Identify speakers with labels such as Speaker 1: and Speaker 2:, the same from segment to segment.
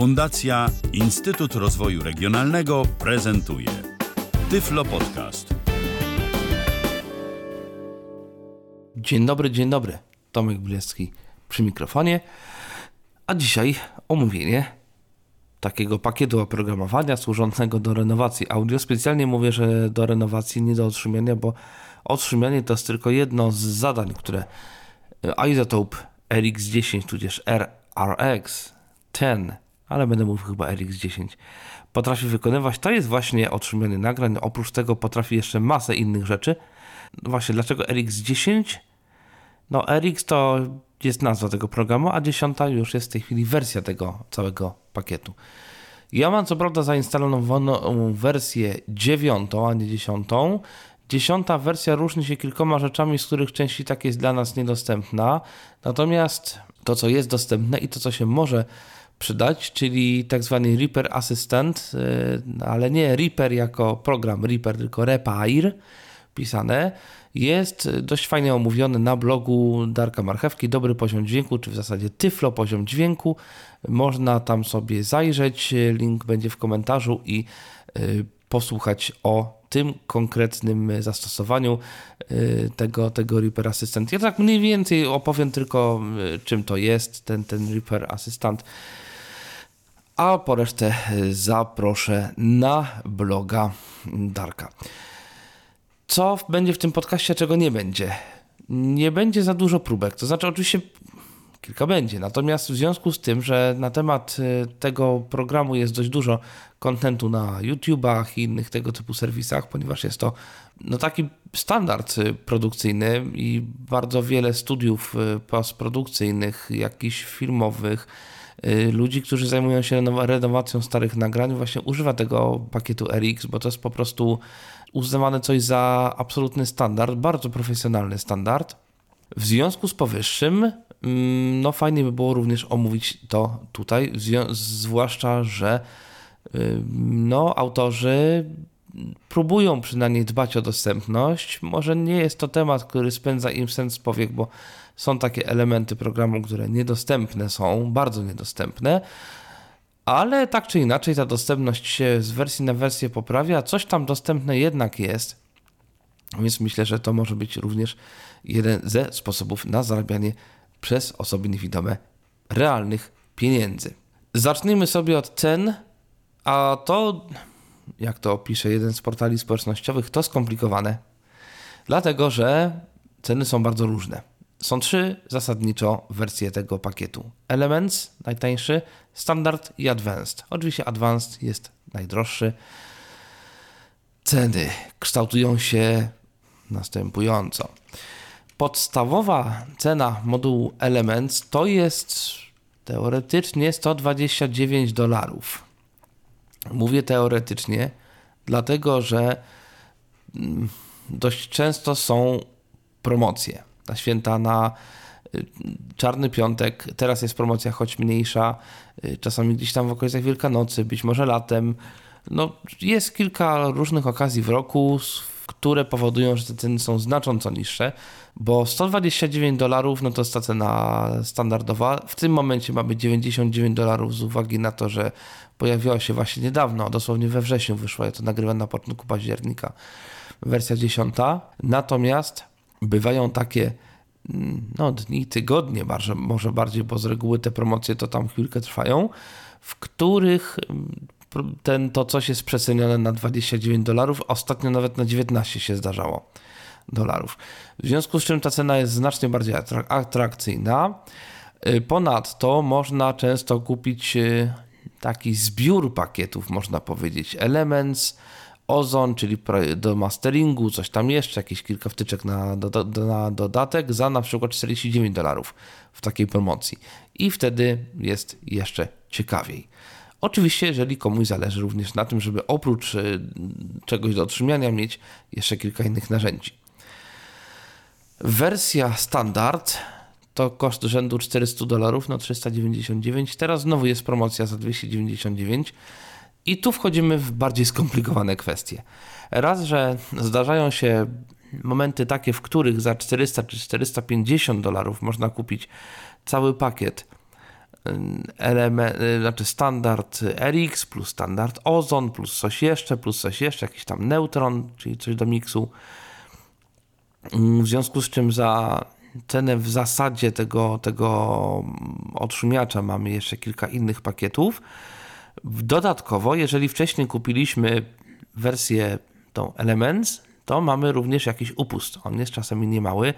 Speaker 1: Fundacja Instytut Rozwoju Regionalnego prezentuje Tyflo Podcast.
Speaker 2: Dzień dobry, dzień dobry. Tomek Bilecki przy mikrofonie. A dzisiaj omówienie takiego pakietu oprogramowania służącego do renowacji audio. Specjalnie mówię, że do renowacji, nie do otrzymiania, bo otrzymianie to jest tylko jedno z zadań, które Isotope RX10 tudzież RRX 10 ale będę mówił chyba RX10, potrafi wykonywać, to jest właśnie otrzymanie nagrań. Oprócz tego potrafi jeszcze masę innych rzeczy. No właśnie, dlaczego RX10? No, RX to jest nazwa tego programu, a 10 już jest w tej chwili wersja tego całego pakietu. Ja mam co prawda zainstalowaną wersję 9, a nie 10. Dziesiąta wersja różni się kilkoma rzeczami, z których część i tak jest dla nas niedostępna. Natomiast to, co jest dostępne i to, co się może przydać, czyli tak zwany Reaper Assistant, y, ale nie Reaper jako program Reaper, tylko Repair pisane. Jest dość fajnie omówiony na blogu Darka Marchewki, dobry poziom dźwięku, czy w zasadzie Tyflo poziom dźwięku. Można tam sobie zajrzeć, link będzie w komentarzu i y, posłuchać o tym konkretnym zastosowaniu y, tego, tego Reaper Assistant. Ja tak mniej więcej opowiem tylko, czym to jest ten, ten Reaper Assistant a po resztę zaproszę na bloga Darka. Co będzie w tym podcaście, czego nie będzie? Nie będzie za dużo próbek, to znaczy oczywiście kilka będzie, natomiast w związku z tym, że na temat y, tego programu jest dość dużo kontentu na YouTubach i innych tego typu serwisach, ponieważ jest to no, taki standard y, produkcyjny i bardzo wiele studiów postprodukcyjnych, jakichś filmowych, ludzi, którzy zajmują się renowacją starych nagrań, właśnie używa tego pakietu RX, bo to jest po prostu uznawane coś za absolutny standard, bardzo profesjonalny standard. W związku z powyższym, mm, no fajnie by było również omówić to tutaj, zwłaszcza, że y, no, autorzy próbują przynajmniej dbać o dostępność. Może nie jest to temat, który spędza im sens powiek, bo są takie elementy programu, które niedostępne są, bardzo niedostępne, ale tak czy inaczej ta dostępność się z wersji na wersję poprawia, coś tam dostępne jednak jest, więc myślę, że to może być również jeden ze sposobów na zarabianie przez osoby niewidome realnych pieniędzy. Zacznijmy sobie od cen, a to, jak to opisze jeden z portali społecznościowych, to skomplikowane, dlatego że ceny są bardzo różne. Są trzy zasadniczo wersje tego pakietu. Elements najtańszy, Standard i Advanced. Oczywiście Advanced jest najdroższy. Ceny kształtują się następująco. Podstawowa cena modułu Elements to jest teoretycznie 129 dolarów. Mówię teoretycznie, dlatego że mm, dość często są promocje na święta, na y, Czarny Piątek. Teraz jest promocja choć mniejsza, y, czasami gdzieś tam w okolicach Wielkanocy, być może latem. No, jest kilka różnych okazji w roku, które powodują, że te ceny są znacząco niższe, bo 129 dolarów no to jest ta cena standardowa. W tym momencie mamy 99 dolarów z uwagi na to, że pojawiła się właśnie niedawno, dosłownie we wrześniu wyszła, ja to nagrywam na początku października, wersja 10. Natomiast bywają takie mm, no, dni, tygodnie, może, może bardziej, bo z reguły te promocje to tam chwilkę trwają, w których mm, ten, to coś jest przecenione na 29 dolarów, ostatnio nawet na 19 się zdarzało dolarów. W związku z czym ta cena jest znacznie bardziej atrakcyjna. Y, ponadto można często kupić y, taki zbiór pakietów, można powiedzieć, Elements, Ozon, czyli do masteringu, coś tam jeszcze, jakieś kilka wtyczek na, do, do, na dodatek za na przykład 49 dolarów w takiej promocji. I wtedy jest jeszcze ciekawiej. Oczywiście, jeżeli komuś zależy również na tym, żeby oprócz y, czegoś do otrzymania mieć jeszcze kilka innych narzędzi. Wersja standard to koszt rzędu 400 dolarów, no 399. Teraz znowu jest promocja za 299 i tu wchodzimy w bardziej skomplikowane kwestie. Raz, że zdarzają się momenty takie, w których za 400 czy 450 dolarów można kupić cały pakiet element, znaczy standard RX plus standard Ozon plus coś jeszcze, plus coś jeszcze, jakiś tam neutron, czyli coś do miksu. W związku z czym za cenę w zasadzie tego, tego odszumiacza mamy jeszcze kilka innych pakietów. Dodatkowo, jeżeli wcześniej kupiliśmy wersję tą Elements, to mamy również jakiś upust. On jest czasami niemały,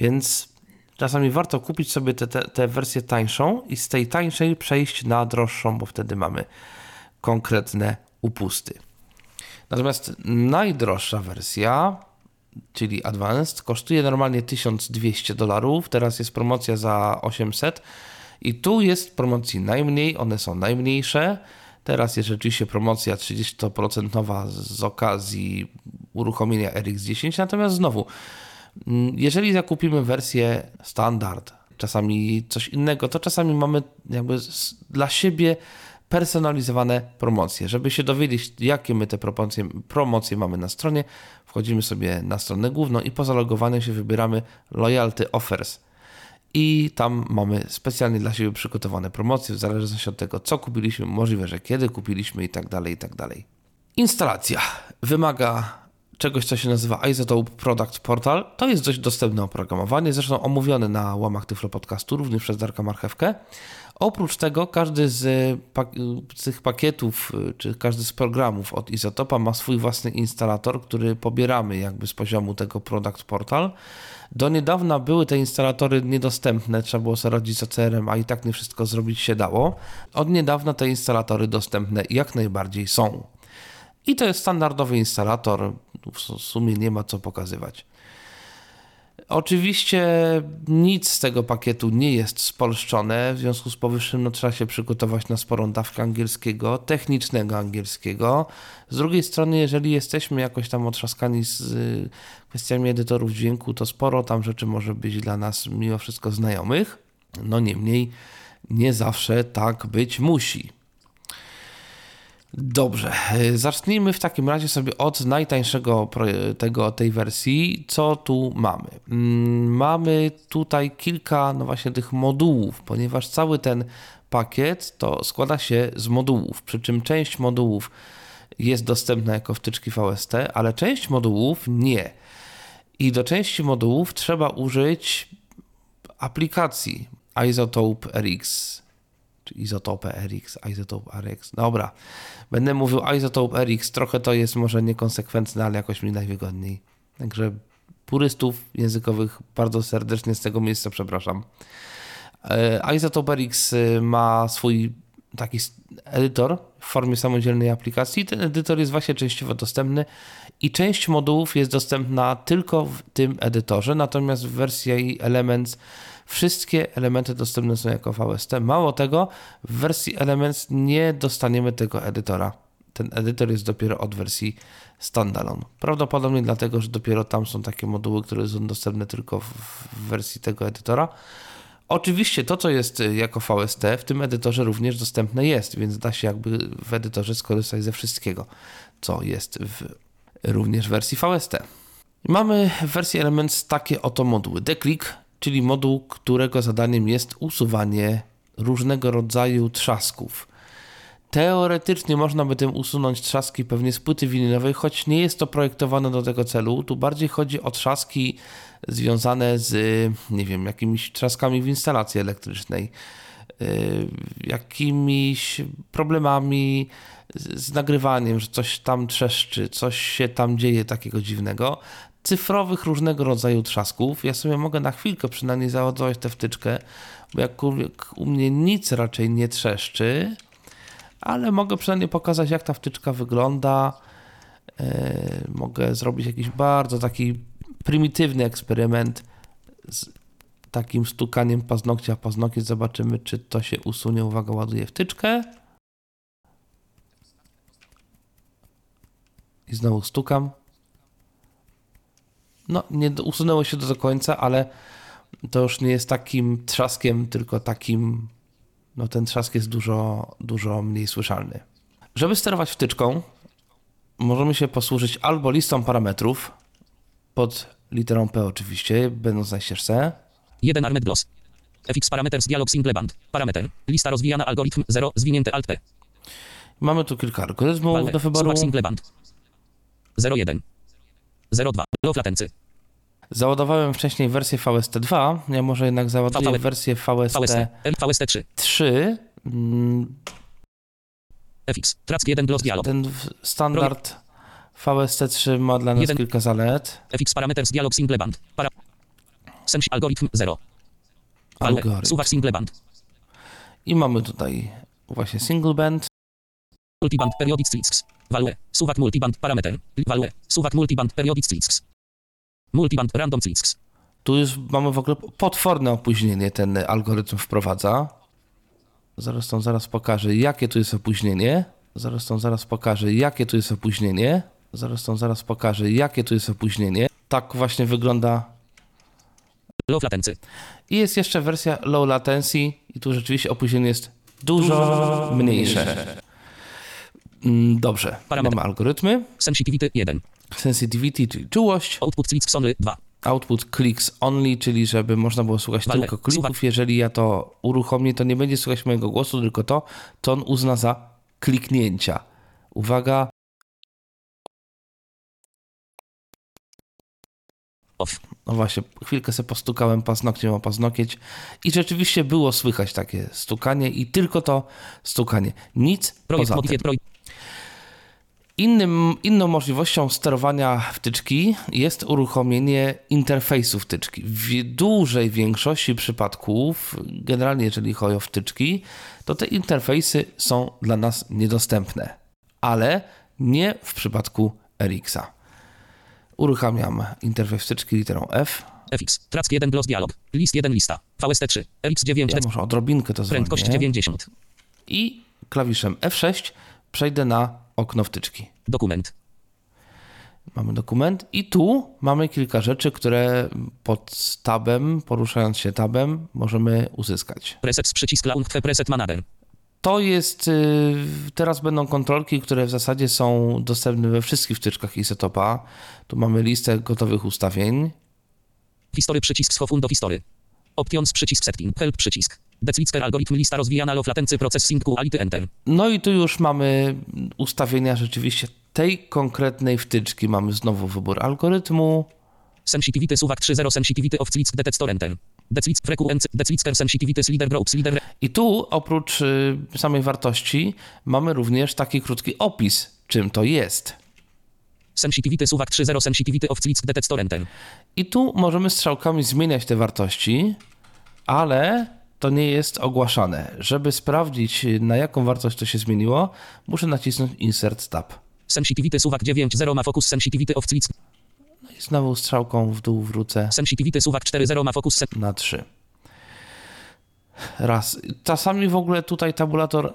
Speaker 2: więc czasami warto kupić sobie tę wersję tańszą i z tej tańszej przejść na droższą, bo wtedy mamy konkretne upusty. Natomiast najdroższa wersja, czyli Advanced, kosztuje normalnie 1200 dolarów. Teraz jest promocja za 800 i tu jest promocji najmniej, one są najmniejsze. Teraz jest rzeczywiście promocja 30% z okazji uruchomienia RX10, natomiast znowu, mm, jeżeli zakupimy wersję standard, czasami coś innego, to czasami mamy jakby dla siebie personalizowane promocje. Żeby się dowiedzieć, jakie my te promocje, promocje mamy na stronie, wchodzimy sobie na stronę główną i po zalogowaniu się wybieramy Loyalty Offers i tam mamy specjalnie dla siebie przygotowane promocje w zależności od tego, co kupiliśmy, możliwe, że kiedy kupiliśmy i tak dalej, i tak dalej. Instalacja wymaga czegoś, co się nazywa Isotope Product Portal. To jest dość dostępne oprogramowanie, zresztą omówione na łamach Tyflo Podcastu, również przez Darka Marchewkę. Oprócz tego każdy z, z, tych pakietów, czy każdy z programów od Izotopa ma swój własny instalator, który pobieramy jakby z poziomu tego Product Portal. Do niedawna były te instalatory niedostępne, trzeba było sobie radzić z OCR-em, a i tak nie wszystko zrobić się dało. Od niedawna te instalatory dostępne jak najbardziej są. I to jest standardowy instalator, w sumie nie ma co pokazywać. Oczywiście nic z tego pakietu nie jest spolszczone, w związku z powyższym no, trzeba się przygotować na sporą dawkę angielskiego, technicznego angielskiego. Z drugiej strony, jeżeli jesteśmy jakoś tam otrzaskani z y, kwestiami edytorów dźwięku, to sporo tam rzeczy może być dla nas mimo wszystko znajomych. No niemniej, nie zawsze tak być musi. Dobrze, e, zacznijmy w takim razie sobie od najtańszego tego, tej wersji. Co tu mamy? Mm, mamy tutaj kilka, no właśnie tych modułów, ponieważ cały ten pakiet to składa się z modułów, przy czym część modułów jest dostępna jako wtyczki VST, ale część modułów nie. I do części modułów trzeba użyć aplikacji Isotope RX czy Izotope RX, Izotope RX. Dobra, będę mówił Izotope RX, trochę to jest może niekonsekwentne, ale jakoś mi najwygodniej. Także purystów językowych bardzo serdecznie z tego miejsca przepraszam. E, Izotope RX y, ma swój taki edytor w formie samodzielnej aplikacji. Ten edytor jest właśnie częściowo dostępny i część modułów jest dostępna tylko w tym edytorze, natomiast w wersji Elements Wszystkie elementy dostępne są jako VST. Mało tego, w wersji Elements nie dostaniemy tego edytora. Ten edytor jest dopiero od wersji standalone. Prawdopodobnie dlatego, że dopiero tam są takie moduły, które są dostępne tylko w wersji tego edytora. Oczywiście to, co jest jako VST, w tym edytorze również dostępne jest, więc da się jakby w edytorze skorzystać ze wszystkiego, co jest w również wersji VST. Mamy w wersji Elements takie oto moduły. Declick, czyli moduł, którego zadaniem jest usuwanie różnego rodzaju trzasków. Teoretycznie można by tym usunąć trzaski pewnie z płyty winylowej, choć nie jest to projektowane do tego celu. Tu bardziej chodzi o trzaski związane z, nie wiem, jakimiś trzaskami w instalacji elektrycznej, yy, jakimiś problemami z nagrywaniem, że coś tam trzeszczy, coś się tam dzieje takiego dziwnego cyfrowych różnego rodzaju trzasków. Ja sobie mogę na chwilkę przynajmniej załadować tę wtyczkę, bo jak u, mnie nic raczej nie trzeszczy, ale mogę przynajmniej pokazać, jak ta wtyczka wygląda. Yy, mogę zrobić jakiś bardzo taki prymitywny eksperyment z takim stukaniem paznokcia w paznokieć. Zobaczymy, czy to się usunie. Uwaga, ładuję wtyczkę. I znowu stukam no, nie usunęło się to do końca, ale to już nie jest takim trzaskiem, tylko takim, no ten trzask jest dużo, dużo mniej słyszalny. Żeby sterować wtyczką, możemy się posłużyć albo listą parametrów, pod literą P oczywiście, będąc na ścieżce.
Speaker 3: 1 Armet Gloss. FX parameters dialog single band. Parameter. Lista rozwijana algorytm 0 zwinięte alt P.
Speaker 2: Mamy tu kilka algorytmów do wyboru.
Speaker 3: Single band. 01. 02. Low latency.
Speaker 2: Załadowałem wcześniej wersję VST2, ja może jednak załaduję
Speaker 3: VST.
Speaker 2: wersję
Speaker 3: VST.
Speaker 2: VST3.
Speaker 3: VST3.
Speaker 2: Mm,
Speaker 3: FX. Track 1 gloss dialog.
Speaker 2: Ten standard VST3 ma dla nas
Speaker 3: Jeden.
Speaker 2: kilka zalet.
Speaker 3: FX parameters dialog single band. Para. Sensi algorytm 0. Valve.
Speaker 2: Algorytm.
Speaker 3: Suwak single band.
Speaker 2: I mamy tutaj właśnie single band.
Speaker 3: Multiband periodic splits. Value. Suwak multiband parameter. Value. Suwak multiband periodic splits. Multiband random splits.
Speaker 2: Tu już mamy w ogóle potworne opóźnienie ten algorytm wprowadza. Zaraz tą zaraz pokażę, jakie tu jest opóźnienie. Zaraz tą zaraz pokażę, jakie tu jest opóźnienie. Zaraz tą zaraz pokażę, jakie tu jest opóźnienie. Tak właśnie wygląda.
Speaker 3: Low latency.
Speaker 2: I jest jeszcze wersja low latency i tu rzeczywiście opóźnienie jest dużo mniejsze. Mm, Dobrze,
Speaker 3: Parametr.
Speaker 2: mamy algorytmy.
Speaker 3: Sensitivity 1.
Speaker 2: Sensitivity, czyli czułość.
Speaker 3: Output splits only 2.
Speaker 2: output clicks only, czyli żeby można było słuchać tylko klików. Jeżeli ja to uruchomię, to nie będzie słychać mojego głosu, tylko to, to on uzna za kliknięcia. Uwaga,
Speaker 3: Off.
Speaker 2: no właśnie, chwilkę sobie postukałem paznokciem o paznokieć i rzeczywiście było słychać takie stukanie i tylko to stukanie. Nic
Speaker 3: Projekt
Speaker 2: poza tym.
Speaker 3: projekt.
Speaker 2: Innym, inną możliwością sterowania wtyczki jest uruchomienie interfejsu wtyczki. W dużej większości przypadków, generalnie jeżeli chodzi o wtyczki, to te interfejsy są dla nas niedostępne, ale nie w przypadku RX-a. Uruchamiam interfejs wtyczki literą F.
Speaker 3: FX. Track 1 gloss dialog. List 1 lista. VST3. RX9.
Speaker 2: Ja może odrobinkę to
Speaker 3: Prędkość
Speaker 2: zwolnię.
Speaker 3: 90.
Speaker 2: I klawiszem F6 przejdę na okno wtyczki.
Speaker 3: Dokument.
Speaker 2: Mamy dokument i tu mamy kilka rzeczy, które pod tabem, poruszając się tabem, możemy uzyskać.
Speaker 3: Presets przycisk Launch Preset Manager.
Speaker 2: To jest, y, teraz będą kontrolki, które w zasadzie są dostępne we wszystkich wtyczkach Isotopa. Tu mamy listę gotowych ustawień.
Speaker 3: History przycisk Schofun do history. Options przycisk setting. Help przycisk. Declicker algorytm lista rozwijana low latency processing quality enter.
Speaker 2: No i tu już mamy ustawienia rzeczywiście tej konkretnej wtyczki. Mamy znowu wybór algorytmu.
Speaker 3: Sensitivity suwak 3.0 sensitivity of click detector enter. Declick frequency declicker sensitivity slider groups slider
Speaker 2: I tu oprócz y, samej wartości mamy również taki krótki opis, czym to jest.
Speaker 3: sensitivity suwak 3.0 sensitivity of click detector enter.
Speaker 2: I tu możemy strzałkami zmieniać te wartości, ale to nie jest ogłaszane. Żeby sprawdzić, na jaką wartość to się zmieniło, muszę nacisnąć Insert Tab.
Speaker 3: Sensitivity suwak 9.0 ma focus sensitivity of click.
Speaker 2: No i znowu strzałką w dół wrócę
Speaker 3: Sensitivity suwak 4.0 ma focus sen-
Speaker 2: na 3. Raz. Czasami w ogóle tutaj tabulator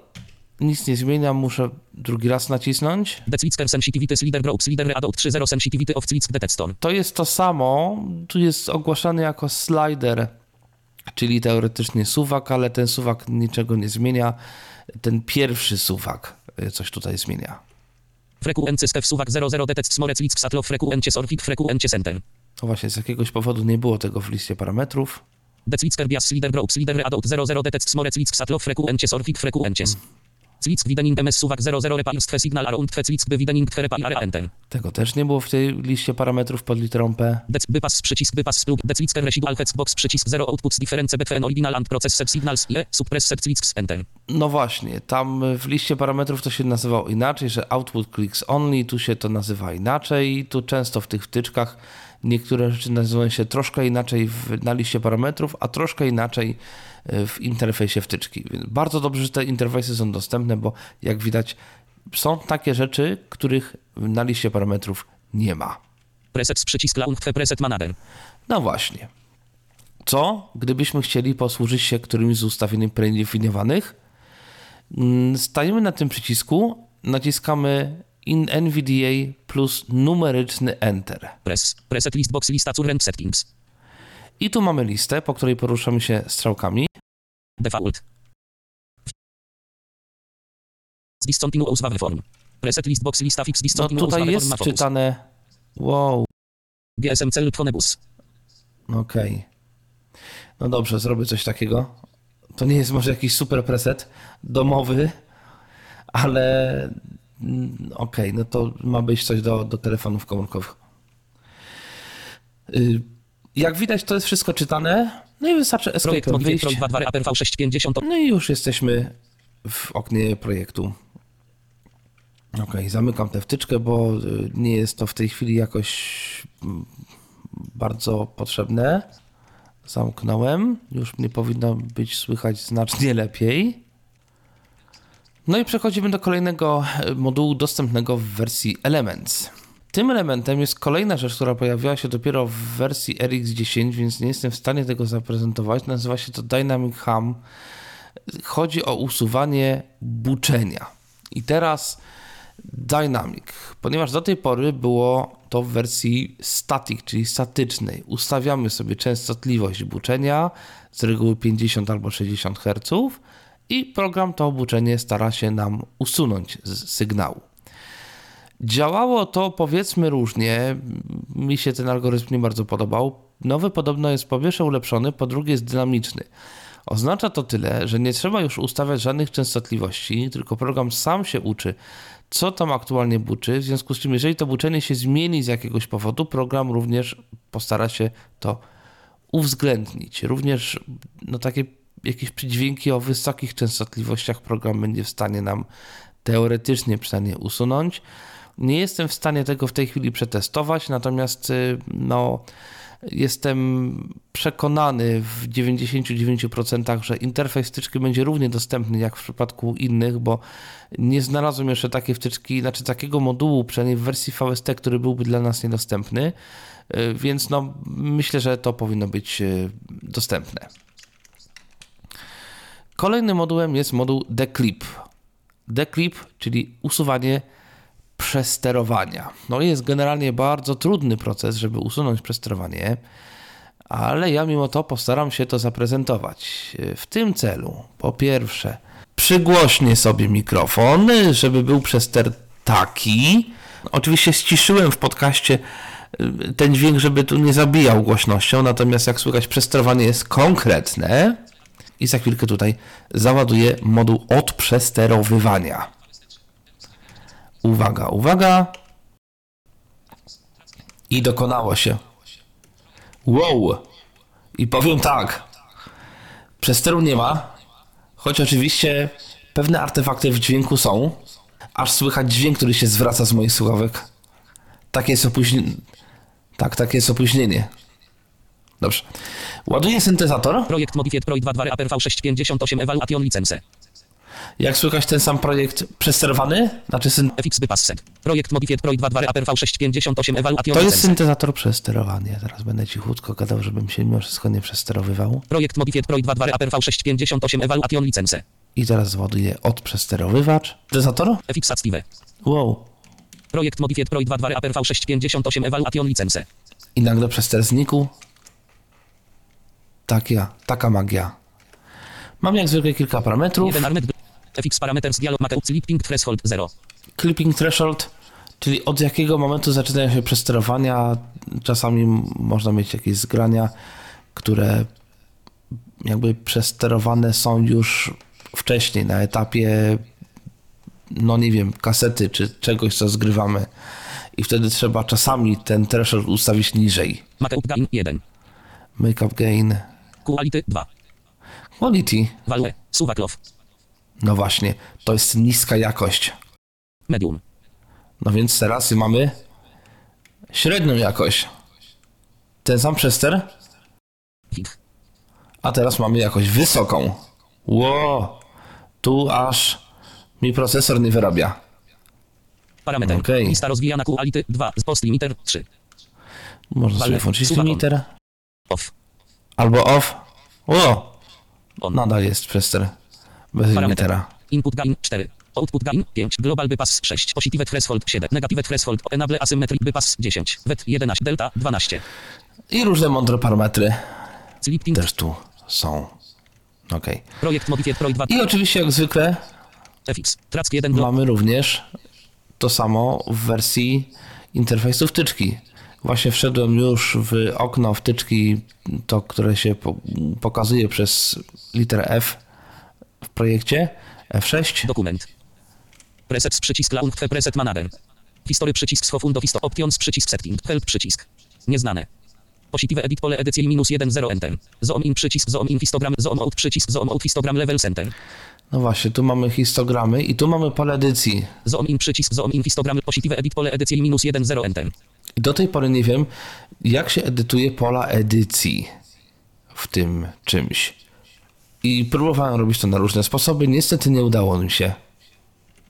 Speaker 2: nic nie zmienia, muszę drugi raz nacisnąć.
Speaker 3: Declicker sensitivity slider groups slider readout 3.0 sensitivity of click detector.
Speaker 2: To jest to samo, tu jest ogłaszany jako slider, czyli teoretycznie suwak, ale ten suwak niczego nie zmienia. Ten pierwszy suwak y, coś tutaj zmienia.
Speaker 3: Frequency stef suwak 00 detect smore click satlow frequencie sorfik frequencie center.
Speaker 2: To właśnie z jakiegoś powodu nie było tego w liście parametrów.
Speaker 3: Declicker bias slider groups slider readout 00 detect smore click satlow frequencie sorfik frequencies. Click widening ms suwak 00 repair twe signal around click widening repair enter.
Speaker 2: Tego też nie było w tej liście parametrów pod literą P.
Speaker 3: Dec bypass przycisk bypass splug declicker residual box przycisk 0 outputs difference between original and processed signals i suppress set clicks enter.
Speaker 2: No właśnie, tam w liście parametrów to się nazywało inaczej, że output clicks only, tu się to nazywa inaczej. Tu często w tych wtyczkach niektóre rzeczy nazywają się troszkę inaczej w, na liście parametrów, a troszkę inaczej w interfejsie wtyczki. Bardzo dobrze, że te interfejsy są dostępne, bo jak widać są takie rzeczy, których na liście parametrów nie ma.
Speaker 3: Presets przycisk launch preset manager.
Speaker 2: No właśnie. Co, gdybyśmy chcieli posłużyć się którymś z ustawień predefiniowanych? Mm, Stajemy na tym przycisku, naciskamy in NVDA plus numeryczny Enter.
Speaker 3: Press. Preset list box lista current settings.
Speaker 2: I tu mamy listę, po której poruszamy się strzałkami.
Speaker 3: Default. Discontinuous waveform. Preset list box lista fix
Speaker 2: No
Speaker 3: discontinuous
Speaker 2: tutaj
Speaker 3: waveform
Speaker 2: jest czytane. Wow,
Speaker 3: GSM cel phonebus.
Speaker 2: okej. No dobrze, zrobię coś takiego. To nie jest może jakiś super preset domowy, ale mm, okej, no to ma być coś do, do telefonów komórkowych. Y, Jak widać, to jest wszystko czytane. No i wystarczy escape wyjść.
Speaker 3: Pro 2 Aper V650
Speaker 2: No i już jesteśmy w oknie projektu. Ok, zamykam tę wtyczkę, bo y, nie jest to w tej chwili jakoś mm, bardzo potrzebne. Zamknąłem. Już mnie powinno być słychać znacznie lepiej. No i przechodzimy do kolejnego e, modułu dostępnego w wersji Elements. Tym elementem jest kolejna rzecz, która pojawiła się dopiero w wersji RX10, więc nie jestem w stanie tego zaprezentować. Nazywa się to Dynamic Ham. Chodzi o usuwanie buczenia. I teraz Dynamic, ponieważ do tej pory było to w wersji static, czyli statycznej. Ustawiamy sobie częstotliwość buczenia, z reguły 50 albo 60 Hz i program to obuczenie stara się nam usunąć z sygnału. Działało to powiedzmy różnie. Mi się ten algorytm nie bardzo podobał. Nowy podobno jest po pierwsze ulepszony, po drugie jest dynamiczny. Oznacza to tyle, że nie trzeba już ustawiać żadnych częstotliwości, tylko program sam się uczy, co tam aktualnie buczy. W związku z czym, jeżeli to buczenie się zmieni z jakiegoś powodu, program również postara się to uwzględnić. Również no, takie jakieś przydźwięki o wysokich częstotliwościach program będzie w stanie nam teoretycznie przynajmniej usunąć. Nie jestem w stanie tego w tej chwili przetestować, natomiast y, no, jestem przekonany w 99%, że interfejs wtyczki będzie równie dostępny jak w przypadku innych, bo nie znalazłem jeszcze takiej wtyczki, znaczy takiego modułu, przynajmniej w wersji VST, który byłby dla nas niedostępny, y, więc no, myślę, że to powinno być y, dostępne. Kolejnym modułem jest moduł declip. Declip, czyli usuwanie przesterowania. No jest generalnie bardzo trudny proces, żeby usunąć przesterowanie, ale ja mimo to postaram się to zaprezentować. W tym celu, po pierwsze, przygłośnię sobie mikrofon, żeby był przester taki. Oczywiście ściszyłem w podcaście y, ten dźwięk, żeby tu nie zabijał głośnością, natomiast jak słychać, przesterowanie jest konkretne. I za chwilkę tutaj załaduję moduł odprzesterowywania. Uwaga, uwaga. I dokonało się. Wow. I powiem tak. Przesteru nie ma, choć oczywiście pewne artefakty w dźwięku są. Aż słychać dźwięk, który się zwraca z moich słuchawek. Takie jest opóźnienie. Tak, takie jest opóźnienie. Dobrze. Ładuję syntezator.
Speaker 3: Projekt Modified Pro 2 Aper V658 Evaluation License.
Speaker 2: Jak słychać ten sam projekt przesterowany? Znaczy syn...
Speaker 3: FX. Projekt Modified Pro 2 Aper V658 Evaluation
Speaker 2: To jest syntezator przesterowany. Ja teraz będę cichutko gadał, żebym się mimo wszystko nie przesterowywał.
Speaker 3: Projekt Modified Pro 2 Aper V658 Evaluation License.
Speaker 2: I teraz zładuję odprzsterowywacz. Syntezator?
Speaker 3: FX Active.
Speaker 2: Wow.
Speaker 3: Projekt Modified Pro 2 Aper V658 Evaluation License.
Speaker 2: I nagle przester znikł. Tak ja, taka magia. Mam jak zwykle kilka parametrów.
Speaker 3: 1 FX Parameters Dialog Macau Clipping Threshold 0.
Speaker 2: Clipping threshold, czyli od jakiego momentu zaczynają się przesterowania. Czasami można mieć jakieś zgrania, które jakby przesterowane są już wcześniej, na etapie, no nie wiem, kasety czy czegoś, co zgrywamy. I wtedy trzeba czasami ten threshold ustawić niżej.
Speaker 3: Macau Gain 1.
Speaker 2: Makeup gain,
Speaker 3: Quality 2.
Speaker 2: quality.
Speaker 3: Value. Suwaklow.
Speaker 2: No właśnie, to jest niska jakość.
Speaker 3: Medium.
Speaker 2: No więc teraz mamy średnią jakość. Ten sam przester,
Speaker 3: Hit.
Speaker 2: a teraz mamy jakość wysoką. Ło, tu aż mi procesor nie wyrabia.
Speaker 3: Parameter.
Speaker 2: Okej.
Speaker 3: Lista rozwijana Quality 2. Post limiter 3.
Speaker 2: Można sobie włączyć limiter
Speaker 3: Off.
Speaker 2: albo off. Ło,
Speaker 3: On.
Speaker 2: nadal jest przester limitera.
Speaker 3: Input gain 4. Output gain 5. Global bypass 6. Positive threshold 7. Negative threshold. Enable asymmetric bypass 10. Wet 11. Delta 12.
Speaker 2: I różne mądre parametry
Speaker 3: Sleeping.
Speaker 2: też tu są. Ok.
Speaker 3: Projekt Modified Pro 2.
Speaker 2: I oczywiście jak zwykle
Speaker 3: FX. Track 1. Glo-
Speaker 2: mamy również to samo w wersji interfejsu wtyczki. Właśnie wszedłem już w okno wtyczki, to które się po, pokazuje przez literę F w projekcie F6.
Speaker 3: Dokument. Preset przycisk launch preset manager. History przycisk schofundo histo options przycisk setting help przycisk. Nieznane. Positive edit pole edycji minus 1 0 enter. Zoom in przycisk zoom in histogram zoom out przycisk zoom out histogram level center.
Speaker 2: No właśnie, tu mamy histogramy i tu mamy pole edycji.
Speaker 3: Zoom in przycisk zoom in histogram positive edit pole edycji minus 1 0 enter.
Speaker 2: I do tej pory nie wiem, jak się edytuje pola edycji w tym czymś. I próbowałem robić to na różne sposoby, niestety nie udało mi się.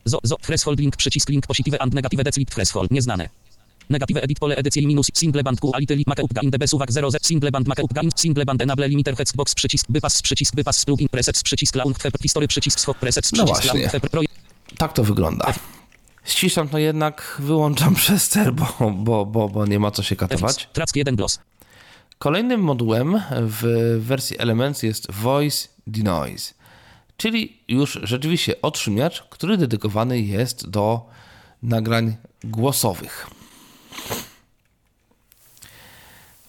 Speaker 3: Zo, zo, threshold link, przycisk link, positive and negative edit threshold, nieznane. Negative edit pole edycji minus single band quality limit markup gain db suwak 0 z single band markup gain single band enable limiter hex box przycisk bypass przycisk bypass plugin presets przycisk launch feb history przycisk schop presets
Speaker 2: No
Speaker 3: przycisk
Speaker 2: właśnie.
Speaker 3: launch feb projekt
Speaker 2: Tak to wygląda. Ściszam to jednak, wyłączam przester, bo, bo, bo, bo nie ma co się katować.
Speaker 3: track 1 gloss.
Speaker 2: Kolejnym modułem w wersji Elements jest Voice Denoise, czyli już rzeczywiście odszumiacz, który dedykowany jest do nagrań głosowych.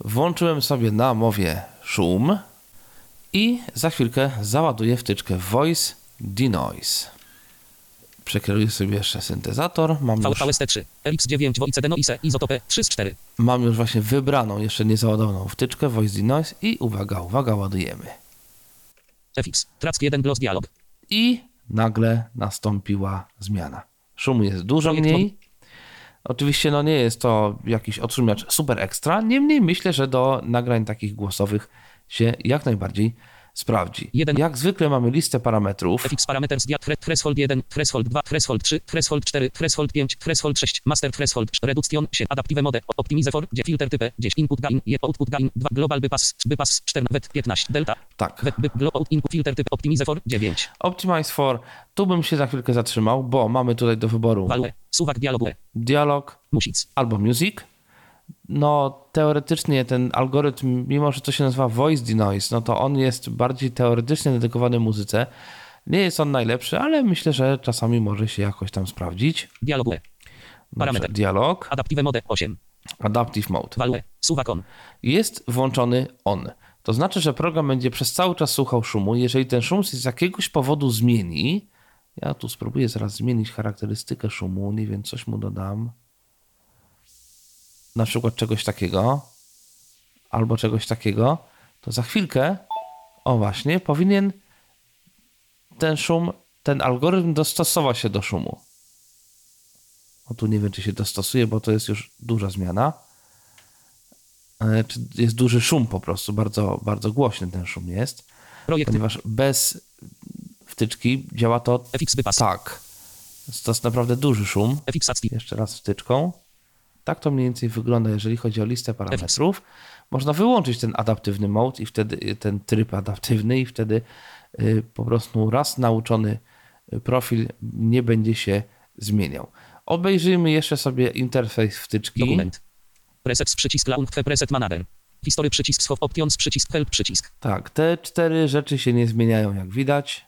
Speaker 2: Włączyłem sobie na mowie szum i za chwilkę załaduję wtyczkę Voice Denoise. Przekieruję sobie jeszcze syntezator. Mam już,
Speaker 3: VVST3, RX9 Voice Deno ISE Izotope 3 z 4.
Speaker 2: mam już właśnie wybraną, jeszcze nie załadowaną wtyczkę Voice Denoise i uwaga, uwaga, ładujemy.
Speaker 3: FX track 1 gloss dialog.
Speaker 2: I nagle nastąpiła zmiana. Szumu jest dużo
Speaker 3: Projekt
Speaker 2: mniej. Oczywiście no nie jest to jakiś odszumiacz super ekstra, niemniej myślę, że do nagrań takich głosowych się jak najbardziej sprawdzi. Jak zwykle mamy listę parametrów.
Speaker 3: FX parameters dial thre- threshold 1, threshold 2, threshold 3, threshold 4, threshold 5, threshold 6, master threshold, reduction 7, adaptive mode, optimize for, gdzie filter type, 10 input gain, 1 output gain, 2 global bypass, bypass 4, wet 15, delta,
Speaker 2: Tak.
Speaker 3: wet by, global input filter type, optimize for, 9,
Speaker 2: Optimize for. Tu bym się za chwilkę zatrzymał, bo mamy tutaj do wyboru
Speaker 3: value, suwak dialogu,
Speaker 2: dialog
Speaker 3: music,
Speaker 2: albo music. No, teoretycznie ten algorytm, mimo że to się nazywa voice denoise, no to on jest bardziej teoretycznie dedykowany muzyce. Nie jest on najlepszy, ale myślę, że czasami może się jakoś tam sprawdzić.
Speaker 3: dialogu,
Speaker 2: Dobrze,
Speaker 3: Parametr.
Speaker 2: dialog,
Speaker 3: adaptive mode 8,
Speaker 2: adaptive mode.
Speaker 3: value, suwak on,
Speaker 2: Jest włączony on. To znaczy, że program będzie przez cały czas słuchał szumu. Jeżeli ten szum się z jakiegoś powodu zmieni, ja tu spróbuję zaraz zmienić charakterystykę szumu, nie wiem, coś mu dodam. Na przykład czegoś takiego, albo czegoś takiego, to za chwilkę, o właśnie, powinien ten szum, ten algorytm dostosować się do szumu. O tu nie wiem, czy się dostosuje, bo to jest już duża zmiana. E, jest duży szum po prostu, bardzo, bardzo głośny ten szum jest,
Speaker 3: projekt,
Speaker 2: ponieważ bez wtyczki działa to
Speaker 3: FX bypass,
Speaker 2: tak. To jest naprawdę duży szum.
Speaker 3: FX
Speaker 2: Jeszcze raz wtyczką. Tak to mniej więcej wygląda, jeżeli chodzi o listę parametrów. Można wyłączyć ten adaptywny mode i wtedy y, ten tryb adaptywny i wtedy y, po prostu raz nauczony y, profil nie będzie się zmieniał. Obejrzyjmy jeszcze sobie interfejs wtyczki.
Speaker 3: dokument, presets przycisk launch preset manager, history przycisk schop options przycisk help przycisk,
Speaker 2: Tak, te cztery rzeczy się nie zmieniają, jak widać.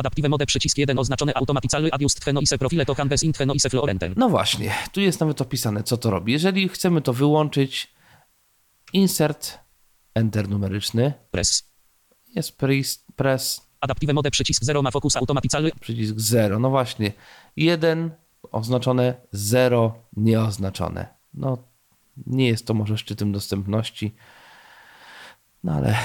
Speaker 3: Adaptive mode przycisk 1 oznaczony automatically adjust tweno ise profile to canvas in tweno ise florenten.
Speaker 2: No właśnie, tu jest nawet opisane, co to robi. Jeżeli chcemy to wyłączyć, insert, enter numeryczny,
Speaker 3: Press.
Speaker 2: jest press, press
Speaker 3: Adaptive mode przycisk 0 ma fokus automatically.
Speaker 2: przycisk 0. No właśnie, 1 oznaczone, 0 nieoznaczone. No, nie jest to może szczytem dostępności, no ale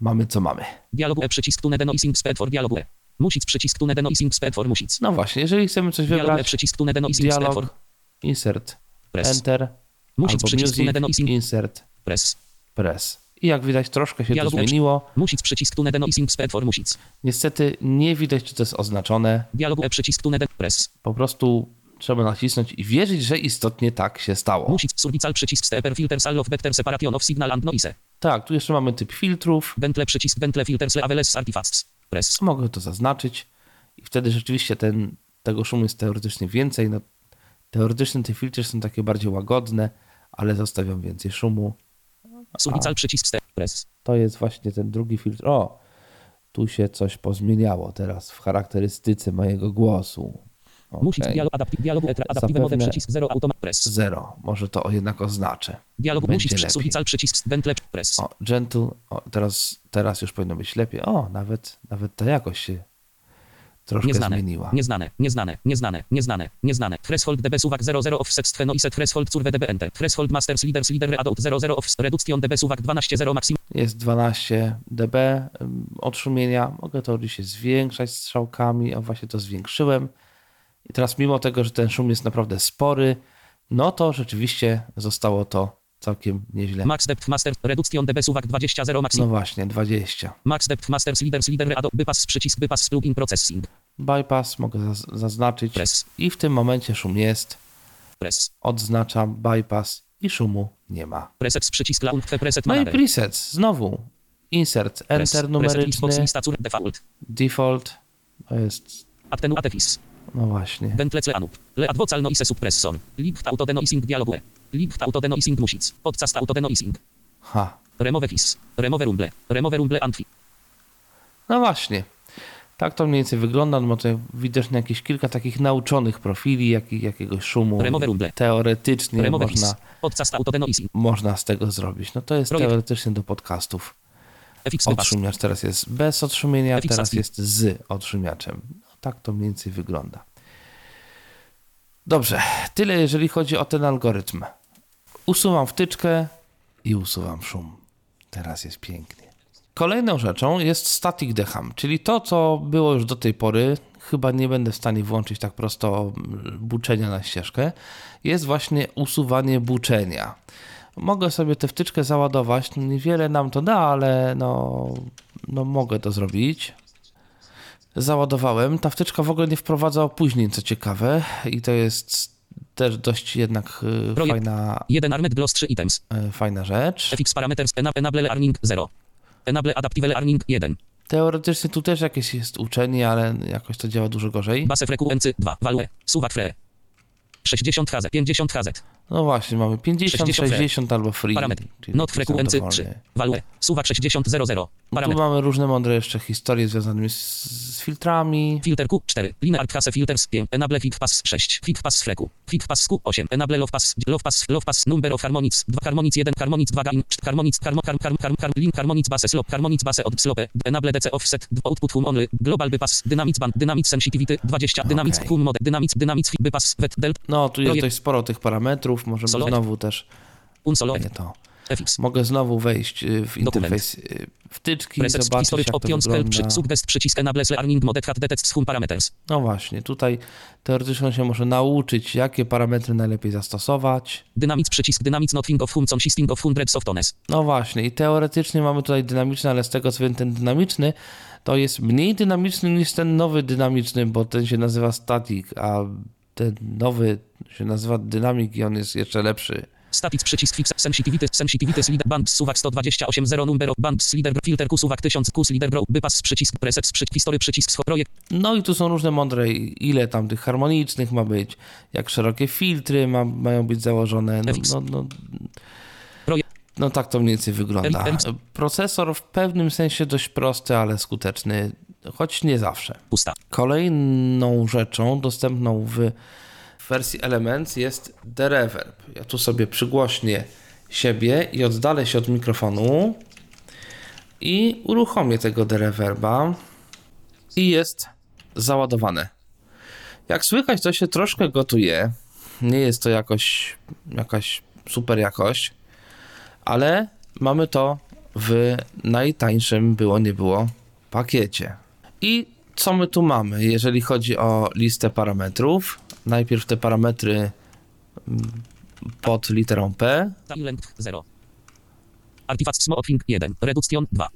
Speaker 2: mamy co mamy.
Speaker 3: Dialogu e przycisk tune deno ising sped for dialogu e. Music przycisk tune deno ising sped for music.
Speaker 2: No właśnie, jeżeli chcemy coś wybrać,
Speaker 3: przycisk tune deno ising
Speaker 2: dialog, insert,
Speaker 3: Press.
Speaker 2: enter,
Speaker 3: Music przycisk tune deno
Speaker 2: music,
Speaker 3: ising.
Speaker 2: insert,
Speaker 3: Press.
Speaker 2: press. I jak widać, troszkę się to
Speaker 3: Dialog e
Speaker 2: zmieniło.
Speaker 3: Music przycisk tune deno ising sped for music.
Speaker 2: Niestety nie widać, czy to jest oznaczone.
Speaker 3: Dialogu e przycisk tune deno press.
Speaker 2: Po prostu trzeba nacisnąć i wierzyć, że istotnie tak się stało.
Speaker 3: Music survical przycisk stepper filter sal of better separation of signal and noise.
Speaker 2: Tak, tu jeszcze mamy typ filtrów.
Speaker 3: Bentle przycisk bentle filters leveles artifacts. Press.
Speaker 2: Mogę to zaznaczyć i wtedy rzeczywiście ten, tego szumu jest teoretycznie więcej. No, teoretycznie te filtry są takie bardziej łagodne, ale zostawiam więcej szumu.
Speaker 3: Survical przycisk step. Press.
Speaker 2: To jest właśnie ten drugi filtr. O, tu się coś pozmieniało teraz w charakterystyce mojego głosu.
Speaker 3: Music
Speaker 2: Okej.
Speaker 3: dialog adaptive dialogu etra adaptive mode przycisk 0 automat press.
Speaker 2: Zero. Może to jednak oznaczę.
Speaker 3: Dialog music
Speaker 2: lepiej.
Speaker 3: przesuwical przycisk gentle press.
Speaker 2: O, gentle. O, teraz, teraz już powinno być lepiej. O, nawet, nawet ta jakość się troszkę
Speaker 3: Nieznane,
Speaker 2: zmieniła.
Speaker 3: nieznane, nieznane, nieznane, nieznane, nieznane. Threshold db suwak 00 offset stweno i set threshold curve db ente. Threshold masters leaders leader readout 00 off reduction db suwak 12 0 maximum.
Speaker 2: Jest 12 dB ym, odszumienia. Mogę to oczywiście zwiększać strzałkami. O, właśnie to zwiększyłem. I teraz mimo tego, że ten szum jest naprawdę spory, no to rzeczywiście zostało to całkiem nieźle.
Speaker 3: Max depth master reduction db suwak 20 0
Speaker 2: No
Speaker 3: maximum.
Speaker 2: właśnie, 20.
Speaker 3: Max depth masters leaders leader readout bypass przycisk bypass plugin processing.
Speaker 2: Bypass mogę zaz- zaznaczyć
Speaker 3: Press,
Speaker 2: i w tym momencie szum jest.
Speaker 3: press.
Speaker 2: Odznaczam bypass i szumu nie ma.
Speaker 3: Preset przycisk launch preset
Speaker 2: No i presets. Znowu. Insert, enter numeryczny,
Speaker 3: default.
Speaker 2: default. To jest,
Speaker 3: fis.
Speaker 2: No właśnie.
Speaker 3: Bentlece anup. Le advocal noise suppressor. Licht auto denoising dialogue. Licht auto denoising music. Podcast auto denoising.
Speaker 2: Ha.
Speaker 3: Remove fis. Remove rumble. Remove rumble anfi.
Speaker 2: No właśnie. Tak to mniej więcej wygląda, no bo tutaj widocznie jakieś kilka takich nauczonych profili, jak, jakiegoś szumu. Teoretycznie
Speaker 3: Remove
Speaker 2: można,
Speaker 3: Podcast auto denoising.
Speaker 2: można z tego zrobić. No to jest
Speaker 3: Projekt.
Speaker 2: teoretycznie do podcastów. Odszumiacz teraz jest bez odszumienia, teraz jest z odszumiaczem. Tak to mniej więcej wygląda. Dobrze, tyle jeżeli chodzi o ten algorytm. Usuwam wtyczkę i usuwam szum. Teraz jest pięknie. Kolejną rzeczą jest static deham, czyli to, co było już do tej pory, chyba nie będę w stanie włączyć tak prosto buczenia na ścieżkę, jest właśnie usuwanie buczenia. Mogę sobie tę wtyczkę załadować, no niewiele nam to da, ale no, no mogę to zrobić. Załadowałem. Ta wtyczka w ogóle nie wprowadza opóźnień, co ciekawe, i to jest też dość jednak y,
Speaker 3: Projekt.
Speaker 2: fajna,
Speaker 3: 1 armed gloss 3 items.
Speaker 2: y, fajna rzecz.
Speaker 3: FX parameters ena- enable learning 0. Enable adaptive learning 1.
Speaker 2: Teoretycznie tu też jakieś jest uczenie, ale jakoś to działa dużo gorzej.
Speaker 3: Base frequency 2. Value. Suwak fre. 60 Hz. 50 Hz.
Speaker 2: No właśnie, mamy 50,
Speaker 3: 60
Speaker 2: 60, albo free.
Speaker 3: Parametr. Not
Speaker 2: sam
Speaker 3: 3.
Speaker 2: dowolny.
Speaker 3: Value. Suwak 60 00.
Speaker 2: No tu
Speaker 3: Parametr.
Speaker 2: mamy różne mądre jeszcze historie związane z, z filtrami.
Speaker 3: Filter Q 4. Linear Phase Filters 5. Enable Fit Pass 6. Fit Pass Freku. Fit Pass Q 8. Enable Love Pass. Love Pass. Love Pass. Number of Harmonics. 2 Harmonics 1. Harmonics 2 Gain. 4 Harmonics. Harmo, harm, harm, harm, harm, link Harmonics Base Slope. Harmonics Base od Slope. Enable DC Offset. 2 Output Hum Only. Global Bypass. Dynamics Band. Dynamics Sensitivity 20. Dynamics
Speaker 2: Okej.
Speaker 3: Hum Mode. Dynamics. Dynamics Bypass. Vet Delta.
Speaker 2: No, tu jest
Speaker 3: Projekt-
Speaker 2: dość sporo tych parametrów. Możemy znowu też. Nie to.
Speaker 3: FX.
Speaker 2: Mogę znowu wejść y, w interfejs y, wtyczki i
Speaker 3: Preset
Speaker 2: zobaczyć, jak to wygląda.
Speaker 3: suggest przycisk Enable Learning Mode. Detect Hum Parameters.
Speaker 2: No właśnie, tutaj teoretycznie się może nauczyć, jakie parametry najlepiej zastosować.
Speaker 3: Dynamics przycisk Dynamics Nothing of Hum Consisting of Hundreds of Tones.
Speaker 2: No właśnie, i teoretycznie mamy tutaj dynamiczny, ale z tego co wiem, ten dynamiczny to jest mniej dynamiczny niż ten nowy dynamiczny, bo ten się nazywa static, a ten nowy się nazywa dynamic i on jest jeszcze lepszy.
Speaker 3: Static przycisk fix sensitivity sensitivity slider band suwak 128 0 number of band slider filter Q suwak 1000 Q slider grow bypass przycisk preset przycisk history przycisk projekt
Speaker 2: No i tu są różne mądre, ile tam tych harmonicznych ma być, jak szerokie filtry ma, mają być założone. No, no, no, no tak to mniej więcej wygląda. Procesor w pewnym sensie dość prosty, ale skuteczny, choć nie zawsze.
Speaker 3: pusta
Speaker 2: Kolejną rzeczą dostępną wersji Elements jest dereverb. Ja tu sobie przygłośnię siebie i oddalę się od mikrofonu i uruchomię tego dereverba i jest załadowane. Jak słychać, to się troszkę gotuje. Nie jest to jakoś, jakaś super jakość, ale mamy to w najtańszym było nie było pakiecie. I co my tu mamy, jeżeli chodzi o listę parametrów? Najpierw te parametry mm, pod literą P.
Speaker 3: time length 0 artifact smoothing 1 reduction 2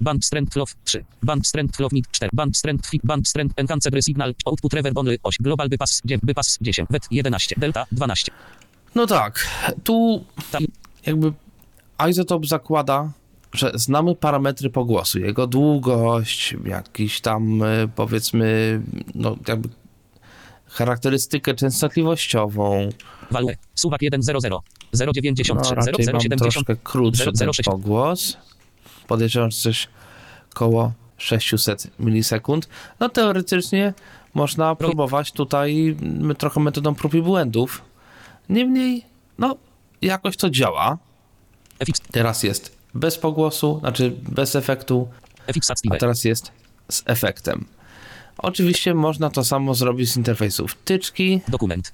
Speaker 3: band strength flow 3 band strength flow mid 4 band strength fit band strength enhanced signal output reverb only 8 global bypass 9 bypass 10 vet 11 delta 12
Speaker 2: No tak, tu jakby Isotope zakłada, że znamy parametry pogłosu, jego długość, jakiś tam e, powiedzmy, no jakby charakterystykę częstotliwościową.
Speaker 3: value suwak 1 0 0 093
Speaker 2: No,
Speaker 3: 0
Speaker 2: raczej
Speaker 3: 0
Speaker 2: mam
Speaker 3: 70
Speaker 2: troszkę krótszy ten
Speaker 3: 006.
Speaker 2: pogłos. Podejrzewam, że coś koło 600 milisekund. No teoretycznie można próbować tutaj mm, trochę metodą prób i błędów. Niemniej, no, jakoś to działa. Teraz jest bez pogłosu, znaczy bez efektu, a teraz jest z efektem. Oczywiście można to samo zrobić z interfejsu wtyczki,
Speaker 3: Dokument.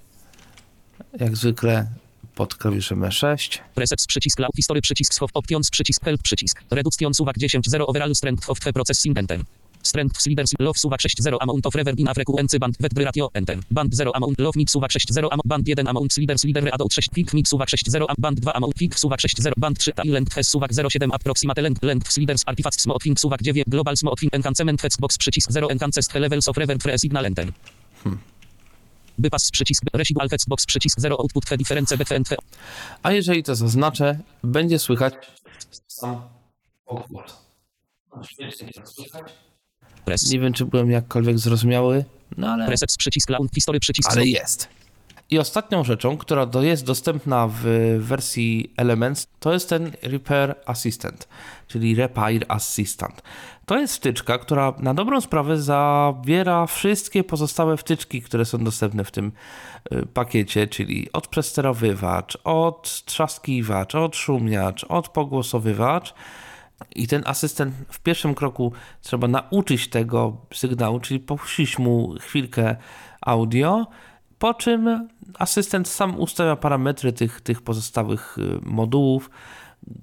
Speaker 2: jak zwykle pod klawiszem E E6.
Speaker 3: Presets przycisk Loud History przycisk Scope Options przycisk Help przycisk. Reduction suwak 10 0 Overall Strength of the Processing Enter. Strength Sliders Love suwak 6 0 Amount of Reverb in a Frequency Band Wet Ratio Enter. Band 0 Amount Love Mix suwak 6 0 Band 1 Amount Sliders Leader Readout 6 Quick Mix suwak 6 0 Band 2 Amount Quick suwak 6 0 Band 3 Time Length Hes suwak 07 Approximate Length Length Sliders Artifacts Smoothing suwak 9 Global Smoothing Enhancement Hexbox przycisk 0 Enhanced Levels of Reverb Free Signal Enter. Bypass przycisk Residual Hexbox przycisk 0 Output Difference BTNT
Speaker 2: A jeżeli to zaznaczę, będzie słychać sam pogłos. No, świetnie to słychać.
Speaker 3: Press.
Speaker 2: Nie wiem, czy byłem jakkolwiek zrozumiały, no ale,
Speaker 3: Presets przycisk Loud History przycisk
Speaker 2: ale jest. I ostatnią rzeczą, która do, jest dostępna w wersji Elements, to jest ten Repair Assistant, czyli Repair Assistant. To jest wtyczka, która na dobrą sprawę zawiera wszystkie pozostałe wtyczki, które są dostępne w tym y, pakiecie, czyli od przesterowywacz, od trzaskiwacz, od szumiacz, od pogłosowywacz. I ten asystent w pierwszym kroku trzeba nauczyć tego sygnału, czyli puścić mu chwilkę audio, po czym asystent sam ustawia parametry tych, tych pozostałych y, modułów,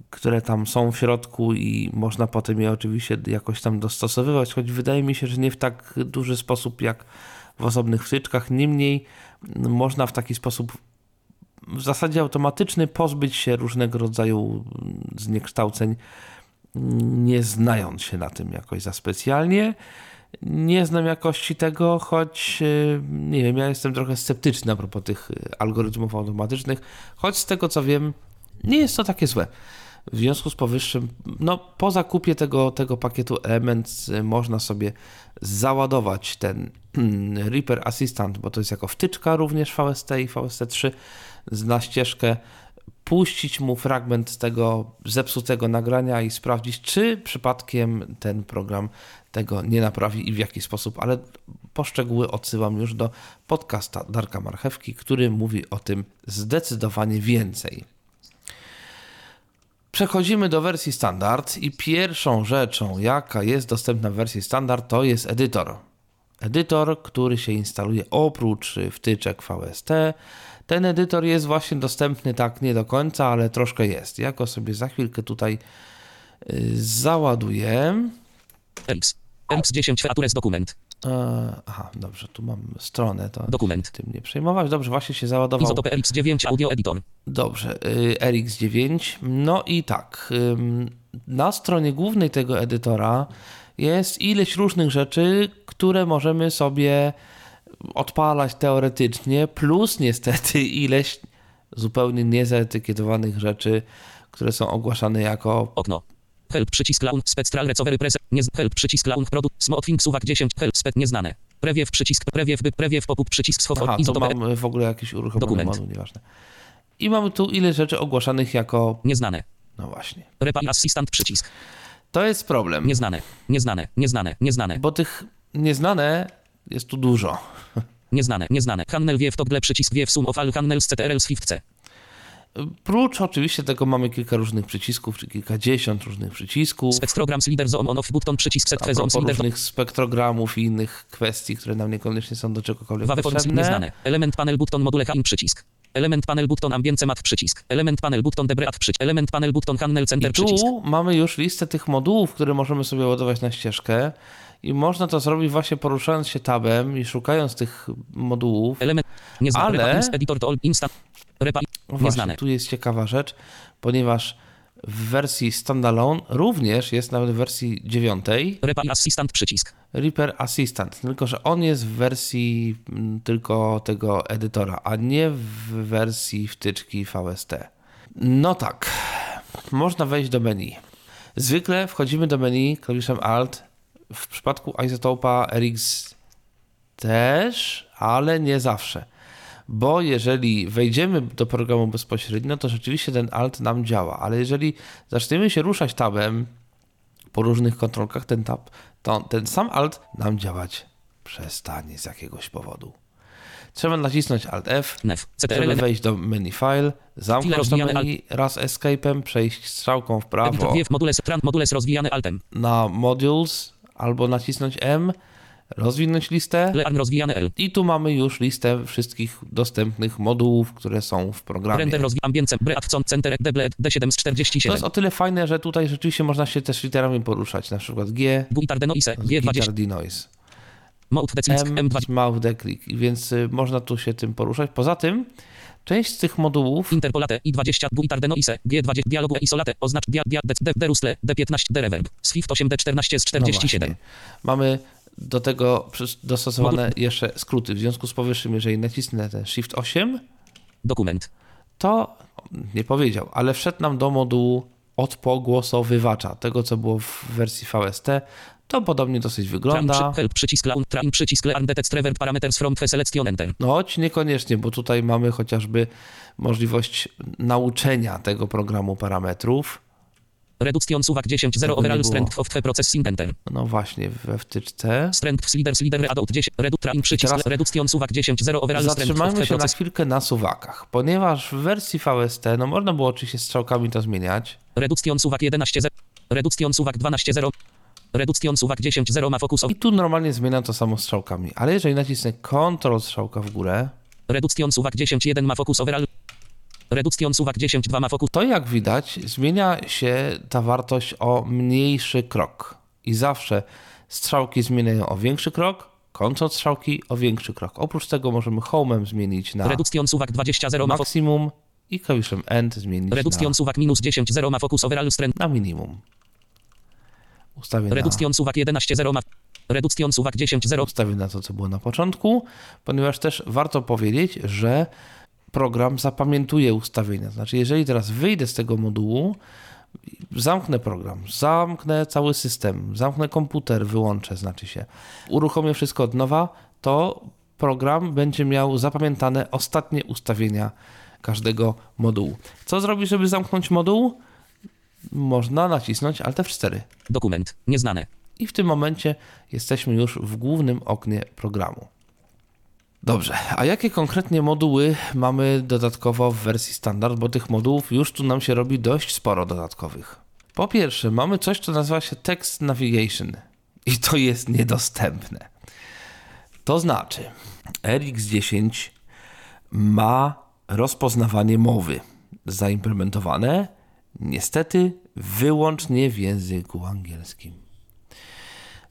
Speaker 2: które tam są w środku i można potem je oczywiście jakoś tam dostosowywać, choć wydaje mi się, że nie w tak duży sposób jak w osobnych wtyczkach. Niemniej można w taki sposób w zasadzie automatyczny pozbyć się różnego rodzaju zniekształceń, nie znając się na tym jakoś za specjalnie. Nie znam jakości tego, choć y, nie wiem, ja jestem trochę sceptyczny a propos tych y, algorytmów automatycznych, choć z tego co wiem, nie jest to takie złe. W związku z powyższym, no po zakupie tego, tego pakietu Elements y, można sobie załadować ten mm, Reaper Assistant, bo to jest jako wtyczka również VST i VST3 na ścieżkę, puścić mu fragment tego zepsutego nagrania i sprawdzić, czy przypadkiem ten program tego nie naprawi i w jaki sposób, ale poszczegóły odsyłam już do podcasta Darka Marchewki, który mówi o tym zdecydowanie więcej. Przechodzimy do wersji standard i pierwszą rzeczą, jaka jest dostępna w wersji standard, to jest edytor. Edytor, który się instaluje oprócz wtyczek VST. Ten edytor jest właśnie dostępny tak nie do końca, ale troszkę jest. Ja go sobie za chwilkę tutaj y, załaduję.
Speaker 3: Elix. Elix 10 Features dokument.
Speaker 2: E, Aha, dobrze, tu mam stronę, to
Speaker 3: Dokument.
Speaker 2: tym nie przejmować. Dobrze, właśnie się załadował.
Speaker 3: Izotopy Elix 9 Audio Editor.
Speaker 2: Dobrze, y, RX9. No i tak, na stronie głównej tego edytora jest ileś różnych rzeczy, które możemy sobie odpalać teoretycznie, plus niestety ileś zupełnie niezaetykietowanych rzeczy, które są ogłaszane jako
Speaker 3: Okno. Help przycisk launch spectral recovery preset. Nie help przycisk launch produkt. Smoothing suwak 10. Help spec nieznane. Prewiew przycisk prewiew by prewiew popup przycisk schow
Speaker 2: Aha, to
Speaker 3: izotopy
Speaker 2: mam w ogóle jakiś uruchomiony nieważne. I mamy tu ile rzeczy ogłaszanych jako,
Speaker 3: nieznane.
Speaker 2: no właśnie.
Speaker 3: Repair assistant przycisk.
Speaker 2: To jest problem,
Speaker 3: Nieznane. Nieznane. Nieznane. Nieznane.
Speaker 2: bo tych nieznane jest tu dużo.
Speaker 3: Nieznane. Nieznane. Handel wie w togle przycisk wie w sum of all handels CTRL Swift C.
Speaker 2: Prócz oczywiście tego mamy kilka różnych przycisków, czy kilkadziesiąt różnych przycisków,
Speaker 3: Spectrograms leader zone on off button przycisk set
Speaker 2: propos
Speaker 3: leader
Speaker 2: różnych spektrogramów i innych kwestii, które nam niekoniecznie są do czegokolwiek
Speaker 3: Wawe
Speaker 2: potrzebne.
Speaker 3: nieznane. Element panel button module in przycisk. Element panel button ambience mat przycisk. Element panel button debreat przycisk. Element panel button handel center
Speaker 2: I tu
Speaker 3: przycisk.
Speaker 2: mamy już listę tych modułów, które możemy sobie ładować na ścieżkę i można to zrobić właśnie poruszając się tabem i szukając tych modułów.
Speaker 3: Element.
Speaker 2: Ale-
Speaker 3: Repa, editor to all. Repa
Speaker 2: No właśnie,
Speaker 3: nieznane.
Speaker 2: tu jest ciekawa rzecz, ponieważ w wersji standalone również jest nawet w wersji dziewiątej
Speaker 3: Repa assistant przycisk.
Speaker 2: Reaper Assistant, tylko że on jest w wersji mm, tylko tego edytora, a nie w wersji wtyczki VST. No tak, można wejść do menu. Zwykle wchodzimy do menu klawiszem Alt. W przypadku Isotopa RX też, ale nie zawsze. Bo jeżeli wejdziemy do programu bezpośrednio, to rzeczywiście ten Alt nam działa, ale jeżeli zaczniemy się ruszać tabem, po różnych kontrolkach ten tab, to ten sam alt nam działać przestanie z jakiegoś powodu. Trzeba nacisnąć Alt F, żeby wejść do menu File, zamknąć to menu raz Escape'em, przejść strzałką w prawo
Speaker 3: modules rozwijane altem.
Speaker 2: na Modules albo nacisnąć M, rozwinąć listę
Speaker 3: Learn rozwijane L.
Speaker 2: i tu mamy już listę wszystkich dostępnych modułów, które są w programie.
Speaker 3: Render rozwi center deblet D7 z
Speaker 2: To
Speaker 3: 47.
Speaker 2: jest o tyle fajne, że tutaj rzeczywiście można się też literami poruszać, na przykład G,
Speaker 3: Guitar denoise.
Speaker 2: Guitar
Speaker 3: G20.
Speaker 2: denoise,
Speaker 3: Mode declick.
Speaker 2: M,
Speaker 3: M20.
Speaker 2: mouth declick, więc y, można tu się tym poruszać. Poza tym, część z tych modułów
Speaker 3: Interpolate i20 Guitar denoise. G20 dialogu isolate. Oznacz dia dia d d derusle D15 D reverb. Swift 8 D14 z
Speaker 2: No
Speaker 3: 47.
Speaker 2: właśnie. Mamy do tego dostosowane jeszcze skróty. W związku z powyższym, jeżeli nacisnę ten Shift 8,
Speaker 3: Dokument.
Speaker 2: to nie powiedział, ale wszedł nam do modułu odpogłosowywacza, tego co było w wersji VST. To podobnie dosyć wygląda.
Speaker 3: przy, help przycisk laun. Tran przycisk learn detect revert parameters from selection enter.
Speaker 2: No choć niekoniecznie, bo tutaj mamy chociażby możliwość nauczenia tego programu parametrów.
Speaker 3: Reduction suwak 10
Speaker 2: Tego
Speaker 3: 0
Speaker 2: nie
Speaker 3: overall strength of the processing enter.
Speaker 2: No właśnie, we wtyczce.
Speaker 3: Strength leader leader adult 10 redu train przycisk reduction suwak 10 0 overall
Speaker 2: Zatrzymajmy się na
Speaker 3: process.
Speaker 2: chwilkę na suwakach, ponieważ w wersji VST, no można było oczywiście strzałkami to zmieniać.
Speaker 3: Reduction suwak 11 0 Reduction suwak 12 0 Reduction suwak 10 0 ma fokus
Speaker 2: I tu normalnie zmieniam to samo strzałkami, ale jeżeli nacisnę Ctrl strzałka w górę,
Speaker 3: Reduction suwak 10 1 ma fokus overall Reduction suwak 10 2 ma fokus
Speaker 2: to jak widać zmienia się ta wartość o mniejszy krok. I zawsze strzałki zmieniają o większy krok, kończąc strzałki o większy krok. Oprócz tego możemy home'em zmienić na
Speaker 3: Reduction suwak 20 0 ma fokus
Speaker 2: maksimum i klawiszem end zmienić na,
Speaker 3: Reduction suwak minus 10 0 ma fokus overall strength
Speaker 2: na minimum. Ustawię na,
Speaker 3: Reduction suwak 11 0 ma Reduction suwak 10 0
Speaker 2: ustawię na to, co było na początku, ponieważ też warto powiedzieć, że program zapamiętuje ustawienia. Znaczy, jeżeli teraz wyjdę z tego modułu, zamknę program, zamknę cały system, zamknę komputer, wyłączę, znaczy się, uruchomię wszystko od nowa, to program będzie miał zapamiętane ostatnie ustawienia każdego modułu. Co zrobić, żeby zamknąć moduł? Można nacisnąć Alt F4.
Speaker 3: Dokument nieznane
Speaker 2: I w tym momencie jesteśmy już w głównym oknie programu. Dobrze, a jakie konkretnie moduły mamy dodatkowo w wersji standard, bo tych modułów już tu nam się robi dość sporo dodatkowych. Po pierwsze, mamy coś, co nazywa się Text Navigation i to jest niedostępne. To znaczy, RX10 ma rozpoznawanie mowy zaimplementowane niestety wyłącznie w języku angielskim.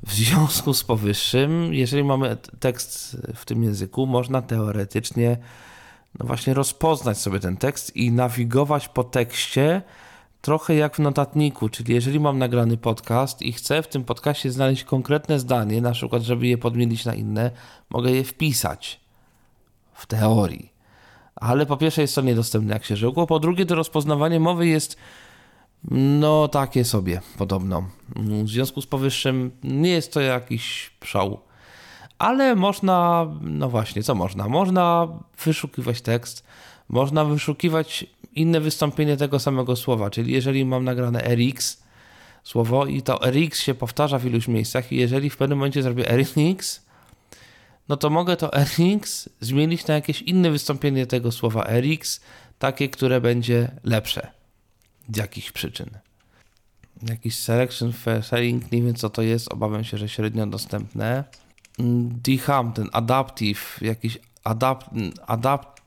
Speaker 2: W związku z powyższym, jeżeli mamy tekst w tym języku, można teoretycznie no właśnie rozpoznać sobie ten tekst i nawigować po tekście trochę jak w notatniku, czyli jeżeli mam nagrany podcast i chcę w tym podcaście znaleźć konkretne zdanie, na przykład żeby je podmienić na inne, mogę je wpisać w teorii. Ale po pierwsze jest to niedostępne jak się rzekło, po drugie to rozpoznawanie mowy jest no, takie sobie, podobno. W związku z powyższym nie jest to jakiś szał. Ale można, no właśnie, co można? Można wyszukiwać tekst, można wyszukiwać inne wystąpienie tego samego słowa, czyli jeżeli mam nagrane RX słowo i to RX się powtarza w iluś miejscach i jeżeli w pewnym momencie zrobię RX, no to mogę to RX zmienić na jakieś inne wystąpienie tego słowa RX, takie, które będzie lepsze z jakichś przyczyn. Jakiś selection sharing, nie wiem co to jest, obawiam się, że średnio dostępne. DHAM, ten adaptive, jakiś adapt, adapt,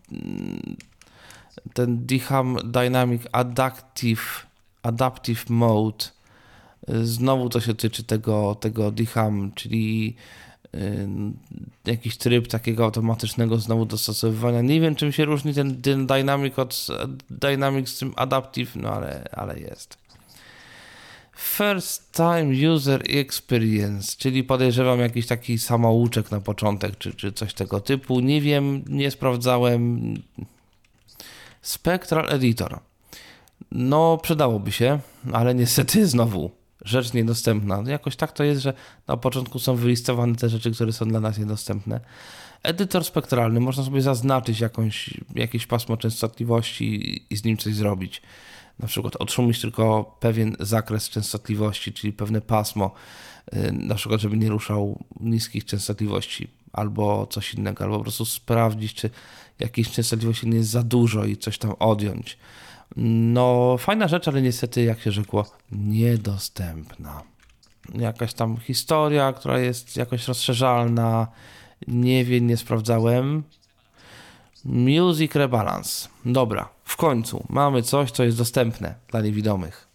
Speaker 2: ten DHAM Dynamic Adaptive, Adaptive Mode. Znowu to się tyczy tego, tego DHAM, czyli jakiś tryb takiego automatycznego znowu dostosowywania. Nie wiem, czym się różni ten, ten Dynamic od Dynamic z tym Adaptive, no ale, ale jest. First Time User Experience, czyli podejrzewam jakiś taki samouczek na początek, czy, czy coś tego typu. Nie wiem, nie sprawdzałem. Spectral Editor. No, przydałoby się, ale niestety znowu rzecz niedostępna. No, jakoś tak to jest, że na początku są wylistowane te rzeczy, które są dla nas niedostępne. Edytor spektralny, można sobie zaznaczyć jakąś, jakieś pasmo częstotliwości i z nim coś zrobić. na przykład odszumić tylko pewien zakres częstotliwości, czyli pewne pasmo, y, na przykład żeby nie ruszał niskich częstotliwości albo coś innego, albo po prostu sprawdzić, czy jakiejś częstotliwości nie jest za dużo i coś tam odjąć. No, fajna rzecz, ale niestety, jak się rzekło, niedostępna. Jakaś tam historia, która jest jakoś rozszerzalna, nie wiem, nie sprawdzałem. Music Rebalance. Dobra, w końcu mamy coś, co jest dostępne dla niewidomych.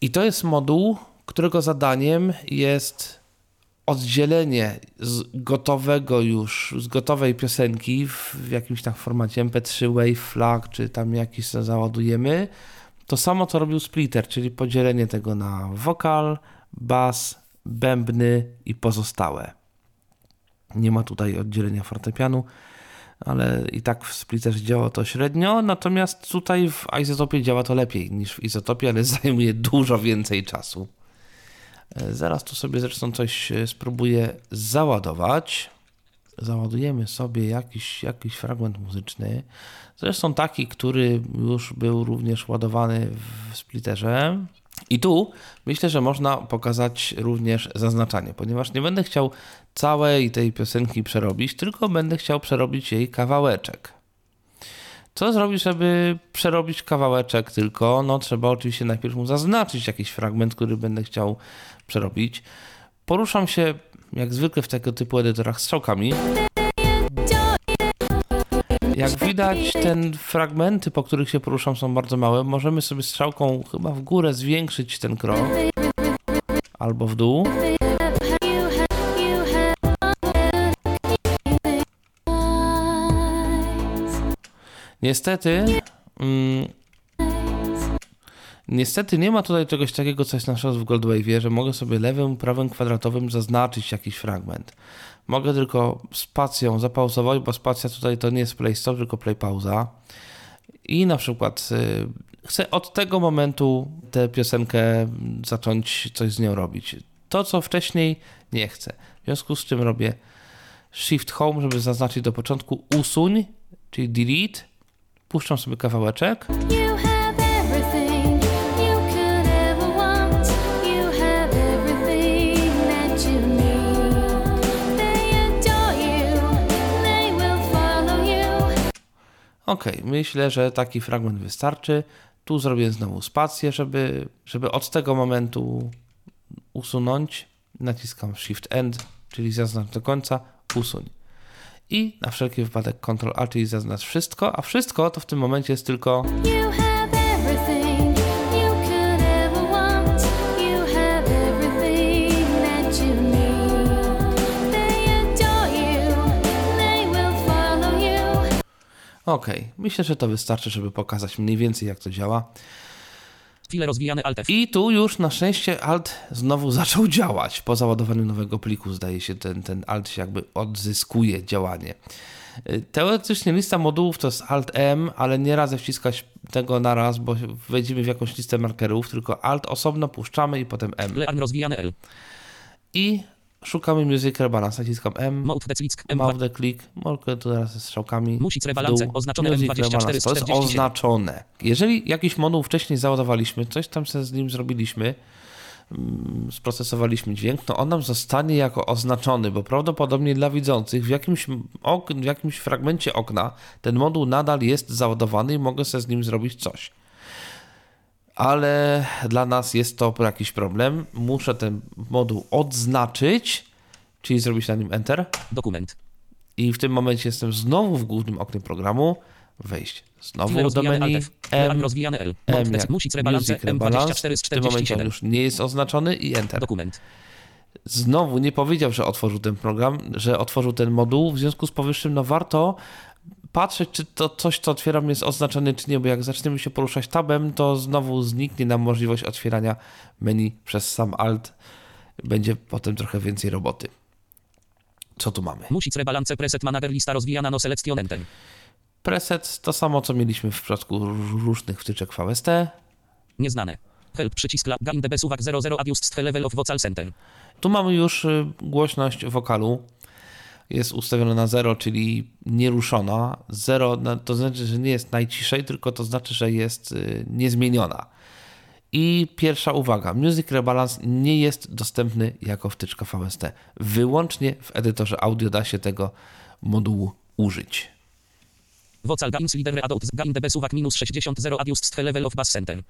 Speaker 2: I to jest moduł, którego zadaniem jest oddzielenie z gotowego już, z gotowej piosenki w, w jakimś tam formacie MP3, Wave, FLAC, czy tam jakiś załadujemy. To samo, co robił Splitter, czyli podzielenie tego na wokal, bas, bębny i pozostałe. Nie ma tutaj oddzielenia fortepianu, ale i tak w Splitterze działa to średnio, natomiast tutaj w Izotopie działa to lepiej niż w Izotopie, ale zajmuje dużo więcej czasu. E, zaraz tu sobie zresztą coś e, spróbuję załadować. Załadujemy sobie jakiś, jakiś fragment muzyczny. Zresztą taki, który już był również ładowany w splitterze. I tu myślę, że można pokazać również zaznaczanie, ponieważ nie będę chciał całej tej piosenki przerobić, tylko będę chciał przerobić jej kawałeczek. Co zrobić, żeby przerobić kawałeczek tylko? No trzeba oczywiście najpierw mu zaznaczyć jakiś fragment, który będę chciał przerobić. Poruszam się jak zwykle w tego typu edytorach strzałkami. Jak widać, ten fragmenty, po których się poruszam, są bardzo małe. Możemy sobie strzałką chyba w górę zwiększyć ten krok. Albo w dół. Niestety, mm, niestety nie ma tutaj czegoś takiego, co jest na w Goldwave'ie, że mogę sobie lewym, prawym kwadratowym zaznaczyć jakiś fragment. Mogę tylko spacją zapauzować, bo spacja tutaj to nie jest play stop, tylko play pauza. I na przykład y, chcę od tego momentu tę piosenkę zacząć coś z nią robić. To, co wcześniej nie chcę. W związku z czym robię Shift Home, żeby zaznaczyć do początku usuń, czyli delete. Puszczam sobie kawałeczek. Ok, myślę, że taki fragment wystarczy. Tu zrobię znowu spację, żeby, żeby od tego momentu usunąć. Naciskam Shift End, czyli zaznacz do końca, usuń. I na wszelki wypadek Ctrl A, czyli zaznacz wszystko, a wszystko to w tym momencie jest tylko. OK. Myślę, że to wystarczy, żeby pokazać mniej więcej jak to działa.
Speaker 3: File rozwijane Alt F.
Speaker 2: I tu już na szczęście Alt znowu zaczął działać. Po załadowaniu nowego pliku zdaje się ten, ten Alt się jakby odzyskuje działanie. Y, Teoretycznie lista modułów to jest Alt M, ale nie radzę wciskać tego na raz, bo wejdziemy w jakąś listę markerów, tylko Alt osobno puszczamy i potem M.
Speaker 3: Learn rozwijane L.
Speaker 2: I szukamy Music Rebalance. Naciskam M,
Speaker 3: Mode declick M2.
Speaker 2: małe klik, mogę tu teraz ze strzałkami.
Speaker 3: Music Rebalance, oznaczone
Speaker 2: Music
Speaker 3: M24
Speaker 2: Rebalance,
Speaker 3: z
Speaker 2: To jest
Speaker 3: 47.
Speaker 2: oznaczone. Jeżeli jakiś moduł wcześniej załadowaliśmy, coś tam sobie z nim zrobiliśmy, mm, sprocesowaliśmy dźwięk, to on nam zostanie jako oznaczony, bo prawdopodobnie dla widzących w jakimś, ok- w jakimś fragmencie okna ten moduł nadal jest załadowany i mogę sobie z nim zrobić coś. Ale dla nas jest to jakiś problem. Muszę ten moduł odznaczyć, czyli zrobić na nim Enter.
Speaker 3: Dokument.
Speaker 2: I w tym momencie jestem znowu w głównym oknie programu. Wejść znowu do menu M,
Speaker 3: rozwijane L.
Speaker 2: M
Speaker 3: declick. Music Rebalance
Speaker 2: Music Rebalance.
Speaker 3: M24 z
Speaker 2: W tym momencie on
Speaker 3: 47.
Speaker 2: już nie jest oznaczony i Enter.
Speaker 3: Dokument.
Speaker 2: Znowu nie powiedział, że otworzył ten program, że otworzył ten moduł. W związku z powyższym, no warto patrzeć, czy to coś, co otwieram, jest oznaczone, czy nie, bo jak zaczniemy się poruszać tabem, to znowu zniknie nam możliwość otwierania menu przez sam Alt. Będzie potem trochę więcej roboty. Co tu mamy?
Speaker 3: Music Rebalance Preset Manager lista rozwijana no selection.
Speaker 2: Preset to samo, co mieliśmy w przypadku różnych wtyczek VST.
Speaker 3: Nieznane. Help przycisk. Gain db suwak 00 adjust level of vocal center.
Speaker 2: Tu mamy już y, głośność wokalu. Jest ustawiona na 0, czyli nieruszona. 0 na- to znaczy, że nie jest najciszej, tylko to znaczy, że jest y, niezmieniona. I pierwsza uwaga, Music Rebalance nie jest dostępny jako wtyczka VST. Wyłącznie w edytorze audio da się tego modułu użyć.
Speaker 3: Vocal gains leader adult gain dB suwak minus 60 0 adjust level of bass center.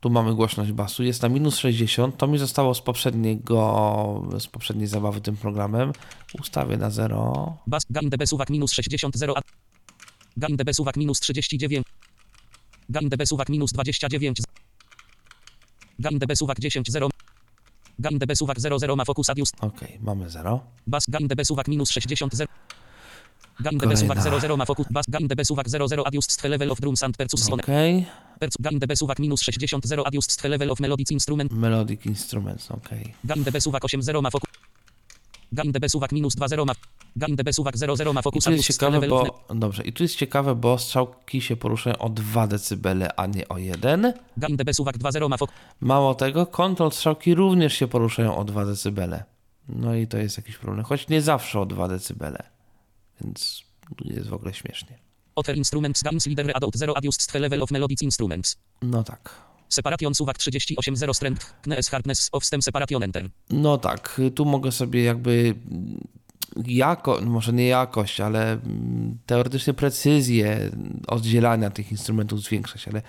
Speaker 2: Tu mamy głośność basu, jest na minus 60. To mi zostało z poprzedniego, z poprzedniej zabawy tym programem. Ustawię na 0.
Speaker 3: Bass gain dB suwak minus 60 0 ad... Gain dB suwak minus 39. Gain dB suwak minus 29. Gain dB suwak 10 0. Gain dB suwak 0 0 ma fokus adjust.
Speaker 2: Ok, mamy 0.
Speaker 3: Bass gain dB suwak minus 60 0. Gain dB suwak 0 0 ma fokus. Bass gain dB suwak 0 0 adjust level of drums and percus sone.
Speaker 2: Ok,
Speaker 3: Percu gain dB suwak minus 60 0 adjust level of melodic instrument.
Speaker 2: Melodic Instruments, ok.
Speaker 3: Gain dB suwak 8 0 ma fokus. Gain dB suwak minus 2 0 ma. Gain dB suwak 0 0 ma
Speaker 2: I
Speaker 3: fokus
Speaker 2: tu jest ciekawe, bo, dobrze, i tu jest ciekawe, bo strzałki się poruszają o 2 dB, a nie o 1.
Speaker 3: Gain dB suwak 2 0 ma fokus.
Speaker 2: Mało tego, kontrol strzałki również się poruszają o 2 dB. No i to jest jakiś problem, choć nie zawsze o 2 dB. Więc jest w ogóle śmiesznie.
Speaker 3: Other instruments gains leader adult 0 adjust level of melodic instruments.
Speaker 2: No tak.
Speaker 3: Separation suwak 38 0 strength. Knes hardness of stem separation enter.
Speaker 2: No tak, tu mogę sobie jakby jako, może nie jakość, ale mm, teoretycznie precyzję oddzielania tych instrumentów zwiększać, ale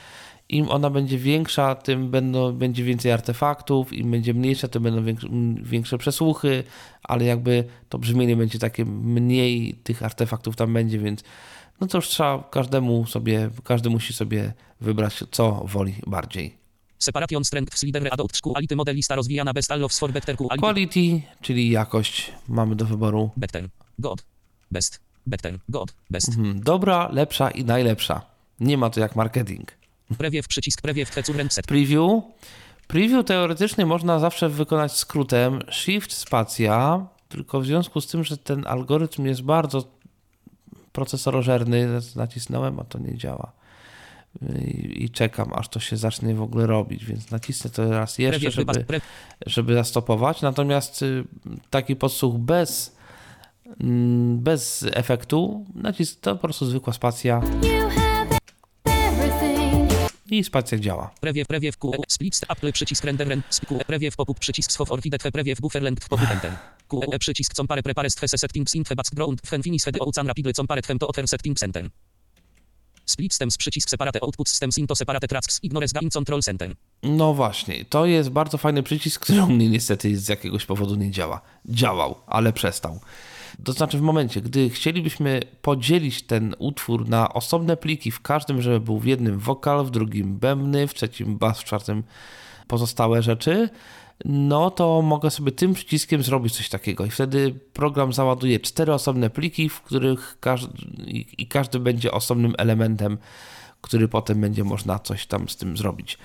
Speaker 2: im ona będzie większa, tym będą, będzie więcej artefaktów, im będzie mniejsza, tym będą większe, większe przesłuchy, ale jakby to brzmienie będzie takie mniej tych artefaktów tam będzie, więc no to już trzeba każdemu sobie, każdy musi sobie wybrać, co woli bardziej.
Speaker 3: Separation strength leader adult quality modelista rozwijana best all of for better quality.
Speaker 2: Quality, czyli jakość, mamy do wyboru
Speaker 3: Better. God. Best. Better. God. Best.
Speaker 2: Mhm, Dobra, lepsza i najlepsza. Nie ma to jak marketing.
Speaker 3: Preview przycisk preview set.
Speaker 2: Preview. Preview teoretycznie można zawsze wykonać skrótem Shift spacja, tylko w związku z tym, że ten algorytm jest bardzo procesorożerny, nacisnąłem, a to nie działa. I, I czekam, aż to się zacznie w ogóle robić, więc nacisnę to raz jeszcze, żeby, żeby zastopować. Natomiast y, taki podsłuch bez, mm, bez efektu, nacisk to po prostu zwykła spacja
Speaker 4: You have everything.
Speaker 2: I spacja działa.
Speaker 3: Preview preview QE split Apple przycisk render rend QE preview popup przycisk swow orchidetwe preview buffer length popup enter. QE przycisk compare prepare stwe settings in background fen finis fedy oucan rapidly compare twem to other settings center. Split stems przycisk separate output stems into separate tracks ignores gain control center.
Speaker 2: No właśnie, to jest bardzo fajny przycisk, który u mnie niestety z jakiegoś powodu nie działa. Działał, ale przestał. To znaczy w momencie, gdy chcielibyśmy podzielić ten utwór na osobne pliki, w każdym, żeby był w jednym wokal, w drugim bębny, w trzecim bas, w czwartym pozostałe rzeczy, no to mogę sobie tym przyciskiem zrobić coś takiego i wtedy program załaduje cztery osobne pliki, w których każdy, i, każdy będzie osobnym elementem, który potem będzie można coś tam z tym zrobić.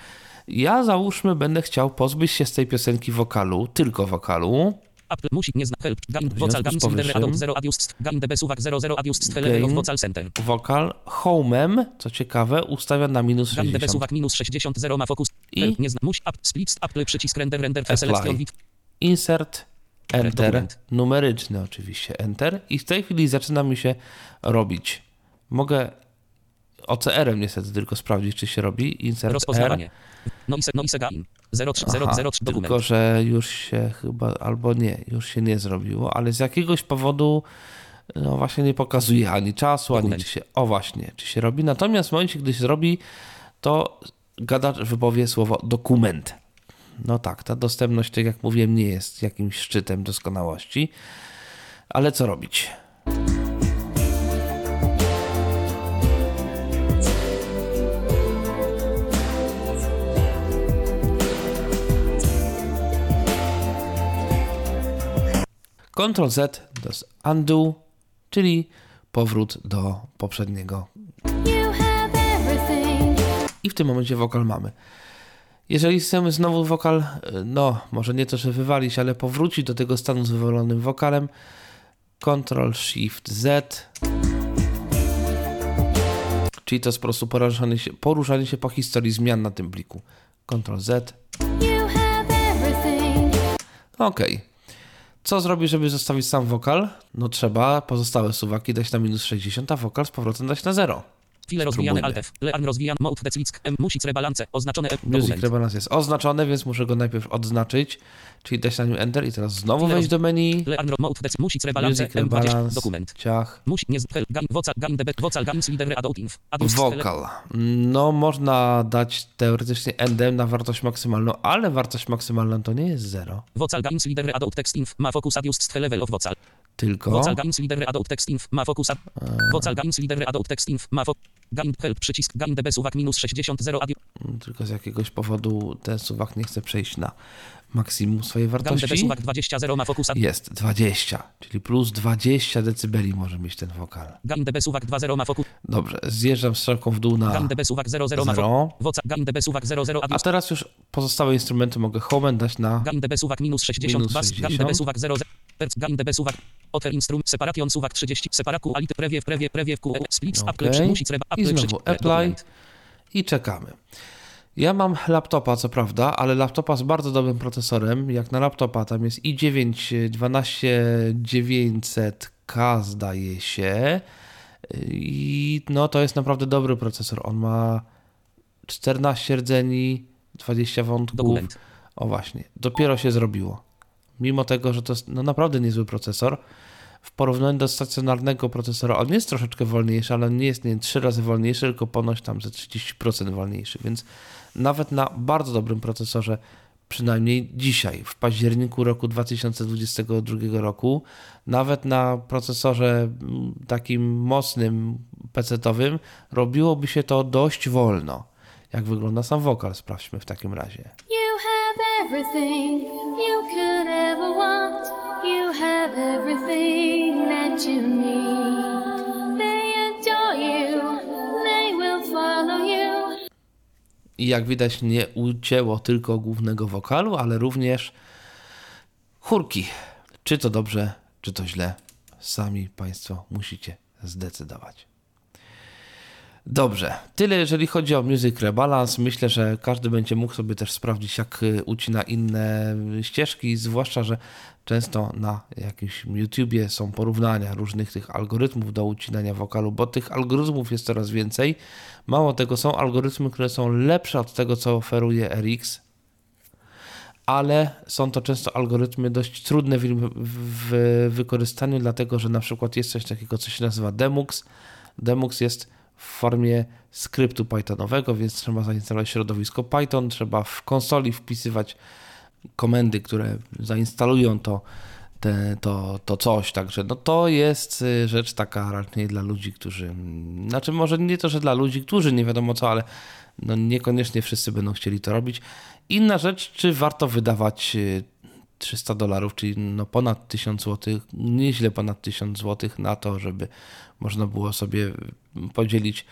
Speaker 2: Ja załóżmy będę chciał pozbyć się z tej piosenki wokalu, tylko wokalu.
Speaker 3: Apple musi nie zna help gain vocal gain
Speaker 2: powyższym-
Speaker 3: adult 0 adjust gain db suwak 00 adjust level vocal center.
Speaker 2: Wokal homem, co ciekawe, ustawia na minus
Speaker 3: Gain db
Speaker 2: 60.
Speaker 3: suwak minus 60 0 ma fokus.
Speaker 2: I?
Speaker 3: Help nie zna musi up split Apple przycisk render render selection
Speaker 2: Insert, Enter, numeryczny oczywiście, Enter i w tej chwili zaczyna mi się robić. Mogę OCR-em niestety tylko sprawdzić, czy się robi. Insert R.
Speaker 3: rozpoznawanie. Noise noise gain 03
Speaker 2: Aha,
Speaker 3: 003 dokument.
Speaker 2: tylko, że już się chyba, albo nie, już się nie zrobiło, ale z jakiegoś powodu no właśnie nie pokazuje ani czasu, ani czy się, o właśnie, czy się robi. Natomiast w momencie, gdy się zrobi, to gadacz wypowie słowo dokument. No tak, ta dostępność, tak jak mówiłem, nie jest jakimś szczytem doskonałości, ale co robić? Ctrl Z to jest undo, czyli powrót do poprzedniego. I w tym momencie wokal mamy. Jeżeli chcemy znowu wokal, y, no może nie to, że wywalić, ale powrócić do tego stanu z wywalonym wokalem, Ctrl Shift Z, czyli to jest po prostu poruszanie się, poruszanie się po historii zmian na tym pliku. Ctrl Z,
Speaker 4: You have everything.
Speaker 2: Ok. Co zrobić, żeby zostawić sam wokal? No trzeba pozostałe suwaki dać na minus 60, a wokal z powrotem dać na 0.
Speaker 3: File rozwijane. Alt F. Learn rozwijane Mode Declick M. Music rebalance. Oznaczone E.
Speaker 2: Music. Rebalance jest oznaczony, więc muszę go najpierw odznaczyć, czyli dać na nim Enter i teraz znowu wejść do meni.
Speaker 3: Learn Mode Dec. Music rebalance
Speaker 2: Music
Speaker 3: M20.
Speaker 2: Rebalance,
Speaker 3: Dokument.
Speaker 2: ciach,
Speaker 3: Musi nie z hel, gain, vocal, gain, debet, vocal, gains, lider, adult inf.
Speaker 2: Wokal. No, można dać teoretycznie endem na wartość maksymalną, ale wartość maksymalna to nie jest 0,
Speaker 3: Vocal, gains, lider, adult text inf. Ma focus adjust level of vocal.
Speaker 2: tylko
Speaker 3: Vocal, gains, lider, adult text inf. Ma focus. Vocal, gains, lider, adult text inf. Ma focus... Gain, help, przycisk, gain, db, suwak, minus 60, 0, adiu.
Speaker 2: tylko z jakiegoś powodu ten suwak nie chce przejść na maksimum swojej
Speaker 3: Gain, db,
Speaker 2: wartości.
Speaker 3: suwak, 20, 0, ma focus ad...
Speaker 2: Jest 20, czyli plus 20 decybeli może mieć ten wokal.
Speaker 3: Gain, db, suwak, 2, 0, ma focus...
Speaker 2: Dobrze, zjeżdżam strzałką w dół na
Speaker 3: Gain, db, suwak, 0, 0, ma focus...
Speaker 2: 0,
Speaker 3: Vocal, gain, db, suwak, 0, 0,
Speaker 2: a teraz już pozostałe instrumenty mogę home dać na
Speaker 3: Gain, db, suwak, minus 60,
Speaker 2: Minus
Speaker 3: bas, gain,
Speaker 2: 60.
Speaker 3: db, suwak, 0, 0. Hertz, gain, db, suwak... Other instrum, separation, suwak, 30, separaku, alit, prewie, prewie, prewie, q, splits,
Speaker 2: Okej.
Speaker 3: apple, music, reba,
Speaker 2: I
Speaker 3: apple,
Speaker 2: znowu
Speaker 3: przycisk,
Speaker 2: apply. i czekamy. Ja mam laptopa, co prawda, ale laptopa z bardzo dobrym procesorem. Jak na laptopa tam jest i9 12900K zdaje się. I no to jest naprawdę dobry procesor. On ma 14 rdzeni, 20 wątków.
Speaker 3: Dokument.
Speaker 2: O właśnie, dopiero się zrobiło. Mimo tego, że to jest no, naprawdę niezły procesor, w porównaniu do stacjonarnego procesora, on jest troszeczkę wolniejszy, ale nie jest nie 3 razy wolniejszy, tylko ponoć tam ze 30% wolniejszy, więc nawet na bardzo dobrym procesorze, przynajmniej dzisiaj, w październiku roku 2022 roku, nawet na procesorze mm, takim mocnym PC-owym, robiłoby się to dość wolno. Jak wygląda sam wokal, sprawdźmy w takim razie.
Speaker 4: Have everything you could ever want. You have everything that you need. They adore you, they will follow you.
Speaker 2: I jak widać, nie ucięło tylko głównego wokalu, ale również chórki. Czy to dobrze, czy to źle, sami Państwo musicie zdecydować. Dobrze, tyle jeżeli chodzi o Music Rebalance. Myślę, że każdy będzie mógł sobie też sprawdzić, jak y, ucina inne ścieżki, zwłaszcza, że często na jakimś YouTubie są porównania różnych tych algorytmów do ucinania wokalu, bo tych algorytmów jest coraz więcej. Mało tego, są algorytmy, które są lepsze od tego, co oferuje RX, ale są to często algorytmy dość trudne w, w wykorzystaniu, dlatego że na przykład jest coś takiego, co się nazywa Demux. Demux jest w formie skryptu Pythonowego, więc trzeba zainstalować środowisko Python, trzeba w konsoli wpisywać komendy, które zainstalują to, te, to, to coś. Także no to jest y, rzecz taka raczej dla ludzi, którzy. Znaczy, może nie to, że dla ludzi, którzy nie wiadomo co, ale no niekoniecznie wszyscy będą chcieli to robić. Inna rzecz, czy warto wydawać y, 300 dolarów, czyli no ponad 1000 zł, nieźle ponad 1000 zł na to, żeby można było sobie podzielić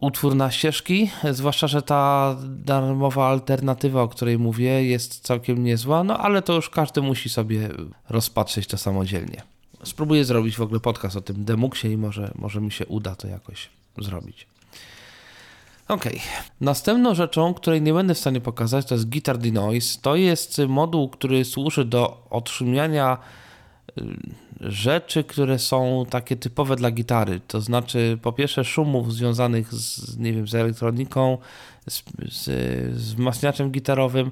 Speaker 2: utwór na ścieżki, zwłaszcza, że ta darmowa alternatywa, o której mówię, jest całkiem niezła, no ale to już każdy musi sobie rozpatrzeć to samodzielnie. Spróbuję zrobić w ogóle podcast o tym Demuxie i może, może mi się uda to jakoś zrobić. Ok. Następną rzeczą, której nie będę w stanie pokazać, to jest Guitar Denoise. To jest moduł, który służy do otrzymiania rzeczy, które są takie typowe dla gitary. To znaczy, po pierwsze, szumów związanych z, nie wiem, z elektroniką, z, z, z wzmacniaczem gitarowym,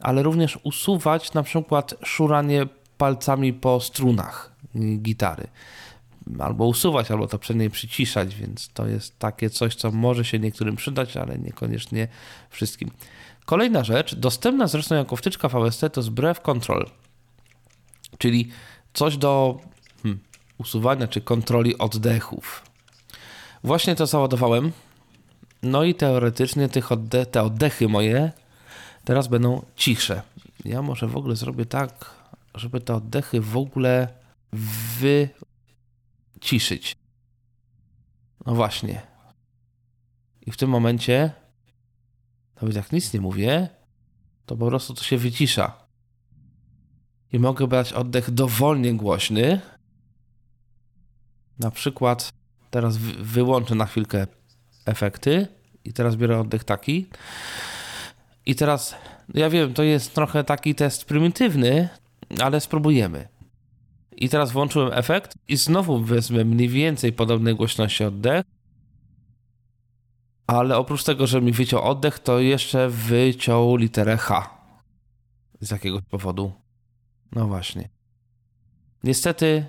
Speaker 2: ale również usuwać na przykład szuranie palcami po strunach gitary. Albo usuwać, albo to przynajmniej przyciszać, więc to jest takie coś, co może się niektórym przydać, ale niekoniecznie wszystkim. Kolejna rzecz, dostępna zresztą jako wtyczka VST, to jest Breath Control, czyli coś do hmm, usuwania czy kontroli oddechów. Właśnie to załadowałem. No i teoretycznie tych odde te oddechy moje teraz będą cichsze. Ja może w ogóle zrobię tak, żeby te oddechy w ogóle wyciszyć. No właśnie. I w tym momencie, nawet jak nic nie mówię, to po prostu to się wycisza i mogę brać oddech dowolnie głośny. Na przykład teraz wy- wyłączę na chwilkę efekty i teraz biorę oddech taki. I teraz ja wiem, to jest trochę taki test prymitywny, ale spróbujemy. I teraz włączyłem efekt i znowu wezmę mniej więcej podobnej głośności oddech. Ale oprócz tego, że mi wyciął oddech, to jeszcze wyciął literę H. Z jakiegoś powodu. No właśnie. Niestety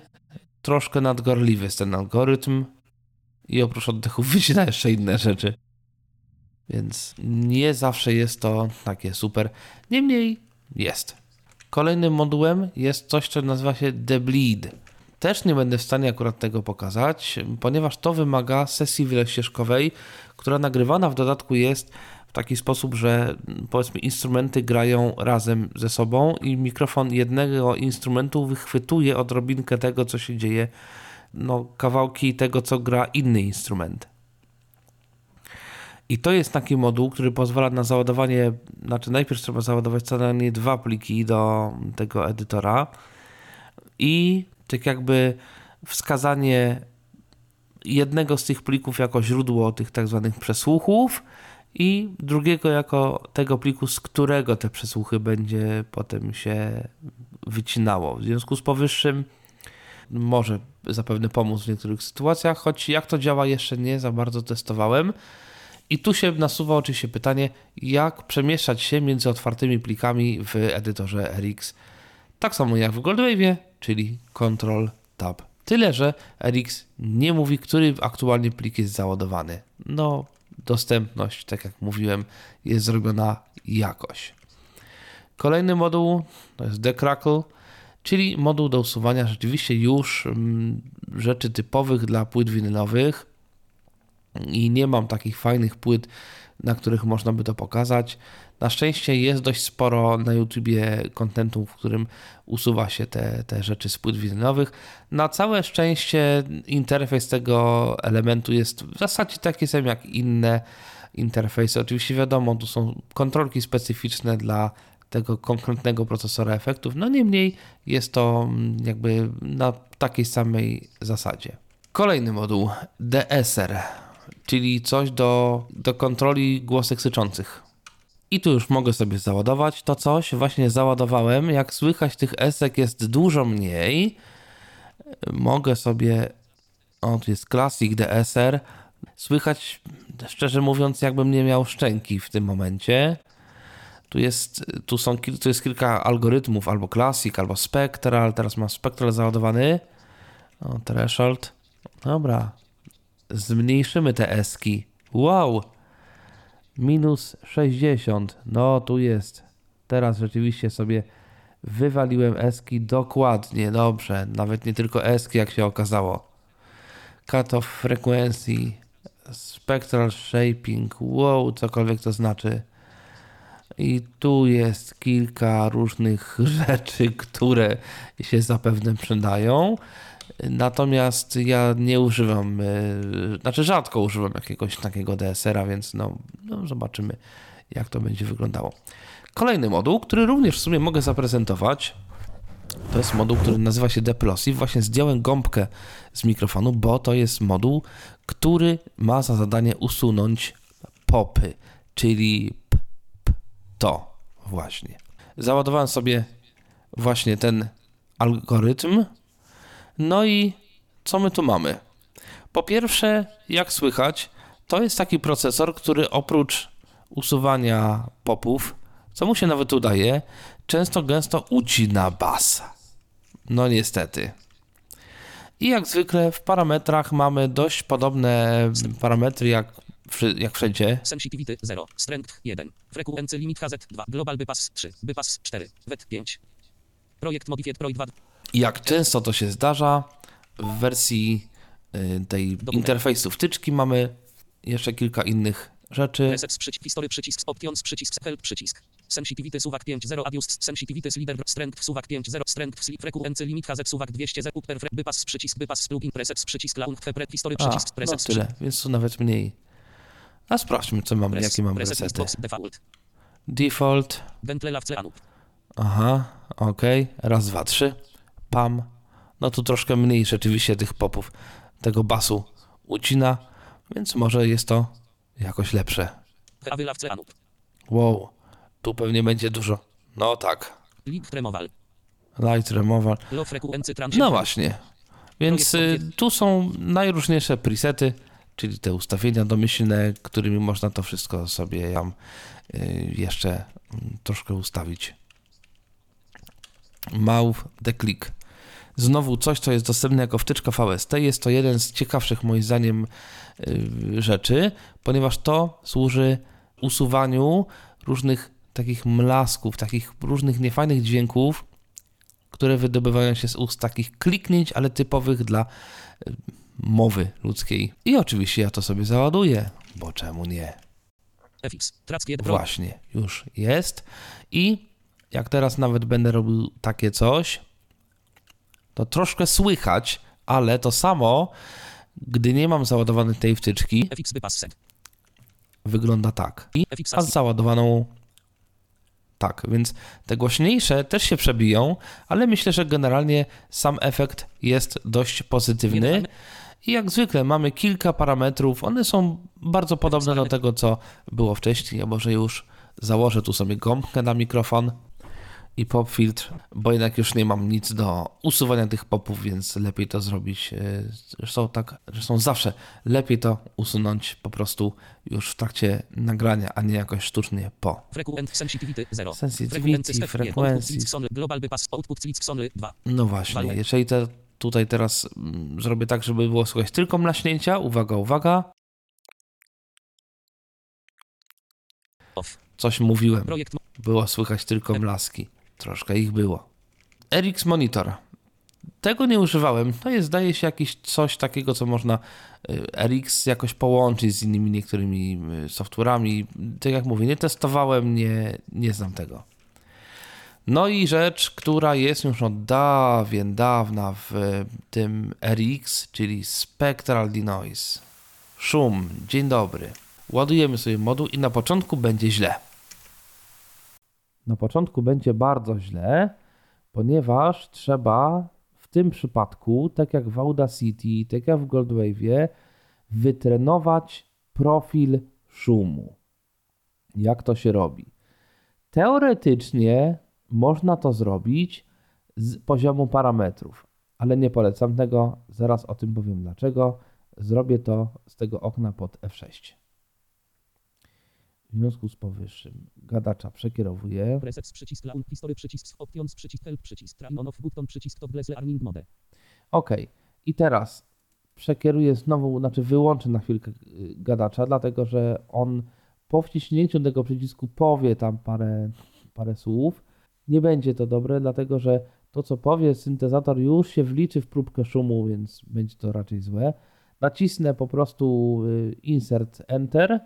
Speaker 2: troszkę nadgorliwy jest ten algorytm i oprócz oddechu wycina jeszcze inne rzeczy. Więc nie zawsze jest to takie super. Niemniej jest. Kolejnym modułem jest coś, co nazywa się The Bleed. Też nie będę w stanie akurat tego pokazać, ponieważ to wymaga sesji wielościeżkowej, która nagrywana w dodatku jest taki sposób, że powiedzmy instrumenty grają razem ze sobą i mikrofon jednego instrumentu wychwytuje odrobinkę tego, co się dzieje, no kawałki tego, co gra inny instrument. I to jest taki moduł, który pozwala na załadowanie, znaczy najpierw trzeba załadować co najmniej dwa pliki do tego edytora i tak jakby wskazanie jednego z tych plików jako źródło tych tak zwanych przesłuchów i drugiego jako tego pliku, z którego te przesłuchy będzie potem się wycinało. W związku z powyższym może zapewne pomóc w niektórych sytuacjach, choć jak to działa jeszcze nie za bardzo testowałem. I tu się nasuwa oczywiście pytanie, jak przemieszczać się między otwartymi plikami w edytorze RX. Tak samo jak w Goldwave'ie, czyli Ctrl Tab. Tyle, że RX nie mówi, który aktualnie plik jest załadowany. No, dostępność, tak jak mówiłem, jest zrobiona jakoś. Kolejny moduł to jest Decrackle, czyli moduł do usuwania rzeczywiście już mm, rzeczy typowych dla płyt winylowych i nie mam takich fajnych płyt, na których można by to pokazać. Na szczęście jest dość sporo na YouTubie kontentu, w którym usuwa się te, te rzeczy z płyt winylowych. Na całe szczęście interfejs tego elementu jest w zasadzie taki sam jak inne interfejsy. Oczywiście wiadomo, tu są kontrolki specyficzne dla tego konkretnego procesora efektów, no niemniej jest to jakby na takiej samej zasadzie. Kolejny moduł DSR, czyli coś do, do kontroli głosek syczących. I tu już mogę sobie załadować to coś. Właśnie załadowałem. Jak słychać, tych esek jest dużo mniej. Mogę sobie. O, tu jest Classic DSR. Słychać, szczerze mówiąc, jakbym nie miał szczęki w tym momencie. Tu jest, tu są, tu jest kilka algorytmów, albo Classic, albo Spectral. Teraz mam Spectral załadowany. O, Threshold. Dobra. Zmniejszymy te eski. Wow! Minus 60. No, tu jest. Teraz rzeczywiście sobie wywaliłem eski dokładnie. Dobrze. Nawet nie tylko eski, jak się okazało. Cut off frequency. Spectral shaping. Wow, cokolwiek to znaczy. I tu jest kilka różnych rzeczy, które się zapewne przydają. Natomiast ja nie używam, yy, znaczy rzadko używam jakiegoś takiego DSR-a, więc no, no zobaczymy, jak to będzie wyglądało. Kolejny moduł, który również w sumie mogę zaprezentować, to jest moduł, który nazywa się Deplosive. Właśnie zdjąłem gąbkę z mikrofonu, bo to jest moduł, który ma za zadanie usunąć popy, czyli p, p, to właśnie. Załadowałem sobie właśnie ten algorytm. No i co my tu mamy? Po pierwsze, jak słychać, to jest taki procesor, który oprócz usuwania popów, co mu się nawet udaje, często gęsto ucina bas. No niestety. I jak zwykle w parametrach mamy dość podobne parametry jak, jak wszędzie.
Speaker 3: Sensitivity 0, Strength 1, Frequency Limit HZ 2, Global Bypass 3, Bypass 4, WET 5. Projekt Modified Pro 2,
Speaker 2: Jak często to się zdarza, w wersji y, tej interfejsu wtyczki mamy jeszcze kilka innych rzeczy.
Speaker 3: Resets przycisk, History przycisk, Options przycisk, Help przycisk. Sensitivity suwak 5.0 Adjust Sensitivity Slider Strength suwak 5.0 Strength Slip Frequency Limit HZ suwak 200 Z Upper Fre- Bypass przycisk Bypass Plugin Presets przycisk Launch Fepret History przycisk
Speaker 2: no
Speaker 3: Presets
Speaker 2: tyle, więc tu nawet mniej. A sprawdźmy, co mamy, jakie mamy
Speaker 3: Preset
Speaker 2: resety.
Speaker 3: Box Default
Speaker 2: Default, aha, okej, raz, dwa, trzy, pam. No tu troszkę mniej rzeczywiście tych popów, tego basu ucina, więc może jest to jakoś lepsze. Wow, tu pewnie będzie dużo. No tak,
Speaker 3: Lip Removal
Speaker 2: Light Removal. No właśnie. Więc y, tu są najróżniejsze presety, czyli te ustawienia domyślne, którymi można to wszystko sobie tam y, jeszcze mm, troszkę ustawić. Mouth the Click. Znowu coś, co jest dostępne jako wtyczka VST. Jest to jeden z ciekawszych moim zdaniem y, rzeczy, ponieważ to służy usuwaniu różnych takich mlasków, takich różnych niefajnych dźwięków, które wydobywają się z ust takich kliknięć, ale typowych dla y, mowy ludzkiej. I oczywiście ja to sobie załaduję, bo czemu nie?
Speaker 3: FX.
Speaker 2: Właśnie, już jest. I jak teraz nawet będę robił takie coś, to troszkę słychać, ale to samo, gdy nie mam załadowanej tej wtyczki, wygląda tak. A z załadowaną tak, więc te głośniejsze też się przebiją, ale myślę, że generalnie sam efekt jest dość pozytywny. I jak zwykle mamy kilka parametrów, one są bardzo podobne do tego, co było wcześniej, a może już założę tu sobie gąbkę na mikrofon i pop filtr, bo jednak już nie mam nic do usuwania tych popów, więc lepiej to zrobić. e, Zresztą tak, zresztą zawsze lepiej to usunąć po prostu już w trakcie nagrania, a nie jakoś sztucznie po.
Speaker 3: Frequent sensitivity 0.
Speaker 2: Sensitivity,
Speaker 3: global bypass output 2.
Speaker 2: No właśnie, jeżeli te, tutaj teraz mm, zrobię tak, żeby było słychać tylko mlaśnięcia, uwaga, uwaga,
Speaker 3: Off.
Speaker 2: coś mówiłem. Było słychać tylko mlaski. Troszkę ich było. RX Monitor. Tego nie używałem. To jest, zdaje się, jakieś coś takiego, co można y, RX jakoś połączyć z innymi niektórymi y, software'ami. Tak jak mówię, nie testowałem, nie, nie znam tego. No i rzecz, która jest już od dawien dawna w y, tym RX, czyli Spectral Denoise. Szum. Dzień dobry. Ładujemy sobie moduł i na początku będzie źle na początku będzie bardzo źle, ponieważ trzeba w tym przypadku, tak jak w Audacity, tak jak w Goldwave'ie, wytrenować profil szumu. Jak to się robi? Teoretycznie można to zrobić z poziomu parametrów, ale nie polecam tego, zaraz o tym powiem dlaczego. Zrobię to z tego okna pod F6. W związku z powyższym gadacza przekierowuję.
Speaker 3: Presets przycisk launch history przycisk options przycisk help przycisk turn on off button przycisk toggle learning mode.
Speaker 2: OK. I teraz przekieruję znowu, znaczy wyłączę na chwilkę y, gadacza, dlatego że on po wciśnięciu tego przycisku powie tam parę, parę słów. Nie będzie to dobre, dlatego że to, co powie syntezator, już się wliczy w próbkę szumu, więc będzie to raczej złe. Nacisnę po prostu y, insert enter,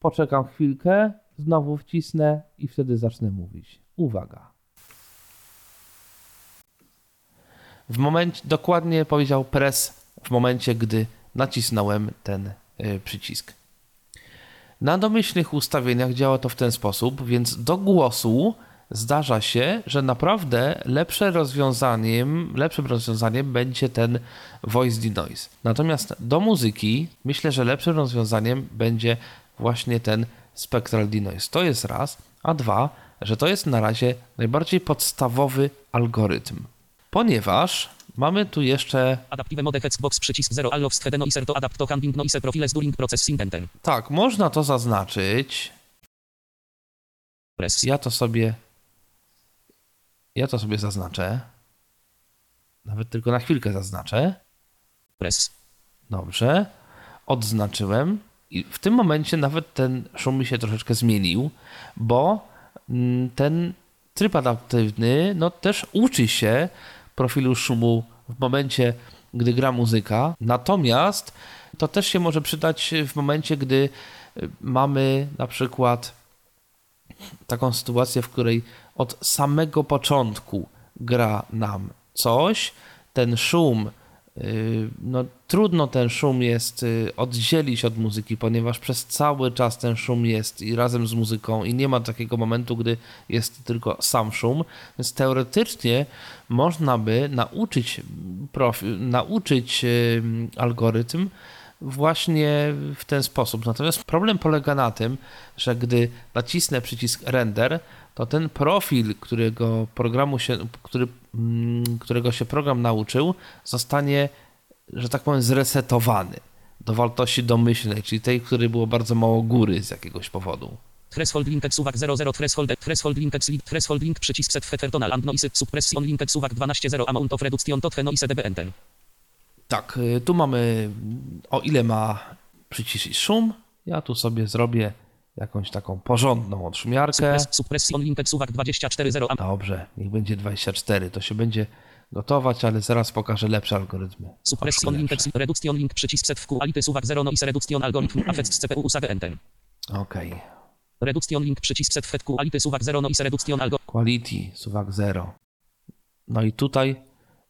Speaker 2: poczekam chwilkę, znowu wcisnę i wtedy zacznę mówić. Uwaga. W momencie, dokładnie powiedział press w momencie, gdy nacisnąłem ten y, przycisk. Na domyślnych ustawieniach działa to w ten sposób, więc do głosu zdarza się, że naprawdę lepsze rozwiązaniem, lepszym rozwiązaniem będzie ten voice denoise. Natomiast do muzyki myślę, że lepszym rozwiązaniem będzie właśnie ten spectral denoise. To jest raz, a dwa, że to jest na razie najbardziej podstawowy algorytm. Ponieważ mamy tu jeszcze
Speaker 3: Adaptive mode Hexbox przycisk 0 allows the noise to adapt to handling noise profiles during processing enter.
Speaker 2: tak, można to zaznaczyć. Ja to sobie. Ja to sobie zaznaczę. Nawet tylko na chwilkę zaznaczę.
Speaker 3: Press.
Speaker 2: Dobrze. Odznaczyłem. I w tym momencie nawet ten szum mi się troszeczkę zmienił, bo mm, ten tryb adaptywny no, też uczy się profilu szumu w momencie, gdy gra muzyka. Natomiast to też się może przydać w momencie, gdy y, mamy na przykład taką sytuację, w której od samego początku gra nam coś, ten szum, no trudno ten szum jest yy, oddzielić od muzyki, ponieważ przez cały czas ten szum jest i razem z muzyką i nie ma takiego momentu, gdy jest tylko sam szum, więc teoretycznie można by nauczyć profil, nauczyć yy, algorytm właśnie w ten sposób. Natomiast problem polega na tym, że gdy nacisnę przycisk render, to ten profil, którego programu się, który, którego się program nauczył, zostanie, że tak powiem, zresetowany do wartości domyślnej, czyli tej, której było bardzo mało góry z jakiegoś powodu.
Speaker 3: Threshold linked suwak 00 threshold threshold linked slid threshold link przycisk set header tonal and noise suppression linked suwak 12.0 amount of reduction to noise db enter.
Speaker 2: Tak, y, tu mamy, o ile ma przyciszyć szum, ja tu sobie zrobię jakąś taką porządną odszumiarkę.
Speaker 3: Suppress, suppression linked suwak 24.0 am
Speaker 2: Dobrze, niech będzie 24, to się będzie gotować, ale zaraz pokażę lepsze algorytmy.
Speaker 3: suppression linked reduction link przycisk set w quality suwak 0 noise reduction algorithm affects CPU usage enter.
Speaker 2: Okej,
Speaker 3: Reduction link przycisk set w quality suwak 0 noise reduction algo
Speaker 2: quality, suwak 0. No i tutaj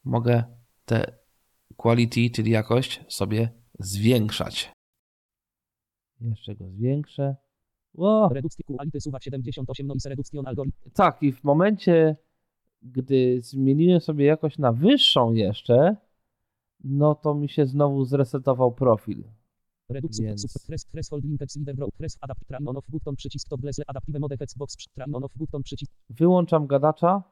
Speaker 2: mogę te quality, czyli jakość, sobie zwiększać. Jeszcze go zwiększę. O,
Speaker 3: Redukcji quality suwak 78 noise reduction algorithm.
Speaker 2: tak, i w momencie, gdy zmieniłem sobie jakość na wyższą jeszcze, no to mi się znowu zresetował profil.
Speaker 3: Redukcji
Speaker 2: Więc-
Speaker 3: thres, threshold linked slider brow thres adapt try on off button przycisk top bless adaptive mode Xbox try on off button przycisk
Speaker 2: Wyłączam gadacza,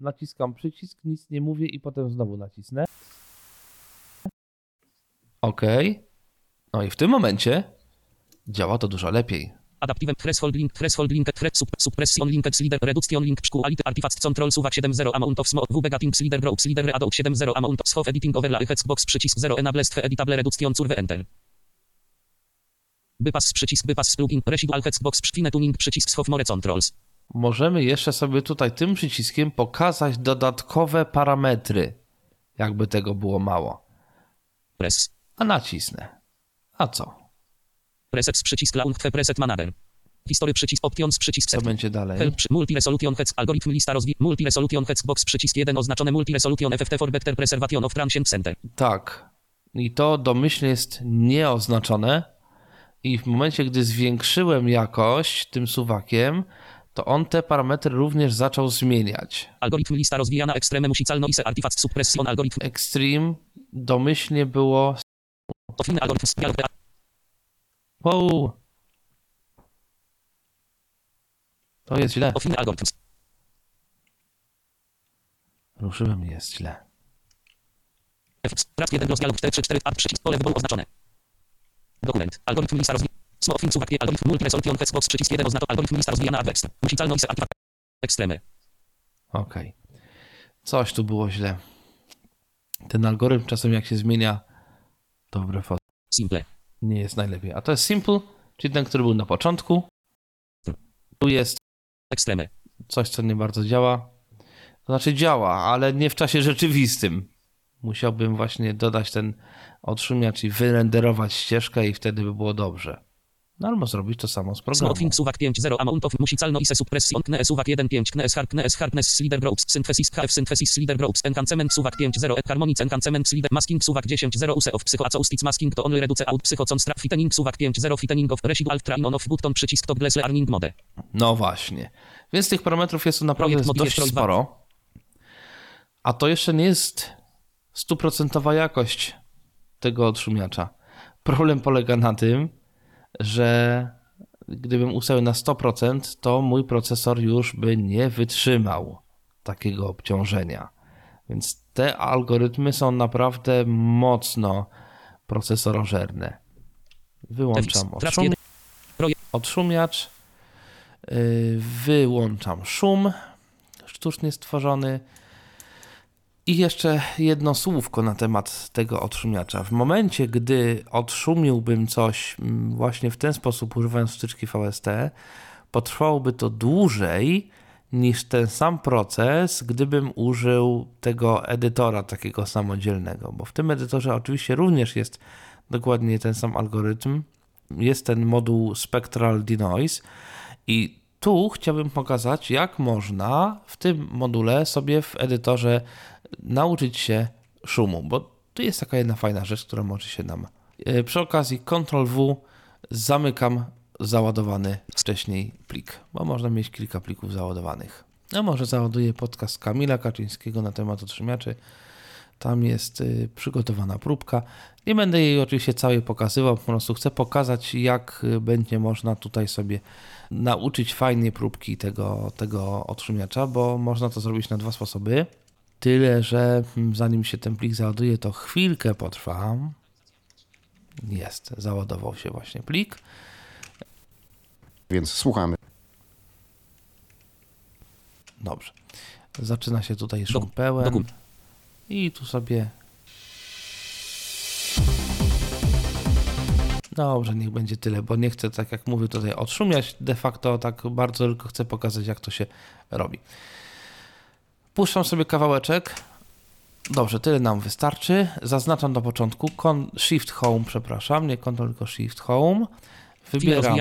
Speaker 2: naciskam przycisk, nic nie mówię i potem znowu nacisnę. OK. No i w tym momencie działa to dużo lepiej.
Speaker 3: Adaptive threshold link threshold link thread sup, suppression linked slider reduction link quality artifact control suwak 7.0 amount of small wb gatting slider brow slider readout 7.0 amount of soft editing overlay Xbox przycisk 0 enable editable reduction curve enter. Bypass przycisk bypass plugin residual Xbox fine tuning przycisk soft more controls.
Speaker 2: Możemy jeszcze sobie tutaj tym przyciskiem pokazać dodatkowe parametry, jakby tego było mało.
Speaker 3: Press.
Speaker 2: A nacisnę. A co?
Speaker 3: Presets przycisk launch preset manager. History przycisk options przycisk
Speaker 2: Co
Speaker 3: set.
Speaker 2: będzie dalej?
Speaker 3: Help przy multi-resolution heads algorytm lista rozwi multi-resolution heads box przycisk 1 oznaczone multi-resolution FFT for better preservation of transient center.
Speaker 2: Tak. I to domyślnie jest nieoznaczone. I w momencie, gdy zwiększyłem jakość tym suwakiem, to on te parametry również zaczął zmieniać.
Speaker 3: Algorytm lista rozwijana ekstremem musicalno ise artifact suppression algorytm
Speaker 2: Extreme domyślnie było.
Speaker 3: to finy algorytm spiral
Speaker 2: Wow! To jest źle.
Speaker 3: to finy algorytm
Speaker 2: Ruszyłem, jest źle.
Speaker 3: Raz 1 rozdział 4 3 4 art przycisk pole wyboru oznaczone. Dokument. Algorytm lista rozwijana. Small fin suwak algorytm multi-resolution heads box przycisk 1 oznaczone algorytm lista rozwijana advex. Musicalno ise artifact ekstremy.
Speaker 2: Okej. Coś tu było źle. Ten algorytm czasem jak się zmienia, to wbrew
Speaker 3: Simple.
Speaker 2: Nie jest najlepiej. A to jest simple, czyli ten, który był na początku. Tu jest
Speaker 3: Ekstremy.
Speaker 2: coś, co nie bardzo działa. To znaczy działa, ale nie w czasie rzeczywistym. Musiałbym właśnie dodać ten odszumiacz i wyrenderować ścieżkę i wtedy by było dobrze. No albo zrobić to samo z programem.
Speaker 3: Smoothing suwak 5.0 amount of musicalno ise suppression kne suwak 1.5 kne hard kne hardness slider groups synthesis hf synthesis slider groups enhancement suwak 5.0 et harmonic enhancement slider masking suwak 10.0 use of psychoacoustics masking to only reduce out psychoconstract fittening suwak 5.0 fittening of residual train on off button przycisk top glass learning mode.
Speaker 2: No właśnie. Więc tych parametrów jest tu naprawdę
Speaker 3: Projekt
Speaker 2: dość
Speaker 3: Mobile
Speaker 2: sporo. A to jeszcze nie jest stuprocentowa jakość tego odszumiacza. Problem polega na tym, że gdybym ustawił na 100%, to mój procesor już by nie wytrzymał takiego obciążenia. Więc te algorytmy są naprawdę mocno procesorożerne. Wyłączam
Speaker 3: Draft
Speaker 2: odszumi-
Speaker 3: jeden. Projekt.
Speaker 2: odszumiacz. Yy, Wyłączam szum sztucznie stworzony. I jeszcze jedno słówko na temat tego odszumiacza. W momencie, gdy odszumiłbym coś mm, właśnie w ten sposób, używając wtyczki VST, potrwałoby to dłużej niż ten sam proces, gdybym użył tego edytora takiego samodzielnego, bo w tym edytorze oczywiście również jest dokładnie ten sam algorytm. Jest ten moduł Spectral Denoise i tu chciałbym pokazać, jak można w tym module sobie w edytorze nauczyć się szumu, bo tu jest taka jedna fajna rzecz, która może się nam. E, Przy okazji Ctrl W zamykam załadowany wcześniej plik, bo można mieć kilka plików załadowanych. A może załaduję podcast Kamila Kaczyńskiego na temat otrzymiaczy. Tam jest y, przygotowana próbka. Nie będę jej oczywiście całej pokazywał, po prostu chcę pokazać, jak y, będzie można tutaj sobie nauczyć fajnie próbki tego, tego odszumiacza, bo można to zrobić na dwa sposoby. Tyle, że zanim się ten plik załaduje, to chwilkę potrwa. Jest, załadował się właśnie plik.
Speaker 5: Więc słuchamy.
Speaker 2: Dobrze. Zaczyna się tutaj szum pełen. I tu sobie. Dobrze, niech będzie tyle, bo nie chcę, tak jak mówię, tutaj odszumiać de facto tak bardzo, tylko chcę pokazać, jak to się robi. Puszczam sobie kawałeczek. Dobrze, tyle nam wystarczy. Zaznaczam na początku Shift Home, przepraszam, nie Ctrl, tylko Shift Home. Wybieram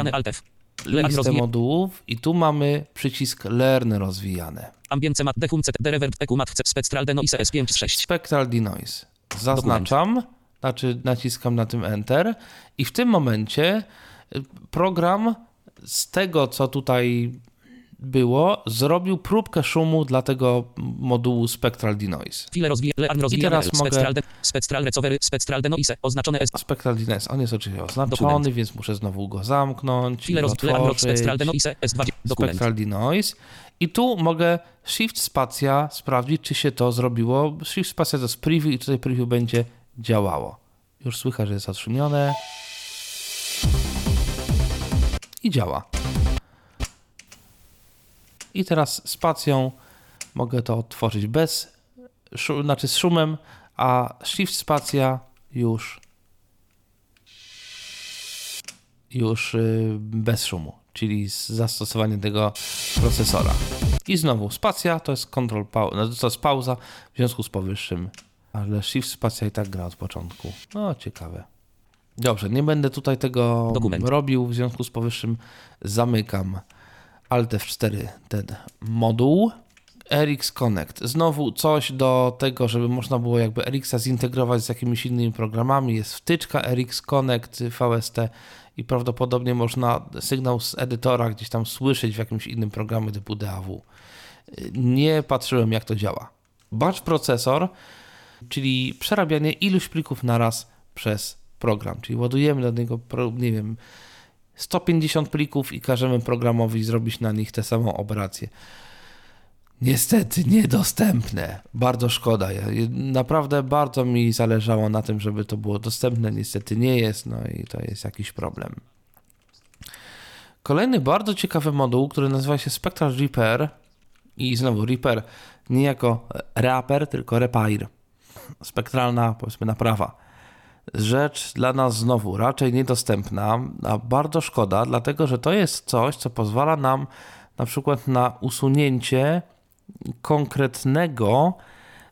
Speaker 2: listę modułów i tu mamy przycisk Learn rozwijane.
Speaker 3: Ambience mat dechum cet derevert eku mat c spectral denoise s56.
Speaker 2: Spectral Denoise. Zaznaczam, znaczy naciskam na tym Enter i w tym momencie y, program z tego, co tutaj było, zrobił próbkę szumu dla tego modułu Spectral Denoise.
Speaker 3: Rozwijane
Speaker 2: teraz mogę-
Speaker 3: Spectral, recovery spectral denoise oznaczone S.
Speaker 2: Spectral Denoise, on jest oczywiście oznaczony, więc muszę znowu go zamknąć i otworzyć.
Speaker 3: spectral denoise S2 dokument.
Speaker 2: Spectral Denoise. I tu mogę Shift Spacja sprawdzić, czy się to zrobiło. Shift Spacja to jest preview i tutaj preview będzie działało. Już słychać, że jest zatrzymione. I działa. I teraz spacją mogę to otworzyć bez, szu- znaczy z szumem, a Shift Spacja już już y, bez szumu, czyli z zastosowaniem tego procesora. I znowu spacja to jest control pau- no, to jest pauza w związku z powyższym, ale shift spacja i tak gra od początku. No ciekawe. Dobrze, nie będę tutaj tego
Speaker 3: Dokument.
Speaker 2: robił, w związku z powyższym zamykam Alt F4 ten moduł. RX Connect. Znowu coś do tego, żeby można było jakby RX zintegrować z jakimiś innymi programami. Jest wtyczka RX Connect VST i prawdopodobnie można sygnał z edytora gdzieś tam słyszeć w jakimś innym programie typu DAW. Nie patrzyłem jak to działa. Batch procesor, czyli przerabianie iluś plików naraz przez program, czyli ładujemy do niego, nie wiem, 150 plików i każemy programowi zrobić na nich tę samą operację. Niestety niedostępne. Bardzo szkoda. Naprawdę bardzo mi zależało na tym, żeby to było dostępne. Niestety nie jest, no i to jest jakiś problem. Kolejny bardzo ciekawy moduł, który nazywa się Spectral Repair i znowu Repair nie jako Reaper, tylko Repair. Spektralna, powiedzmy, naprawa rzecz dla nas znowu raczej niedostępna, a bardzo szkoda, dlatego że to jest coś, co pozwala nam na przykład na usunięcie konkretnego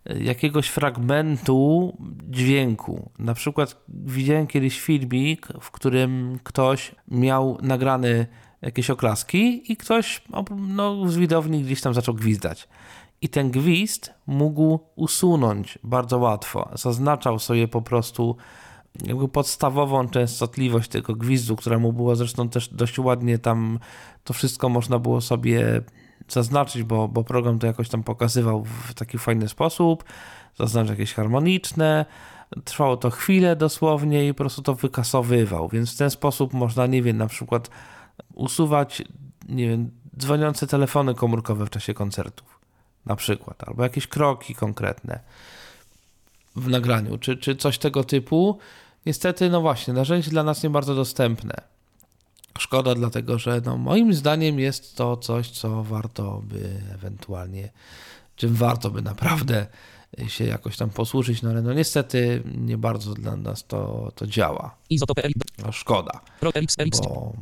Speaker 2: e, jakiegoś fragmentu dźwięku. Na przykład widziałem kiedyś filmik, w którym ktoś miał nagrany jakieś oklaski i ktoś no, z widowni gdzieś tam zaczął gwizdać. I ten gwizd mógł usunąć bardzo łatwo. Zaznaczał sobie po prostu jakby podstawową częstotliwość tego gwizdu, która mu była zresztą też dość ładnie tam, to wszystko można było sobie zaznaczyć, bo, bo program to jakoś tam pokazywał w taki fajny sposób, zaznaczyć jakieś harmoniczne, trwało to chwilę dosłownie i po prostu to wykasowywał, więc w ten sposób można, nie wiem, na przykład usuwać, nie wiem, dzwoniące telefony komórkowe w czasie koncertów, na przykład, albo jakieś kroki konkretne w nagraniu, czy, czy coś tego typu. Niestety, no właśnie, narzędzie dla nas nie bardzo dostępne. Szkoda, dlatego że no, moim zdaniem jest to coś, co warto by ewentualnie, czym warto by naprawdę się jakoś tam posłużyć, no ale no niestety nie bardzo dla nas to, to działa. No, szkoda, bo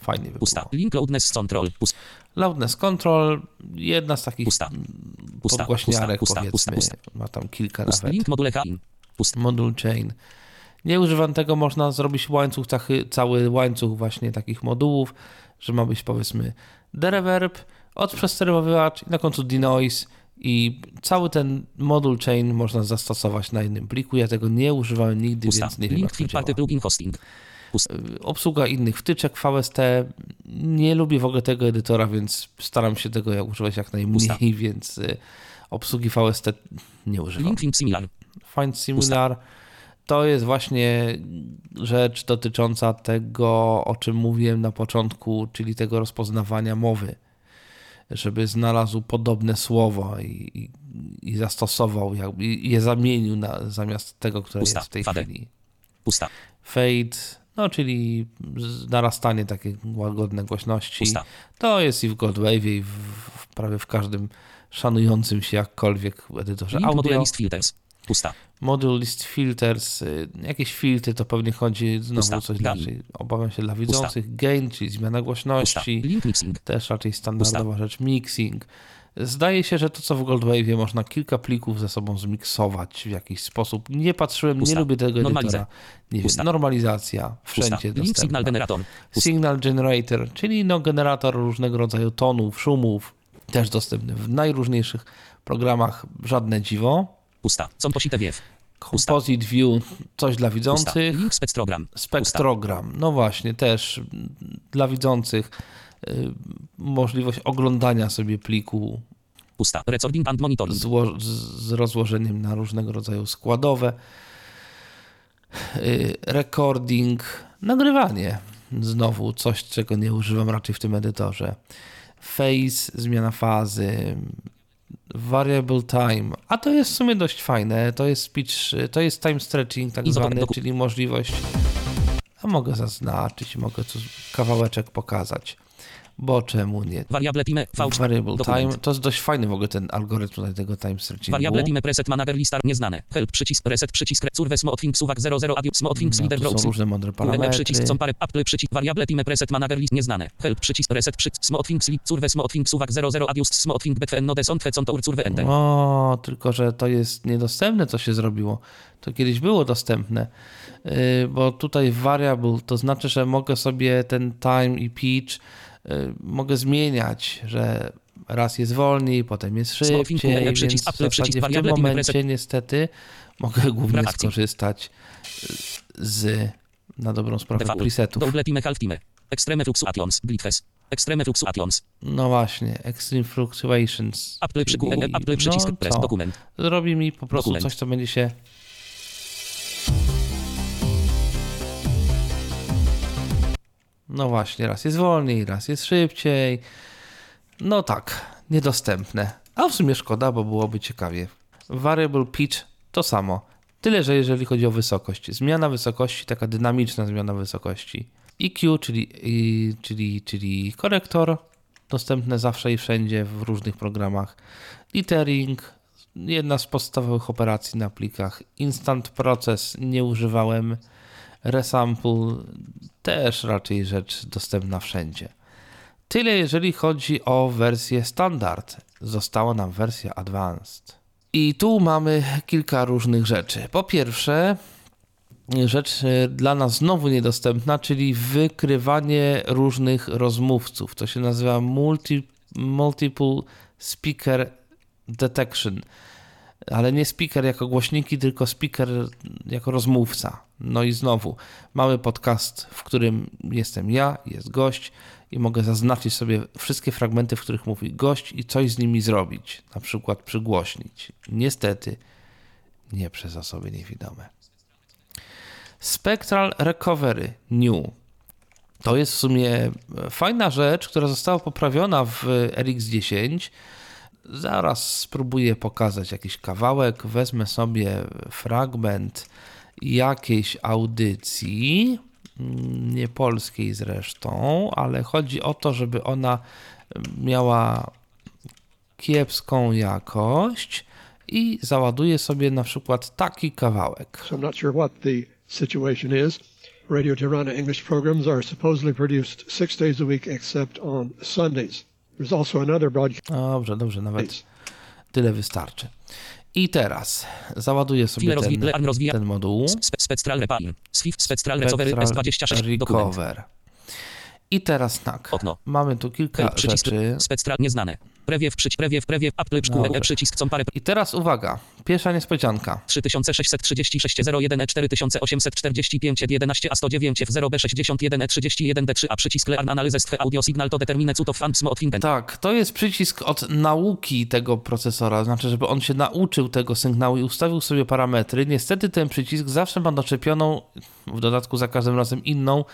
Speaker 2: fajnie by
Speaker 3: Pusta. Link loudness control. Pust,
Speaker 2: Loudness Control, jedna z takich
Speaker 3: Pusta. Pusta,
Speaker 2: podgłośniarek
Speaker 3: pusta,
Speaker 2: powiedzmy,
Speaker 3: pusta,
Speaker 2: ma tam kilka
Speaker 3: pust,
Speaker 2: nawet.
Speaker 3: link module HIN. Pust.
Speaker 2: Modul chain. Nie używam tego, można zrobić łańcuch, tachy, cały łańcuch właśnie takich modułów, że ma być powiedzmy dereverb, odprzesterowywacz i na końcu denoise i cały ten modul chain można zastosować na innym pliku. Ja tego nie używałem nigdy,
Speaker 3: Pusta.
Speaker 2: więc nie wiem
Speaker 3: Link
Speaker 2: jak to
Speaker 3: plugin hosting. Pust.
Speaker 2: Obsługa innych wtyczek VST. Nie lubię w ogóle tego edytora, więc staram się tego używać jak najmniej,
Speaker 3: Pusta.
Speaker 2: więc y, obsługi VST nie używam.
Speaker 3: Link link similar.
Speaker 2: Find Similar to jest właśnie rzecz dotycząca tego, o czym mówiłem na początku, czyli tego rozpoznawania mowy. Żeby znalazł podobne słowo i, i, i zastosował, jakby, i je zamienił na, zamiast tego, które
Speaker 3: Pusta.
Speaker 2: jest w tej
Speaker 3: Fade.
Speaker 2: chwili.
Speaker 3: Pusta.
Speaker 2: Fade, no czyli narastanie takiej łagodnej głośności.
Speaker 3: Pusta.
Speaker 2: To jest i w Godwave, i w, w prawie w każdym szanującym się jakkolwiek edytorze audio.
Speaker 3: list filters. Pusta.
Speaker 2: Module list filters, y, jakieś filtry, to pewnie chodzi znowu
Speaker 3: Pusta.
Speaker 2: coś raczej, obawiam się dla widzących. Gain, czyli zmiana
Speaker 3: Pusta.
Speaker 2: głośności, też raczej standardowa rzecz. Mixing. Zdaje się, że to co w Goldwave'ie można kilka plików ze sobą zmiksować w jakiś sposób. Nie patrzyłem, nie
Speaker 3: Pusta.
Speaker 2: lubię tego edytora. Nie
Speaker 3: Pusta.
Speaker 2: wiem, normalizacja,
Speaker 3: Pusta.
Speaker 2: wszędzie
Speaker 3: Link signal
Speaker 2: dostępna.
Speaker 3: generator. Pusta.
Speaker 2: Signal generator, czyli no generator różnego rodzaju tonów, szumów, też dostępny w najróżniejszych programach, żadne dziwo.
Speaker 3: Pusta. Composite wiew.
Speaker 2: Composite View, coś dla
Speaker 3: Pusta.
Speaker 2: widzących.
Speaker 3: Link spektrogram.
Speaker 2: Spektrogram, no właśnie, też dla widzących y, możliwość oglądania sobie pliku
Speaker 3: Pusta. Recording and monitoring.
Speaker 2: zło- z, rozłożeniem na różnego rodzaju składowe. Y, Recording, nagrywanie. Znowu coś, czego nie używam raczej w tym edytorze. Phase, zmiana fazy. Variable time, a to jest w sumie dość fajne. To jest speech, to jest time stretching, tak zwany, czyli możliwość. A mogę zaznaczyć, mogę tu kawałeczek pokazać, bo czemu nie?
Speaker 3: Variable time. V.
Speaker 2: Variable time, to jest dość fajny w ogóle ten algorytm tutaj tego time stretchingu.
Speaker 3: Variable time preset manager listar nieznane. Help przycisk reset przycisk curve smooth things suwak 00 adiu smooth things
Speaker 2: No,
Speaker 3: leader
Speaker 2: są różne mądre parametry.
Speaker 3: przycisk są parę apple przycisk variable time preset manager list nieznane. Help przycisk reset przycisk smooth things curve smooth things suwak 00 adius smooth thing betwen node są twe to curve enter.
Speaker 2: O, tylko że to jest niedostępne, co się zrobiło. To kiedyś było dostępne, yy, bo tutaj variable to znaczy, że mogę sobie ten time i pitch mogę zmieniać, że raz jest wolniej, potem jest szybciej, więc
Speaker 3: przycisk,
Speaker 2: w
Speaker 3: Apple, przycisk,
Speaker 2: zasadzie w tym momencie niestety mogę głównie skorzystać z, na dobrą sprawę, presetów.
Speaker 3: Extreme fluctuations. Blitfes. Extreme fluctuations.
Speaker 2: No właśnie, Extreme Fluctuations.
Speaker 3: Apple przy
Speaker 2: czyli-
Speaker 3: Apple przycisk
Speaker 2: no
Speaker 3: press dokument.
Speaker 2: Zrobi mi po prostu
Speaker 3: Dokument.
Speaker 2: coś, co będzie się. No właśnie, raz jest wolniej, raz jest szybciej. No tak, niedostępne. A w sumie szkoda, bo byłoby ciekawie. Variable pitch to samo. Tyle, że jeżeli chodzi o wysokość. Zmiana wysokości, taka dynamiczna zmiana wysokości. EQ, czyli, czyli, czyli korektor, dostępne zawsze i wszędzie w różnych programach. Littering, jedna z podstawowych operacji na plikach. Instant Process nie używałem. Resample też raczej rzecz dostępna wszędzie. Tyle jeżeli chodzi o wersję standard. Została nam wersja advanced. I tu mamy kilka różnych rzeczy. Po pierwsze, rzecz e, dla nas znowu niedostępna, czyli wykrywanie różnych rozmówców. To się nazywa multi, multiple speaker detection. Ale nie speaker jako głośniki, tylko speaker jako rozmówca. No i znowu mamy podcast, w którym jestem ja, jest gość i mogę zaznaczyć sobie wszystkie fragmenty, w których mówi gość i coś z nimi zrobić, na przykład przygłośnić. Niestety nie przez osoby niewidome. Spectral Recovery New. To jest w sumie fajna rzecz, która została poprawiona w RX10. Zaraz spróbuję pokazać jakiś kawałek. Wezmę sobie fragment jakiejś audycji, nie polskiej zresztą, ale chodzi o to, żeby ona miała kiepską jakość i załaduję sobie na przykład taki kawałek.
Speaker 5: So I'm not sure what the situation is. Radio Tirana English programs are supposedly produced six days a week except on Sundays. There's also another broadcast.
Speaker 2: Dobrze, dobrze, nawet tyle wystarczy. I teraz załaduję sobie ten, ten moduł.
Speaker 3: Spe- Spectral Repair. Swift Spectral Recovery
Speaker 2: Spectral
Speaker 3: S26 dokument.
Speaker 2: Recover. I teraz tak,
Speaker 3: Okno.
Speaker 2: mamy tu kilka
Speaker 3: przycisk.
Speaker 2: rzeczy.
Speaker 3: Spectral nieznane. Prewiew, przycisk, prewiew, prewiew, Apple, e, przycisk, są parę,
Speaker 2: I teraz uwaga, pierwsza niespodzianka.
Speaker 3: 3636 01 E 4845 11 a 109 F 0 B 61 E 31 D 3 a przycisk Learn Analyze Stwe Audio Signal to determine cut of Finken.
Speaker 2: Tak, to jest przycisk od nauki tego procesora, znaczy, żeby on się nauczył tego sygnału i ustawił sobie parametry. Niestety ten przycisk zawsze ma doczepioną, w dodatku za każdym razem inną,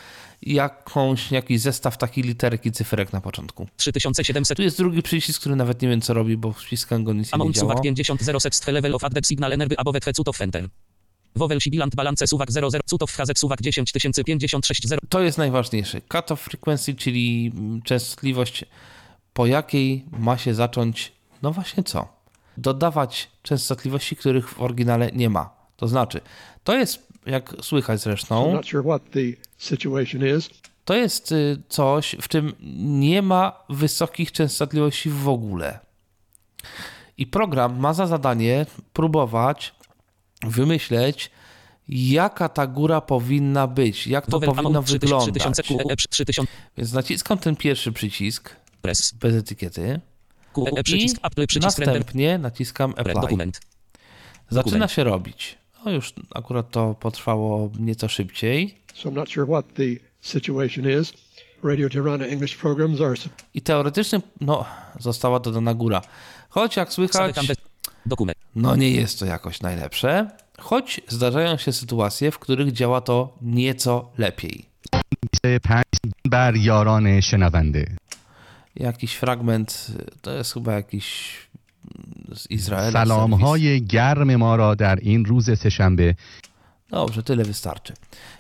Speaker 2: jakąś, jakiś zestaw takiej literek i cyferek na początku.
Speaker 3: 3700
Speaker 2: Tu jest drugi przycisk, który nawet nie wiem co robi, bo wciskam go nic nie
Speaker 3: Amount
Speaker 2: działa.
Speaker 3: suwak 50 0 set level of added signal energy above Twe cut of enter. Wowel sibilant balance suwak 00 cut of HZ suwak 10056 0
Speaker 2: To jest najważniejsze. Cut-off frequency, czyli częstotliwość, po jakiej ma się zacząć, no właśnie co? Dodawać częstotliwości, których w oryginale nie ma. To znaczy, to jest, jak słychać zresztą,
Speaker 5: situation is.
Speaker 2: to jest y, coś, w czym nie ma wysokich częstotliwości w ogóle. I program ma za zadanie próbować wymyśleć, jaka ta góra powinna być, jak to
Speaker 3: Wowel
Speaker 2: powinno
Speaker 3: 3000
Speaker 2: wyglądać.
Speaker 3: QE 3000
Speaker 2: Więc naciskam ten pierwszy przycisk
Speaker 3: press
Speaker 2: bez etykiety
Speaker 3: QE
Speaker 2: i
Speaker 3: przycisk Apple przycisk render
Speaker 2: następnie naciskam apply.
Speaker 3: dokument.
Speaker 2: Zaczyna
Speaker 3: dokument.
Speaker 2: się robić. No już akurat to potrwało nieco szybciej
Speaker 5: so I'm not sure what the situation is. Radio Tirana English programs are...
Speaker 2: I teoretycznie, no, została dodana góra. Choć jak słychać...
Speaker 3: Dokument.
Speaker 2: No nie jest to jakoś najlepsze, choć zdarzają się sytuacje, w których działa to nieco lepiej. Jakiś fragment, to jest chyba jakiś z Izraela. Dobrze, tyle wystarczy.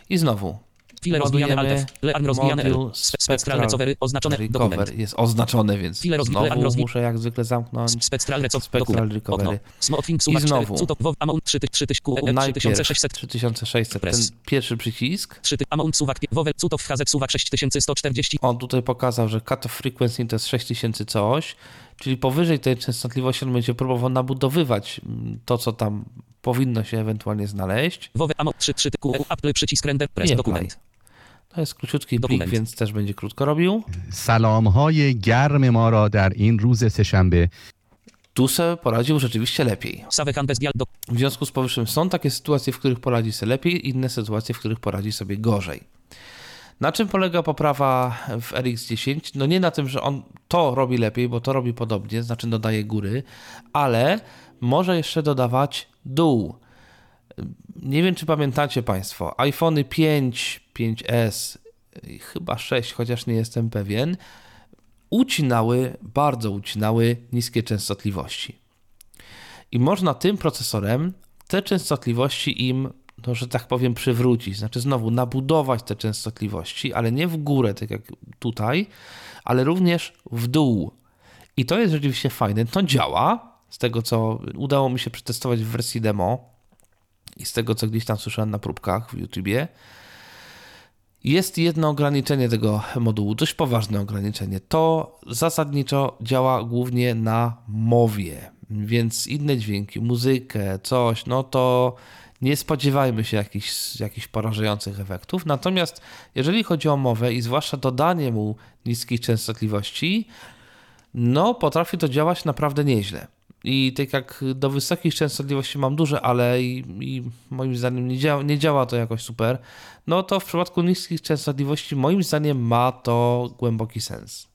Speaker 2: I znowu,
Speaker 3: File
Speaker 2: Ładujemy
Speaker 3: alt. Learn rozwijane L. Spectral recovery oznaczone dokument.
Speaker 2: jest oznaczone, więc
Speaker 3: rozwi-
Speaker 2: znowu muszę jak zwykle zamknąć.
Speaker 3: Spectral recovery
Speaker 2: I
Speaker 3: suwak 4.
Speaker 2: znowu.
Speaker 3: Amount 3000 QE
Speaker 2: Najpierw
Speaker 3: 3600
Speaker 2: 3600, ten pierwszy przycisk.
Speaker 3: 3 amount suwak wowel cuto w HZ suwak 6140
Speaker 2: On tutaj pokazał, że cut-off frequency to jest 6000 coś, Czyli powyżej tej częstotliwości on będzie próbował nabudowywać mm, to, co tam powinno się ewentualnie znaleźć.
Speaker 3: Wowe amo 3 3 Apple przycisk render press dokument.
Speaker 2: To jest króciutki
Speaker 3: dokument.
Speaker 2: plik, więc też będzie krótko robił.
Speaker 6: Salam hoje giermy mora dar in ruze seszamby.
Speaker 2: Tu se poradził rzeczywiście lepiej. W związku z powyższym są takie sytuacje, w których poradzi sobie lepiej, inne sytuacje, w których poradzi sobie gorzej. Na czym polega poprawa w RX10? No nie na tym, że on to robi lepiej, bo to robi podobnie, znaczy dodaje góry, ale może jeszcze dodawać dół. Nie wiem, czy pamiętacie Państwo, iPhony 5, 5S, i chyba 6, chociaż nie jestem pewien, ucinały, bardzo ucinały niskie częstotliwości. I można tym procesorem te częstotliwości im, no, że tak powiem, przywrócić. Znaczy znowu nabudować te częstotliwości, ale nie w górę, tak jak tutaj, ale również w dół. I to jest rzeczywiście fajne. To działa, z tego co udało mi się przetestować w wersji demo i z tego co gdzieś tam słyszałem na próbkach w YouTubie. Jest jedno ograniczenie tego modułu, dość poważne ograniczenie. To zasadniczo działa głównie na mowie, więc inne dźwięki, muzykę, coś, no to nie spodziewajmy się jakichś, jakichś porażających efektów. Natomiast jeżeli chodzi o mowę i zwłaszcza dodanie mu niskich częstotliwości, no potrafi to działać naprawdę nieźle. I tak jak do wysokich częstotliwości mam duże, ale i, i moim zdaniem nie działa, nie działa to jakoś super, no to w przypadku niskich częstotliwości moim zdaniem ma to głęboki sens.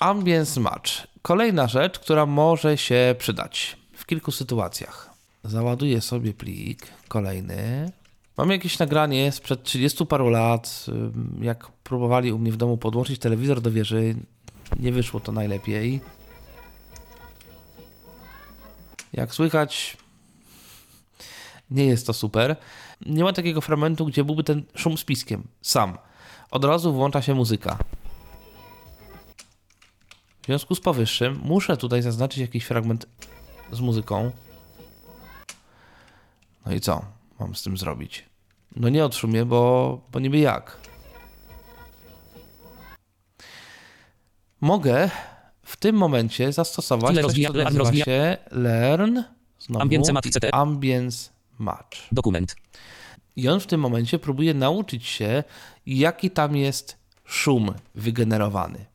Speaker 2: Ambience Match. Kolejna rzecz, która może się przydać w kilku sytuacjach. Załaduję sobie plik, kolejny. Mam jakieś nagranie sprzed 30 paru lat, jak próbowali u mnie w domu podłączyć telewizor do wieży. Nie wyszło to najlepiej. Jak słychać, nie jest to super. Nie ma takiego fragmentu, gdzie byłby ten szum z piskiem. Sam. Od razu włącza się muzyka. W związku z powyższym muszę tutaj zaznaczyć jakiś fragment z muzyką. No i co mam z tym zrobić? No nie odszumię, bo, bo niby jak. Mogę w tym momencie zastosować coś,
Speaker 3: rozwija-
Speaker 2: co się Learn znowu,
Speaker 3: Match.
Speaker 2: Ambience Match.
Speaker 3: dokument.
Speaker 2: I on w tym momencie próbuje nauczyć się, jaki tam jest szum wygenerowany.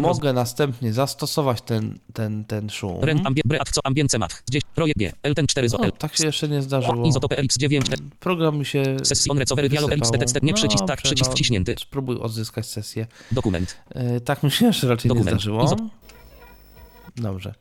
Speaker 2: Mogę następnie zastosować ten, ten, ten szum.
Speaker 3: ren, ambie, bre, co, ambience mat. Gdzieś, projekt G, Elten 4 zo,
Speaker 2: O,
Speaker 3: L.
Speaker 2: tak się jeszcze nie zdarzyło.
Speaker 3: Izotopy LX9,
Speaker 2: Program mi się
Speaker 3: Session recovery dialog nie przycisk, tak, przycisk
Speaker 2: no,
Speaker 3: wciśnięty.
Speaker 2: Spróbuj odzyskać sesję.
Speaker 3: Dokument.
Speaker 2: E, tak mi się jeszcze raczej
Speaker 3: Dokument.
Speaker 2: nie zdarzyło. Dobrze.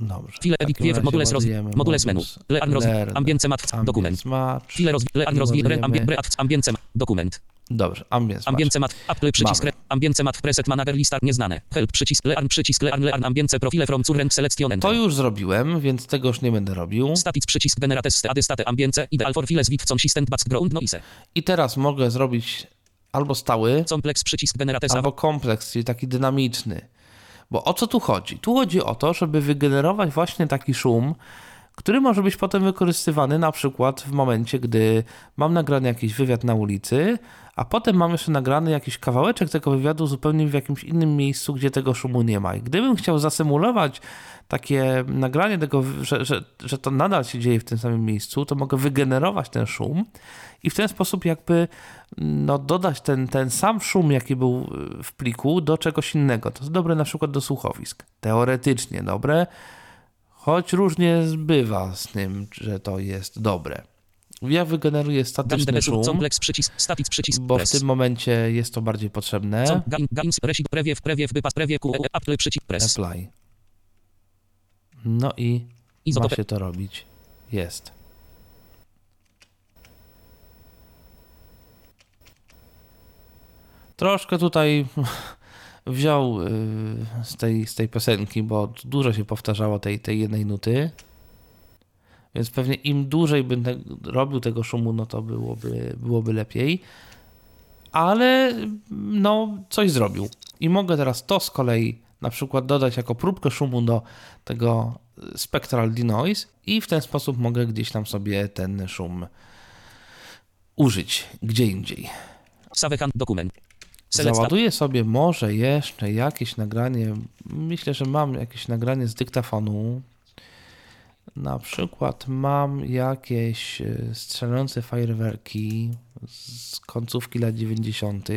Speaker 2: Dobrze.
Speaker 3: File edit
Speaker 2: razie
Speaker 3: modules roz, modules menu. Learn roz, ambience mat, dokument. File roz, learn bre, ambience mat, dokument.
Speaker 2: Dobrze, ambience.
Speaker 3: Ambience mat, Apple przycisk, ambience mat, preset manager lista nieznane. Help przycisk, learn przycisk, learn, learn, ambience profile from current selection.
Speaker 2: To już zrobiłem, więc tego już nie będę robił.
Speaker 3: Static przycisk generates ady state ambience ideal for files with consistent background noise.
Speaker 2: I teraz mogę zrobić albo stały,
Speaker 3: Complex przycisk generates
Speaker 2: albo kompleks, czyli taki dynamiczny. Bo o co tu chodzi? Tu chodzi o to, żeby wygenerować właśnie taki szum, który może być potem wykorzystywany na przykład w momencie, gdy mam nagrany jakiś wywiad na ulicy, a potem mam jeszcze nagrany jakiś kawałeczek tego wywiadu zupełnie w jakimś innym miejscu, gdzie tego szumu nie ma. I gdybym chciał zasymulować takie nagranie tego, że, że, że to nadal się dzieje w tym samym miejscu, to mogę wygenerować ten szum i w ten sposób jakby no, dodać ten, ten sam szum, jaki był w pliku, do czegoś innego. To jest dobre na przykład do słuchowisk. Teoretycznie dobre, choć różnie bywa z tym, że to jest dobre. Ja wygeneruję statyczny szum,
Speaker 3: complex przycisk, static przycisk,
Speaker 2: bo w tym momencie jest to bardziej potrzebne. Apply. No i ma się to robić. Jest. Troszkę tutaj wziął y, z tej, z tej piosenki, bo dużo się powtarzało tej, tej jednej nuty. Więc pewnie im dłużej będę robił tego szumu, no to byłoby, byłoby lepiej. Ale no, coś zrobił. I mogę teraz to z kolei na przykład dodać jako próbkę szumu do tego Spectral Denoise i w ten sposób mogę gdzieś tam sobie ten szum użyć gdzie indziej.
Speaker 3: save hand, dokument.
Speaker 2: Załaduję sobie może jeszcze jakieś nagranie. Myślę, że mam jakieś nagranie z dyktafonu. Na przykład mam jakieś e, strzelające fajerwerki z końcówki lat 90.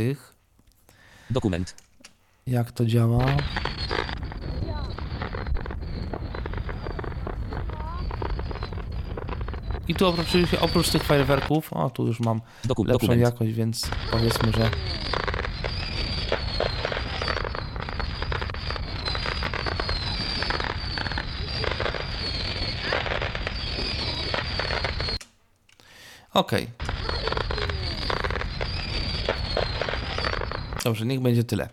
Speaker 3: Dokument.
Speaker 2: Jak to działa? I tu oprócz, oprócz tych fajerwerków, o tu już mam
Speaker 3: Doku,
Speaker 2: lepszą
Speaker 3: dokument.
Speaker 2: jakość, więc powiedzmy, że Okej. Dobrze, niech będzie tyle.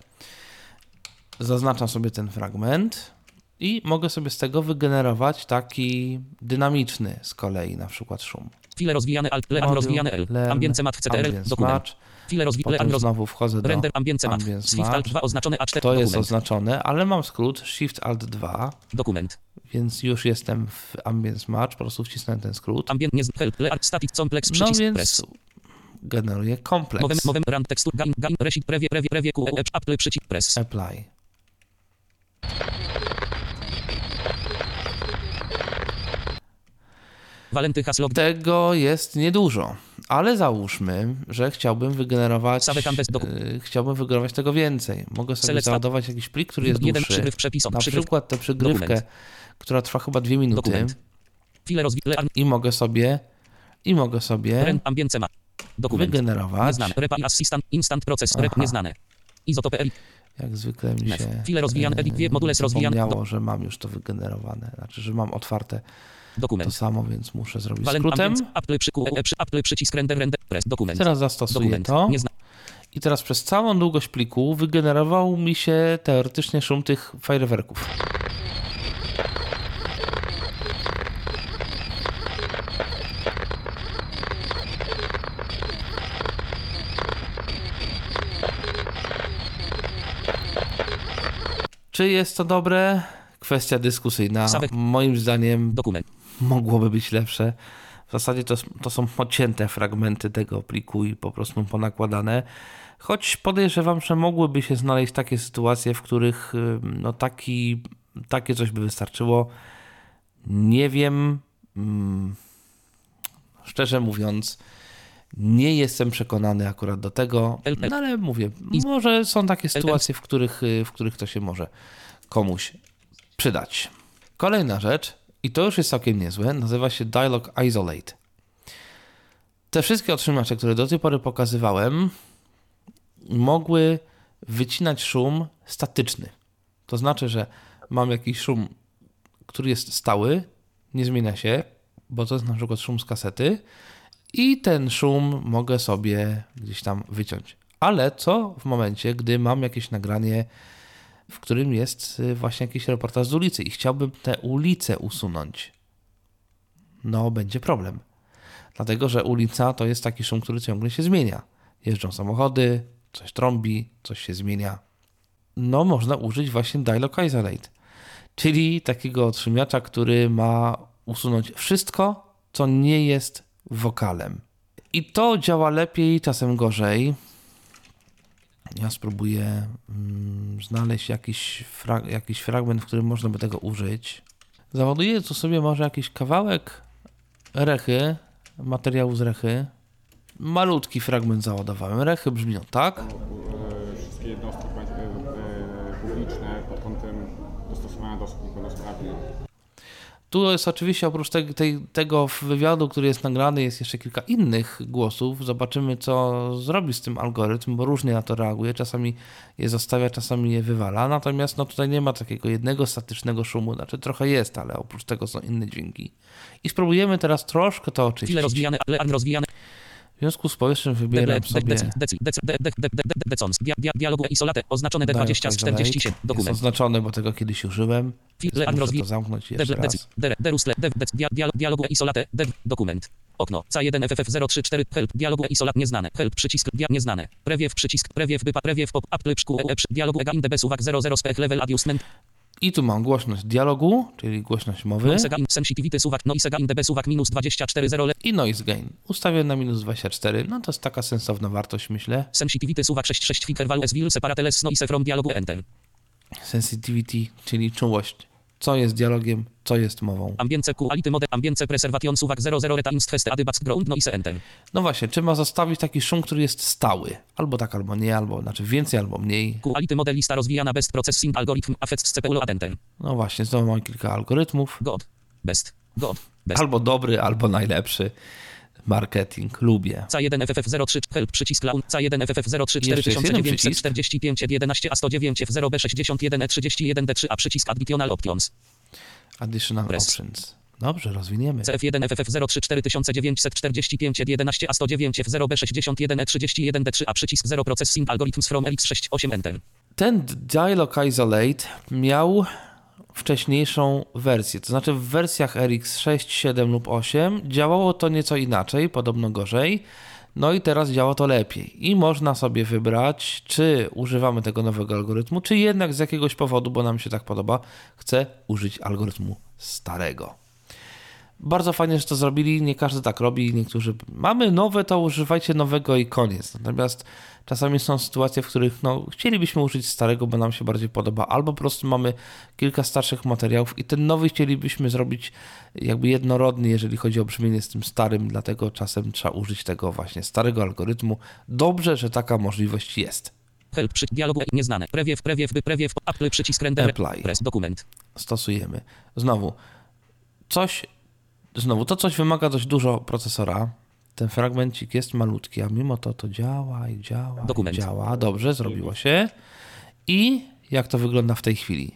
Speaker 2: Zaznaczam sobie ten fragment i mogę sobie z tego wygenerować taki dynamiczny z kolei, na przykład szum.
Speaker 3: File rozwijane alt, learn rozwijane L. Ambience mat CTRL, dokument. File rozwi, learn
Speaker 2: znowu wchodzę do
Speaker 3: render ambience mat. Shift alt
Speaker 2: match.
Speaker 3: 2 oznaczone A4,
Speaker 2: To jest oznaczone, ale mam skrót Shift Alt 2,
Speaker 3: Dokument.
Speaker 2: Więc już jestem w Ambience Match, po prostu wcisnąłem ten skrót.
Speaker 3: Ambient, nie, help, learn, static, complex,
Speaker 2: No
Speaker 3: przycisk,
Speaker 2: więc
Speaker 3: press.
Speaker 2: generuję
Speaker 3: Mowem,
Speaker 2: kompleks.
Speaker 3: mowem, rand tekstur, gain, gain, resit, prewie, prewie, prewie, Q, E, Apple, przycisk, press.
Speaker 2: Apply.
Speaker 3: Walenty hasło,
Speaker 2: Tego jest niedużo, ale załóżmy, że chciałbym wygenerować, e, chciałbym wygenerować tego więcej. Mogę sobie
Speaker 3: Select-
Speaker 2: załadować jakiś plik, który jest
Speaker 3: jeden
Speaker 2: dłuższy.
Speaker 3: przepisom,
Speaker 2: Na przykład tę przygrywkę,
Speaker 3: Dokument.
Speaker 2: która trwa chyba dwie minuty i mogę sobie i mogę sobie.
Speaker 3: Dokument.
Speaker 2: wygenerować.
Speaker 3: Nieznane. Repa assistant, instant proces, rep, nieznane. Izotopy, L,
Speaker 2: Jak zwykle mi się
Speaker 3: File rozwijane, edit, modules rozwijane,
Speaker 2: że mam już to wygenerowane. Znaczy, że mam otwarte to
Speaker 3: dokument.
Speaker 2: samo, więc muszę zrobić skrótem.
Speaker 3: Apple, przy, E, przy, Apple, przycisk, render, render, press, dokument.
Speaker 2: Teraz zastosuję
Speaker 3: Dokument.
Speaker 2: to i teraz przez całą długość pliku wygenerował mi się teoretycznie szum tych fajerwerków. Czy jest to dobre? Kwestia dyskusyjna. Moim zdaniem
Speaker 3: Dokument.
Speaker 2: Mogłoby być lepsze. W zasadzie to, to są odcięte fragmenty tego pliku i po prostu ponakładane. Choć podejrzewam, że mogłyby się znaleźć takie sytuacje, w których no, taki, takie coś by wystarczyło. Nie wiem. Szczerze mówiąc, Nie jestem przekonany akurat do tego, no ale mówię, może są takie sytuacje, w których, y, w których to się może komuś przydać. Kolejna rzecz, i to już jest całkiem niezłe, nazywa się Dialog Isolate. Te wszystkie otrzymacze, które do tej pory pokazywałem, mogły wycinać szum statyczny. To znaczy, że mam jakiś szum, który jest stały, nie zmienia się, bo to jest na przykład szum z kasety i ten szum mogę sobie gdzieś tam wyciąć. Ale co w momencie, gdy mam jakieś nagranie, w którym jest y, właśnie jakiś reportaż z ulicy i chciałbym tę ulicę usunąć? No, będzie problem. Dlatego, że ulica to jest taki szum, który ciągle się zmienia. Jeżdżą samochody, coś trąbi, coś się zmienia. No, można użyć właśnie Dialog Isolate, czyli takiego otrzymiacza, który ma usunąć wszystko, co nie jest wokalem. I to działa lepiej, czasem gorzej. Ja spróbuję mm, znaleźć jakiś, frag- jakiś fragment, w którym można by tego użyć. Załaduję tu sobie może jakiś kawałek rechy, materiału z rechy. Malutki fragment załadowałem. Rechy brzmią tak.
Speaker 7: wszystkie jednostki e, publiczne pod kątem dostosowania do osób niepełnosprawnych.
Speaker 2: Tu jest oczywiście oprócz te, tej, tego wywiadu, który jest nagrany, jest jeszcze kilka innych głosów. Zobaczymy, co zrobi z tym algorytm, bo różnie na to reaguje. Czasami je zostawia, czasami je wywala. Natomiast no, tutaj nie ma takiego jednego statycznego szumu. Znaczy trochę jest, ale oprócz tego są inne dźwięki. I spróbujemy teraz troszkę to oczyścić.
Speaker 3: rozwijane, ale rozwijane.
Speaker 2: W związku z powyższym wybieram sobie...
Speaker 3: dec, dec, dec, de- de- de- de- de- decons, dia- dia- dialogu isolate, oznaczone
Speaker 2: Dialog
Speaker 3: D20 z 47,
Speaker 2: Isolate. Jest
Speaker 3: dokument.
Speaker 2: oznaczone, bo tego kiedyś użyłem. Muszę to zamknąć jeszcze raz.
Speaker 3: dialogu isolate, dokument. Okno, C1 FF034, help, dialogu isolat nieznane, help, przycisk, dia, nieznane, prewiew, przycisk, prewiew, bypa, prewiew, pop, apple, szkół, e, przy- dialogu ega indebes, uwag 00, spec, level, adjustment,
Speaker 2: I tu mam głośność dialogu, czyli głośność mowy.
Speaker 3: sensitivity, suwak, noise ega indebes, uwag, minus 24, 0, le,
Speaker 2: i noise gain. Ustawię na minus 24. No to jest taka sensowna wartość, myślę.
Speaker 3: sensitivity, suwak 66, flicker, value, will, separateles, noise from dialogu, enter.
Speaker 2: Sensitivity, czyli czułość. Co jest dialogiem, co jest mową.
Speaker 3: Ambience, quality, mode, ambience, preservation, suwak 00, reta, inst, feste, adybac, ground, noise, enter.
Speaker 2: No właśnie, czy ma zostawić taki szum, który jest stały? Albo tak, albo nie, albo znaczy więcej, albo mniej.
Speaker 3: Quality, model, lista rozwijana, best, processing, algorytm, affects, CPU, ad, enter.
Speaker 2: No właśnie, znowu mam kilka algorytmów.
Speaker 3: God, best, God, best.
Speaker 2: Albo dobry, albo najlepszy. Marketing, lubię.
Speaker 3: C1 FF03 help przycisk clown C1 FF03
Speaker 2: Jeszcze jest jeden
Speaker 3: 4945 11 a 109 w 0B61 E31 D3 a przycisk additional options
Speaker 2: Additional
Speaker 3: Press.
Speaker 2: options. Dobrze, rozwiniemy.
Speaker 3: CF1 FF03 4945 11 a 109 w 0B61 E31 D3 a przycisk 0 processing algorithms from RX68 enter
Speaker 2: Ten Dialog Isolate miał wcześniejszą wersję, to znaczy w wersjach RX 6, 7 lub 8 działało to nieco inaczej, podobno gorzej. No i teraz działa to lepiej. I można sobie wybrać, czy używamy tego nowego algorytmu, czy jednak z jakiegoś powodu, bo nam się tak podoba, chcę użyć algorytmu starego. Bardzo fajnie, że to zrobili. Nie każdy tak robi. Niektórzy mamy nowe, to używajcie nowego i koniec. Natomiast czasami są sytuacje, w których no, chcielibyśmy użyć starego, bo nam się bardziej podoba, albo po prostu mamy kilka starszych materiałów i ten nowy chcielibyśmy zrobić jakby jednorodny, jeżeli chodzi o brzmienie z tym starym, dlatego czasem trzeba użyć tego właśnie starego algorytmu. Dobrze, że taka możliwość jest.
Speaker 3: help przy dialogu nieznane prewiew prewiew by prewiew Apple przycisk render
Speaker 2: Apply.
Speaker 3: press dokument
Speaker 2: stosujemy. Znowu, coś, znowu, to coś wymaga dość dużo procesora. Ten fragmencik jest malutki, a mimo to to działa i działa
Speaker 3: Dokument.
Speaker 2: i działa. Dobrze, zrobiło się. I jak to wygląda w tej chwili?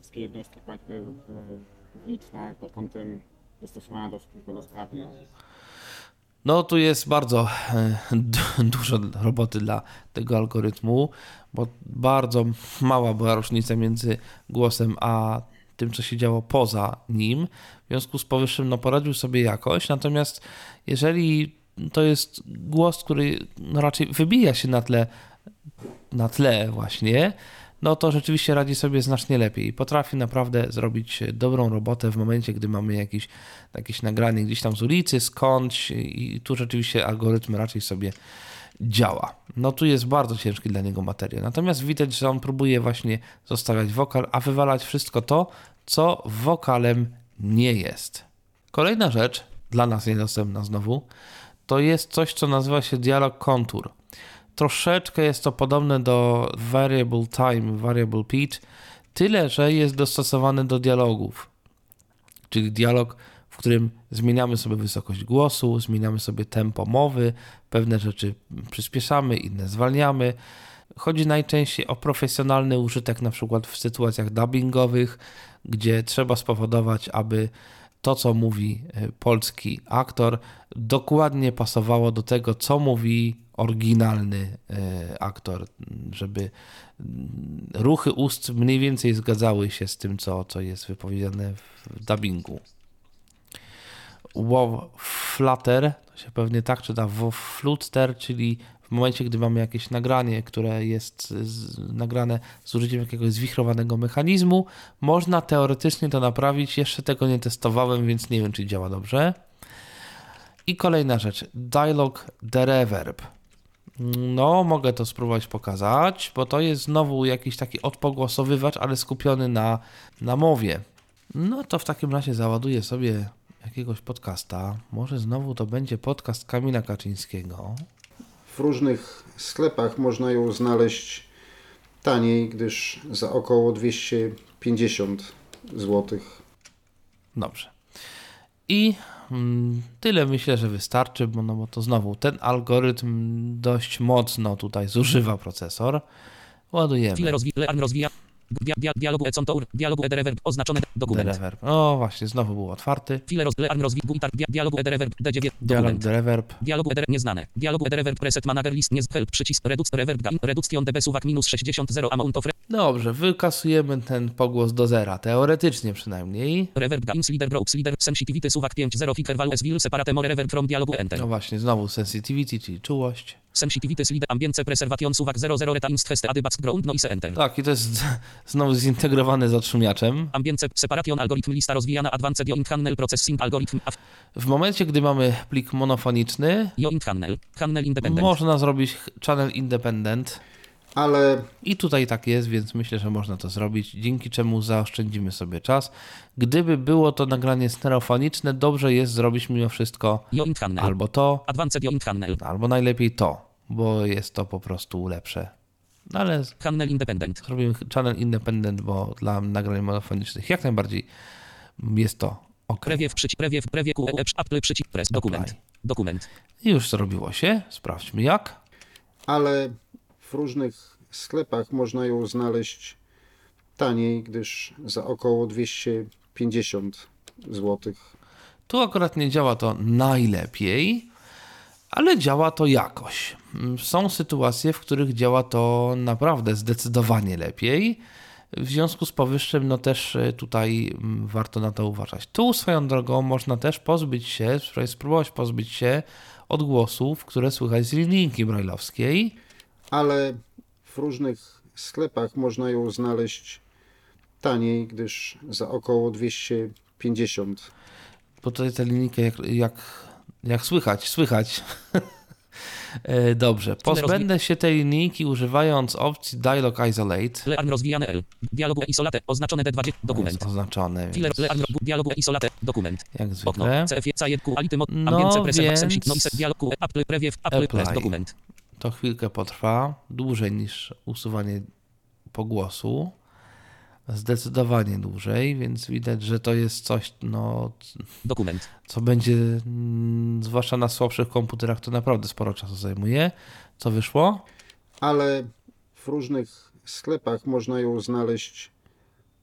Speaker 7: Wszystkie jednostki e, e, publiczne pod kątem dostosowania do niepełnosprawnych.
Speaker 2: No tu jest bardzo e, du- dużo roboty dla tego algorytmu, bo bardzo mała była różnica między głosem a tym, co się działo poza nim. W związku z powyższym no, poradził sobie jakoś, natomiast jeżeli to jest głos, który no, raczej wybija się na tle, na tle właśnie, no to rzeczywiście radzi sobie znacznie lepiej i potrafi naprawdę zrobić dobrą robotę w momencie, gdy mamy jakieś, jakieś nagranie gdzieś tam z ulicy, skądś i tu rzeczywiście algorytm raczej sobie działa. No tu jest bardzo ciężki dla niego materiał. Natomiast widać, że on próbuje właśnie zostawiać wokal, a wywalać wszystko to, co wokalem nie jest. Kolejna rzecz, dla nas niedostępna znowu, to jest coś, co nazywa się dialog contour. Troszeczkę jest to podobne do variable time, variable pitch, tyle, że jest dostosowany do dialogów. Czyli dialog, którym zmieniamy sobie wysokość głosu, zmieniamy sobie tempo mowy, pewne rzeczy przyspieszamy, inne zwalniamy. Chodzi najczęściej o profesjonalny użytek, na przykład w sytuacjach dubbingowych, gdzie trzeba spowodować, aby to, co mówi e, polski aktor, dokładnie pasowało do tego, co mówi oryginalny e, aktor, żeby mm, ruchy ust mniej więcej zgadzały się z tym, co, co jest wypowiedziane w dubbingu. Wow flutter, to się pewnie tak czyta, wow flutter, czyli w momencie, gdy mamy jakieś nagranie, które jest z, nagrane z użyciem jakiegoś zwichrowanego mechanizmu, można teoretycznie to naprawić. Jeszcze tego nie testowałem, więc nie wiem, czy działa dobrze. I kolejna rzecz, dialog the reverb. No, mogę to spróbować pokazać, bo to jest znowu jakiś taki odpogłosowywacz, ale skupiony na, na mowie. No to w takim razie załaduję sobie jakiegoś podcasta. Może znowu to będzie podcast Kamila Kaczyńskiego.
Speaker 8: W różnych sklepach można ją znaleźć taniej, gdyż za około 250 zł.
Speaker 2: Dobrze. I mm, tyle myślę, że wystarczy, bo, no bo to znowu ten algorytm dość mocno tutaj zużywa procesor. Ładujemy.
Speaker 3: File rozwi learn rozwija. Dia, dia, dialogu e contour, dialogu e reverb, oznaczone dokument.
Speaker 2: Reverb. O, właśnie, znowu był otwarty.
Speaker 3: File roz, learn guitar, dia, dialogu e reverb, D9,
Speaker 2: Dialog
Speaker 3: dokument.
Speaker 2: the reverb.
Speaker 3: Dialogu eder nieznane. Dialogu eder reverb preset manager list nie help przycisk reduce reverb gain reduction dB suwak minus 60 0 amount of
Speaker 2: Dobrze, wykasujemy ten pogłos do zera, teoretycznie przynajmniej.
Speaker 3: reverb gains leader groups leader sensitivity suwak 5 0 figure values will separate more reverb from dialogu enter.
Speaker 2: No właśnie, znowu sensitivity, czyli czułość.
Speaker 3: Sensitivity leader ambience preservation suwak 0 0 retains feste adybac ground noise enter.
Speaker 2: Tak, i to jest znowu zintegrowany z odszumiaczem.
Speaker 3: Ambience separation algorithm lista rozwijana advanced joint channel processing algorithm af
Speaker 2: W momencie, gdy mamy plik monofoniczny,
Speaker 3: joint channel channel independent.
Speaker 2: można zrobić channel independent.
Speaker 8: Ale
Speaker 2: I tutaj tak jest, więc myślę, że można to zrobić, dzięki czemu zaoszczędzimy sobie czas. Gdyby było to nagranie stereofoniczne, dobrze jest zrobić mimo wszystko albo to, albo najlepiej to, bo jest to po prostu lepsze. No Ale
Speaker 3: Channel independent.
Speaker 2: zrobimy channel independent, bo dla nagrań monofonicznych jak najbardziej jest to ok.
Speaker 3: Prewiew przycisk prewiew prewiew QE Apple przycisk press dokument. Dokument.
Speaker 2: I już zrobiło się, sprawdźmy jak.
Speaker 8: ale w różnych sklepach można ją znaleźć taniej, gdyż za około 250 zł.
Speaker 2: Tu akurat nie działa to najlepiej, ale działa to jakoś. Są sytuacje, w których działa to naprawdę zdecydowanie lepiej. W związku z powyższym, no też e, tutaj warto na to uważać. Tu swoją drogą można też pozbyć się, spróbować pozbyć się odgłosów, które słychać z linijki brajlowskiej.
Speaker 8: Ale w różnych sklepach można ją znaleźć taniej, gdyż za około 250
Speaker 2: bo tutaj tę linijkę jak, jak, jak słychać, słychać. E, Dobrze, pozbędę się tej linijki używając opcji Dialog Isolate.
Speaker 3: Learn rozwijane L. Dialogu isolate. Oznaczone D20. Dokument.
Speaker 2: Jest oznaczone,
Speaker 3: Filler
Speaker 2: więc
Speaker 3: learn dialogu isolate. Dokument.
Speaker 2: jak
Speaker 3: Okno.
Speaker 2: zwykle.
Speaker 3: CF Cajetku Ality Mod.
Speaker 2: No
Speaker 3: Ambience noise. Dialogu e Apple prewiew Apple press dokument.
Speaker 2: To chwilkę potrwa, dłużej niż usuwanie pogłosu. Zdecydowanie dłużej, więc widać, że to jest coś, no,
Speaker 3: Dokument.
Speaker 2: co będzie, mm, zwłaszcza na słabszych komputerach, to naprawdę sporo czasu zajmuje. Co wyszło?
Speaker 8: ale w różnych sklepach można ją znaleźć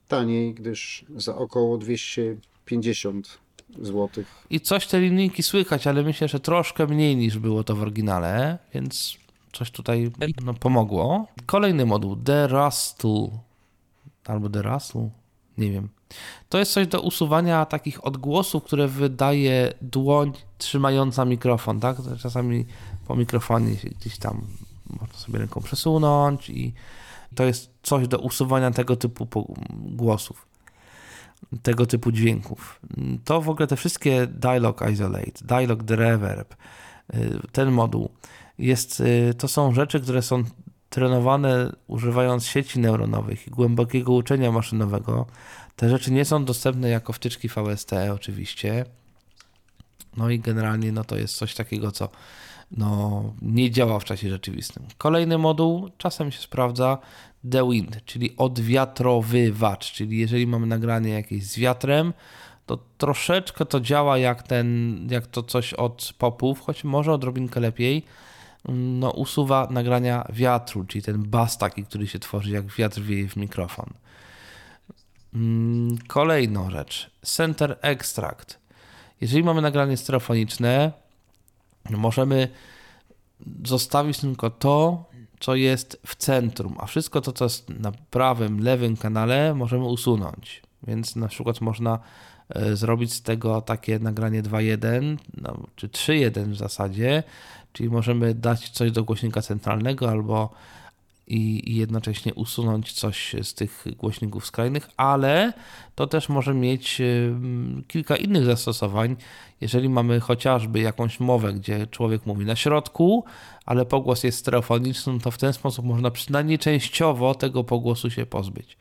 Speaker 8: taniej, gdyż za około 250 zł.
Speaker 2: I coś te linijki słychać, ale myślę, że troszkę mniej niż było to w oryginale, więc coś tutaj no, pomogło. Kolejny moduł, The Rustle, albo The Rustle, nie wiem. To jest coś do usuwania takich odgłosów, które wydaje dłoń trzymająca mikrofon, tak? Czasami po mikrofonie gdzieś tam można sobie ręką przesunąć i to jest coś do usuwania tego typu głosów tego typu dźwięków. To w ogóle te wszystkie Dialog Isolate, Dialog Reverb, y, ten moduł, jest, y, to są rzeczy, które są trenowane używając sieci neuronowych i głębokiego uczenia maszynowego. Te rzeczy nie są dostępne jako wtyczki VST oczywiście. No i generalnie no to jest coś takiego, co no, nie działa w czasie rzeczywistym. Kolejny moduł czasem się sprawdza The Wind, czyli odwiatrowywacz, czyli jeżeli mamy nagranie jakieś z wiatrem, to troszeczkę to działa jak ten, jak to coś od popów, choć może odrobinkę lepiej. No, usuwa nagrania wiatru, czyli ten bas taki, który się tworzy, jak wiatr wieje w mikrofon. Mm, Kolejną rzecz. Center Extract. Jeżeli mamy nagranie stereofoniczne, możemy zostawić tylko to, co jest w centrum, a wszystko to, co jest na prawym, lewym kanale, możemy usunąć. Więc na przykład można e, zrobić z tego takie nagranie 2.1, no, czy 3.1 w zasadzie, czyli możemy dać coś do głośnika centralnego albo i, jednocześnie usunąć coś z tych głośników skrajnych, ale to też może mieć ym, kilka innych zastosowań. Jeżeli mamy chociażby jakąś mowę, gdzie człowiek mówi na środku, ale pogłos jest stereofoniczny, to w ten sposób można przynajmniej częściowo tego pogłosu się pozbyć.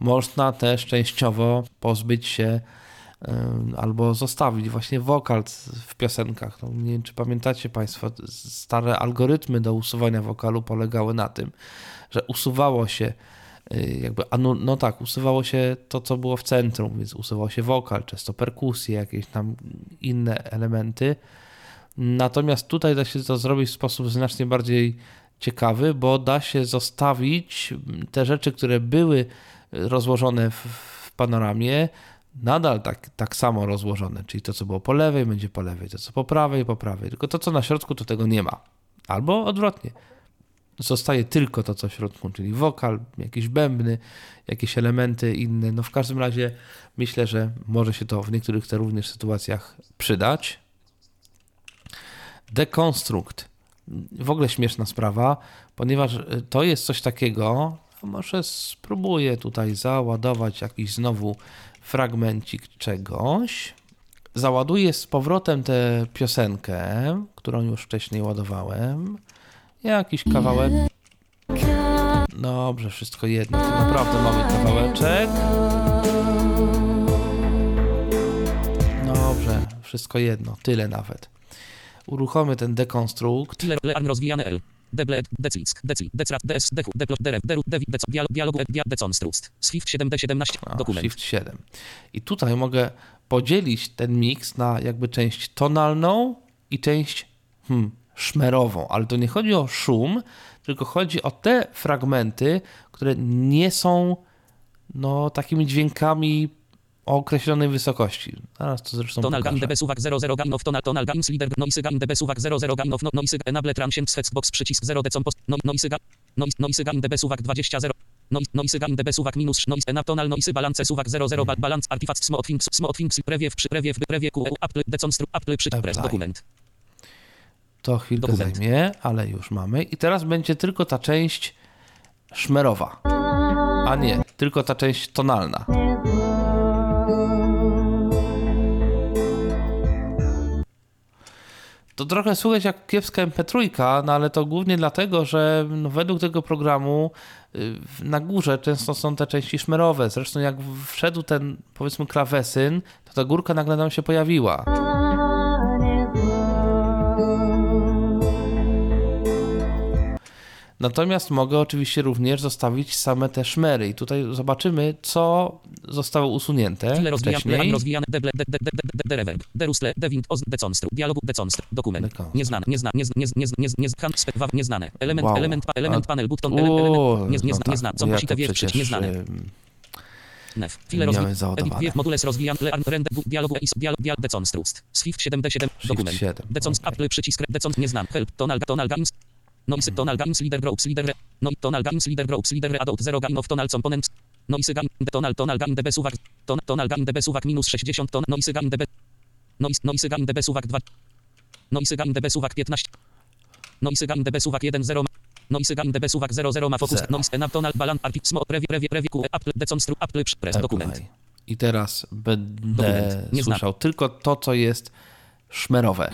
Speaker 2: Można też częściowo pozbyć się albo zostawić właśnie wokal w piosenkach. No, nie wiem, czy pamiętacie Państwo, stare algorytmy do usuwania wokalu polegały na tym, że usuwało się y, jakby, anu, no tak, usuwało się to, co było w centrum, więc usuwał się wokal, często perkusje, jakieś tam inne elementy. Natomiast tutaj da się to zrobić w sposób znacznie bardziej ciekawy, bo da się zostawić te rzeczy, które były rozłożone w, w panoramie, nadal tak, tak samo rozłożone, czyli to, co było po lewej, będzie po lewej, to, co po prawej, po prawej, tylko to, co na środku, to tego nie ma. Albo odwrotnie. Zostaje tylko to, co w środku, czyli wokal, jakieś bębny, jakieś elementy inne. No w każdym razie myślę, że może się to w niektórych te również sytuacjach przydać. Dekonstrukt. W ogóle śmieszna sprawa, ponieważ to jest coś takiego, może spróbuję tutaj załadować jakiś znowu fragmencik czegoś. Załaduję z powrotem tę piosenkę, którą już wcześniej ładowałem. Jakiś kawałek. Dobrze, wszystko jedno. To naprawdę mały kawałeczek. Dobrze, wszystko jedno. Tyle nawet. Uruchomię ten dekonstrukt.
Speaker 3: Learn rozwijane L. Deble, declick, decli, decrat, des, dechu, deplot, derew, deru, devi, deco, dialog, deconstrust. Swift 7D17,
Speaker 2: A,
Speaker 3: dokument.
Speaker 2: Shift 7. I tutaj mogę podzielić ten miks na jakby część tonalną i część hmm, szmerową, ale to nie chodzi o szum, tylko chodzi o te fragmenty, które nie są no, takimi dźwiękami o określonej wysokości. Zaraz to zresztą
Speaker 3: Tonal gain dB suwak 00 gain of tonal tonal gains leader noise gain dB suwak 00 gain of no, noise enable transient box przycisk 0 decon post no, noise gain noise, noise gain dB suwak 20 0 noise, noise gain dB suwak minus noise enab tonal noise balance suwak 00 ba, balance artifacts small things small things preview przy preview preview Q apple deconstru apple przy press dokument
Speaker 2: To chwilkę
Speaker 3: Dokument.
Speaker 2: zajmie, ale już mamy. I teraz będzie tylko ta część szmerowa. A nie, tylko ta część tonalna. To trochę słychać jak kiepska MP3, no ale to głównie dlatego, że no według tego programu y, na górze często są te części szmerowe. Zresztą jak wszedł ten powiedzmy klawesyn, to ta górka nagle nam się pojawiła. Natomiast mogę oczywiście również zostawić same te szmery i tutaj zobaczymy, co zostało usunięte wcześniej.
Speaker 3: dialogu deconstru dokument nieznane nieznane nie nie nie nie nie nie hand waw nieznane element
Speaker 2: Wow.
Speaker 3: element element panel button element nie nie
Speaker 2: no tak,
Speaker 3: nieznane
Speaker 2: bo
Speaker 3: co musi te
Speaker 2: przecież,
Speaker 3: nieznane Nef. File rozwi...
Speaker 2: załadowane.
Speaker 3: Modules rozwijane. Render dialogu is dialog dial deconstrust. Swift 7D7 dokument.
Speaker 2: 7,
Speaker 3: Decons. Apple przycisk decons nieznany. Help tonal tonal gains. Noise tonal gains leader groups leader. No tonal gains leader groups leader adult zero gain of tonal components. Noise gain tonal tonal gain db suwak. Ton, tonal gain db suwak minus 60 ton. Noise gain db. Noise noise gain db suwak 2. Noise gain db suwak 15. Noise gain db suwak 1 0. Noise gain db suwak 0 0 ma focus. Noise enab tonal balan artic smo revi revi revi Q Apple deconstru Apple press dokument.
Speaker 2: I teraz będę słyszał tylko to, co jest szmerowe.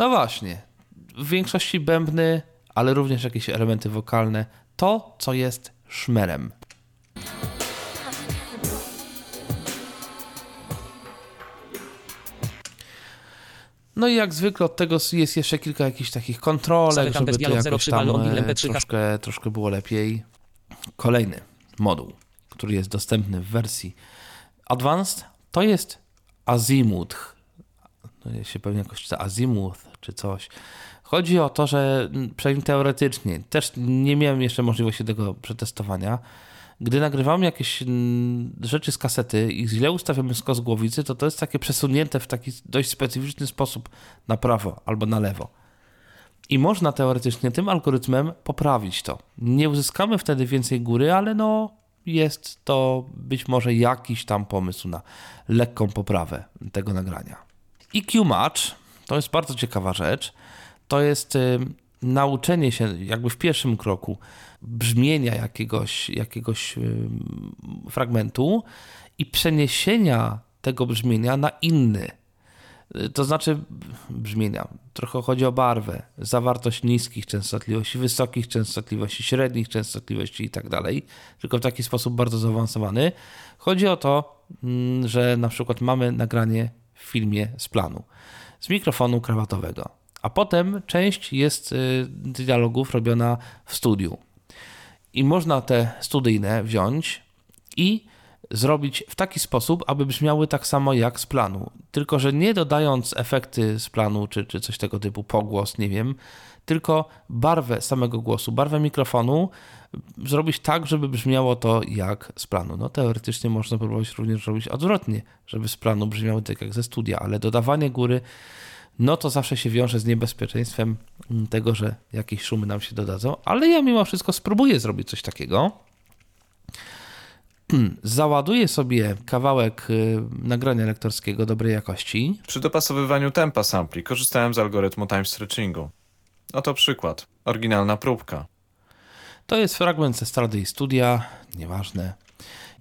Speaker 2: No właśnie. W większości bębny, ale również jakieś elementy wokalne. To, co jest szmerem. No i jak zwykle od tego jest jeszcze kilka jakichś takich kontrolek, żeby to jakoś tam e, troszkę, troszkę było lepiej. Kolejny moduł, który jest dostępny w wersji Advanced, to jest Azimuth. To się pewnie jakoś czyta Azimuth, czy coś. Chodzi o to, że przynajmniej teoretycznie, też nie miałem jeszcze możliwości tego przetestowania, gdy nagrywamy jakieś mm, rzeczy z kasety i źle ustawiamy skos głowicy, to to jest takie przesunięte w taki dość specyficzny sposób na prawo albo na lewo. I można teoretycznie tym algorytmem poprawić to. Nie uzyskamy wtedy więcej góry, ale no jest to być może jakiś tam pomysł na lekką poprawę tego nagrania. EQ Match to jest bardzo ciekawa rzecz. To jest y, nauczenie się jakby w pierwszym kroku brzmienia jakiegoś, jakiegoś y, fragmentu i przeniesienia tego brzmienia na inny. Y, To znaczy brzmienia. Trochę chodzi o barwę, zawartość niskich częstotliwości, wysokich częstotliwości, średnich częstotliwości i tak dalej, tylko w taki sposób bardzo zaawansowany. Chodzi o to, mm, że na przykład mamy nagranie w filmie z planu, z mikrofonu krawatowego, a potem część jest y, dialogów robiona w studiu. I można te studyjne wziąć i zrobić w taki sposób, aby brzmiały tak samo jak z planu. Tylko, że nie dodając efekty z planu, czy, czy coś tego typu, pogłos, nie wiem, tylko barwę samego głosu, barwę mikrofonu zrobić tak, żeby brzmiało to jak z planu. No teoretycznie można próbować również robić odwrotnie, żeby z planu brzmiały tak jak ze studia, ale dodawanie góry no to zawsze się wiąże z niebezpieczeństwem tego, że jakieś szumy nam się dodadzą, ale ja mimo wszystko spróbuję zrobić coś takiego. Załaduję sobie kawałek y, nagrania lektorskiego dobrej jakości.
Speaker 9: Przy dopasowywaniu tempa sampli korzystałem z algorytmu time stretchingu. Oto przykład. Oryginalna próbka.
Speaker 2: To jest fragment ze Strady i Studia, nieważne.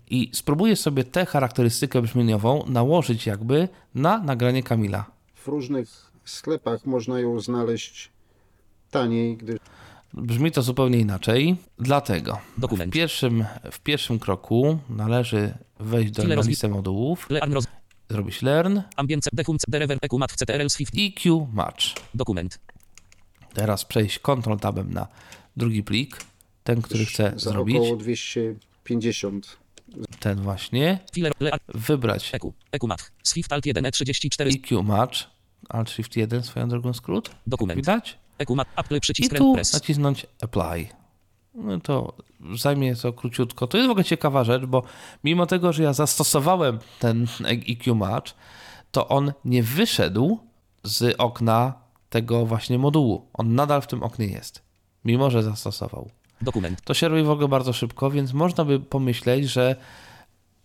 Speaker 2: I spróbuję sobie tę charakterystykę brzmieniową nałożyć jakby na nagranie Kamila.
Speaker 8: W różnych sklepach można ją znaleźć taniej, gdyż
Speaker 2: Brzmi to zupełnie inaczej, dlatego w pierwszym, w pierwszym kroku należy wejść do listę modułów, zrobić learn,
Speaker 3: Ambience dechum derever eku mat ctrl swift.
Speaker 2: EQ match.
Speaker 3: Dokument.
Speaker 2: Teraz przejść Ctrl tabem na drugi plik, ten, który chcę
Speaker 8: za
Speaker 2: zrobić,
Speaker 8: około 250
Speaker 2: ten właśnie, wybrać.
Speaker 3: Swift alt 1 e34.
Speaker 2: EQ match, Alt Shift 1 swoją drogą skrót,
Speaker 3: Dokument.
Speaker 2: widać? I
Speaker 3: przycisk
Speaker 2: tu
Speaker 3: press.
Speaker 2: nacisnąć Apply. No to zajmie to króciutko. To jest w ogóle ciekawa rzecz, bo mimo tego, że ja zastosowałem ten EQ Match, to on nie wyszedł z okna tego właśnie modułu. On nadal w tym oknie jest, mimo że zastosował.
Speaker 3: Dokument.
Speaker 2: To się robi w ogóle bardzo szybko, więc można by pomyśleć, że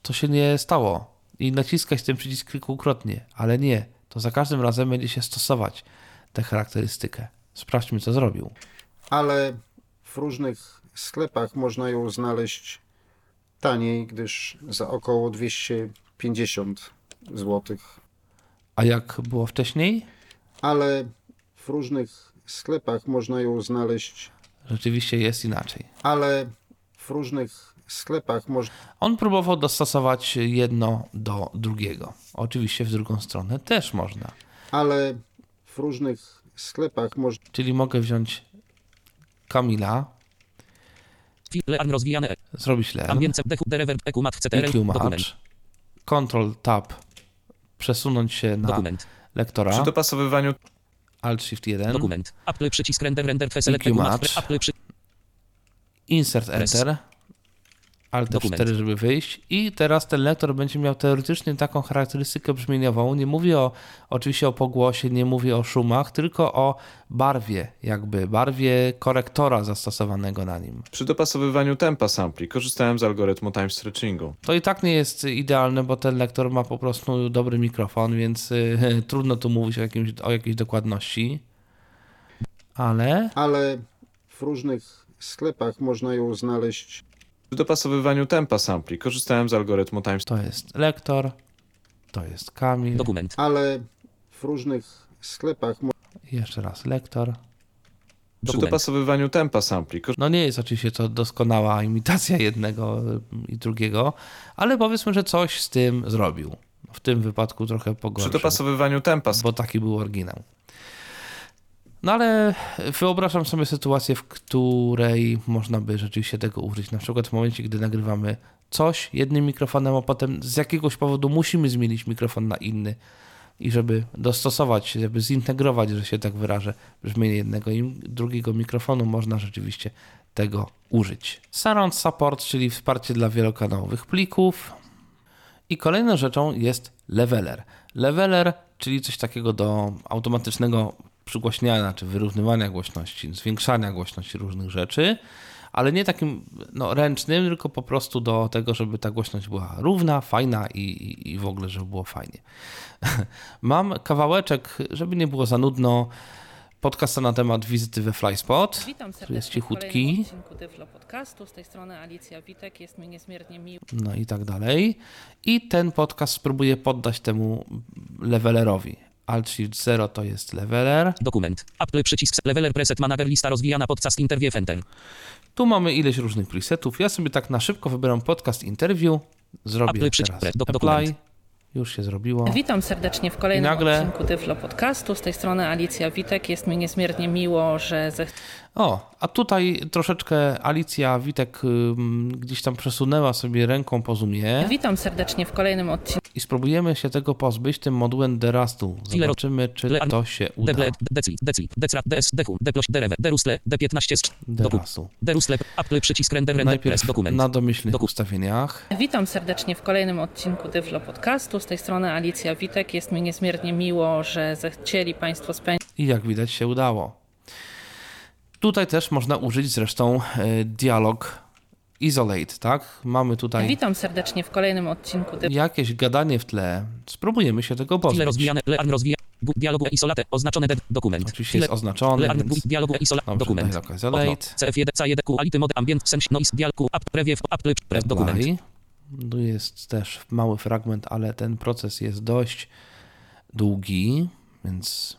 Speaker 2: to się nie stało i naciskać ten przycisk kilkukrotnie, ale nie. To za każdym razem będzie się stosować tę charakterystykę. Sprawdźmy, co zrobił.
Speaker 8: ale w różnych sklepach można ją znaleźć taniej, gdyż za około 250 zł.
Speaker 2: A jak było wcześniej?
Speaker 8: Ale w różnych sklepach można ją znaleźć,
Speaker 2: Rzeczywiście jest inaczej.
Speaker 8: ale w różnych sklepach można
Speaker 2: On próbował dostosować jedno do drugiego. Oczywiście w drugą stronę też można.
Speaker 8: ale w różnych sklepach można
Speaker 2: Czyli mogę wziąć Kamila,
Speaker 3: Learn rozwijane.
Speaker 2: zrobić learn,
Speaker 3: Dokument.
Speaker 2: Ctrl Tab, przesunąć się na
Speaker 3: Dokument.
Speaker 2: lektora,
Speaker 9: Przy dopasowywaniu
Speaker 2: Alt Shift 1,
Speaker 3: Dokument. Apple przycisk render render select. Apple przy...
Speaker 2: Insert. Enter, Alt
Speaker 3: Dokument.
Speaker 2: F4, żeby wyjść i teraz ten lektor będzie miał teoretycznie taką charakterystykę brzmieniową. Nie mówię o, oczywiście o pogłosie, nie mówię o szumach, tylko o barwie, jakby barwie korektora zastosowanego na nim.
Speaker 9: Przy dopasowywaniu tempa sampli korzystałem z algorytmu time stretchingu.
Speaker 2: To i tak nie jest idealne, bo ten lektor ma po prostu dobry mikrofon, więc y, trudno tu mówić o, jakimś, o jakiejś dokładności. Ale
Speaker 8: ale w różnych sklepach można ją znaleźć
Speaker 9: Przy dopasowywaniu tempa sampli korzystałem z algorytmu time
Speaker 2: to jest lektor, to jest Kamil,
Speaker 3: Dokument.
Speaker 8: ale w różnych sklepach mo-
Speaker 2: jeszcze raz lektor.
Speaker 9: Przy
Speaker 3: Dokument.
Speaker 9: dopasowywaniu tempa sampli
Speaker 2: No nie jest oczywiście to doskonała imitacja jednego i drugiego, ale powiedzmy, że coś z tym zrobił. w tym wypadku trochę
Speaker 9: Przy
Speaker 2: pogorszył,
Speaker 9: dopasowywaniu tempa
Speaker 2: bo taki był oryginał. No ale wyobrażam sobie sytuację, w której można by rzeczywiście tego użyć. Na przykład w momencie, gdy nagrywamy coś jednym mikrofonem, a potem z jakiegoś powodu musimy zmienić mikrofon na inny. I żeby dostosować, żeby zintegrować, że się tak wyrażę, brzmienie jednego i drugiego mikrofonu, można rzeczywiście tego użyć. Surround Support, czyli wsparcie dla wielokanałowych plików. I kolejną rzeczą jest leveler. Leveler, czyli coś takiego do automatycznego przygłaśniania czy wyrównywania głośności, zwiększania głośności różnych rzeczy, ale nie takim no, ręcznym, tylko po prostu do tego, żeby ta głośność była równa, fajna i, i, i w ogóle, żeby było fajnie. Mam kawałeczek, żeby nie było za nudno, podcasta na temat wizyty we Flyspot.
Speaker 10: Witam
Speaker 2: jest
Speaker 10: serdecznie w
Speaker 2: cichutki.
Speaker 10: kolejnym odcinku Tyflo Podcastu. Z tej strony Alicja Witek. Jest mi niezmiernie miło.
Speaker 2: no i tak dalej. I ten podcast spróbuję poddać temu levelerowi. Alt Shift 0 to jest leveler.
Speaker 3: Dokument. Apple przycisk Leveler Preset Manager lista rozwijana podcast interview enter.
Speaker 2: Tu mamy ileś różnych presetów. Ja sobie tak na szybko wybieram podcast interview. Zrobię
Speaker 3: Apple przycisk
Speaker 2: teraz
Speaker 3: pre- do-
Speaker 2: apply. Już się zrobiło.
Speaker 10: Witam serdecznie w kolejnym
Speaker 2: I nagle-
Speaker 10: odcinku Tyflo Podcastu. Z tej strony Alicja Witek. Jest mi niezmiernie miło, że zech...
Speaker 2: O, a tutaj troszeczkę Alicja Witek gdzieś tam przesunęła sobie ręką po zoomie
Speaker 10: Witam serdecznie w kolejnym odcinku
Speaker 2: i spróbujemy się tego pozbyć tym modułem Derastu. Zobaczymy, czy to się uda.
Speaker 3: Deble, decli, decli, decra, ds, dechu, deploś, derewe, derusle, d15, dokument.
Speaker 2: Derastu.
Speaker 3: Derusle, Apple przycisk render, render,
Speaker 2: Najpierw
Speaker 3: dokument.
Speaker 2: na domyślnych
Speaker 3: Doku-
Speaker 2: ustawieniach.
Speaker 10: Witam serdecznie w kolejnym odcinku Tyflo Podcastu. Z tej strony Alicja Witek. Jest mi niezmiernie miło, że zechcieli Państwo spędzić
Speaker 2: I jak widać się udało. Tutaj też można użyć zresztą e, dialog isolate, tak? Mamy tutaj
Speaker 10: Witam serdecznie w kolejnym odcinku
Speaker 2: jakieś gadanie w tle. Spróbujemy się tego pozbyć.
Speaker 3: rozwijane, learn rozwija, gu- dialogu isolate, oznaczone dokument.
Speaker 2: Oczywiście jest oznaczony,
Speaker 3: Learn,
Speaker 2: więc
Speaker 3: gu- dialogu isolate, dokument.
Speaker 2: isolate.
Speaker 3: CF1, C1, quality mode, ambient, sense, noise, dialog, app, preview, Apple, press, dokument.
Speaker 2: Tu jest też mały fragment, ale ten proces jest dość długi, więc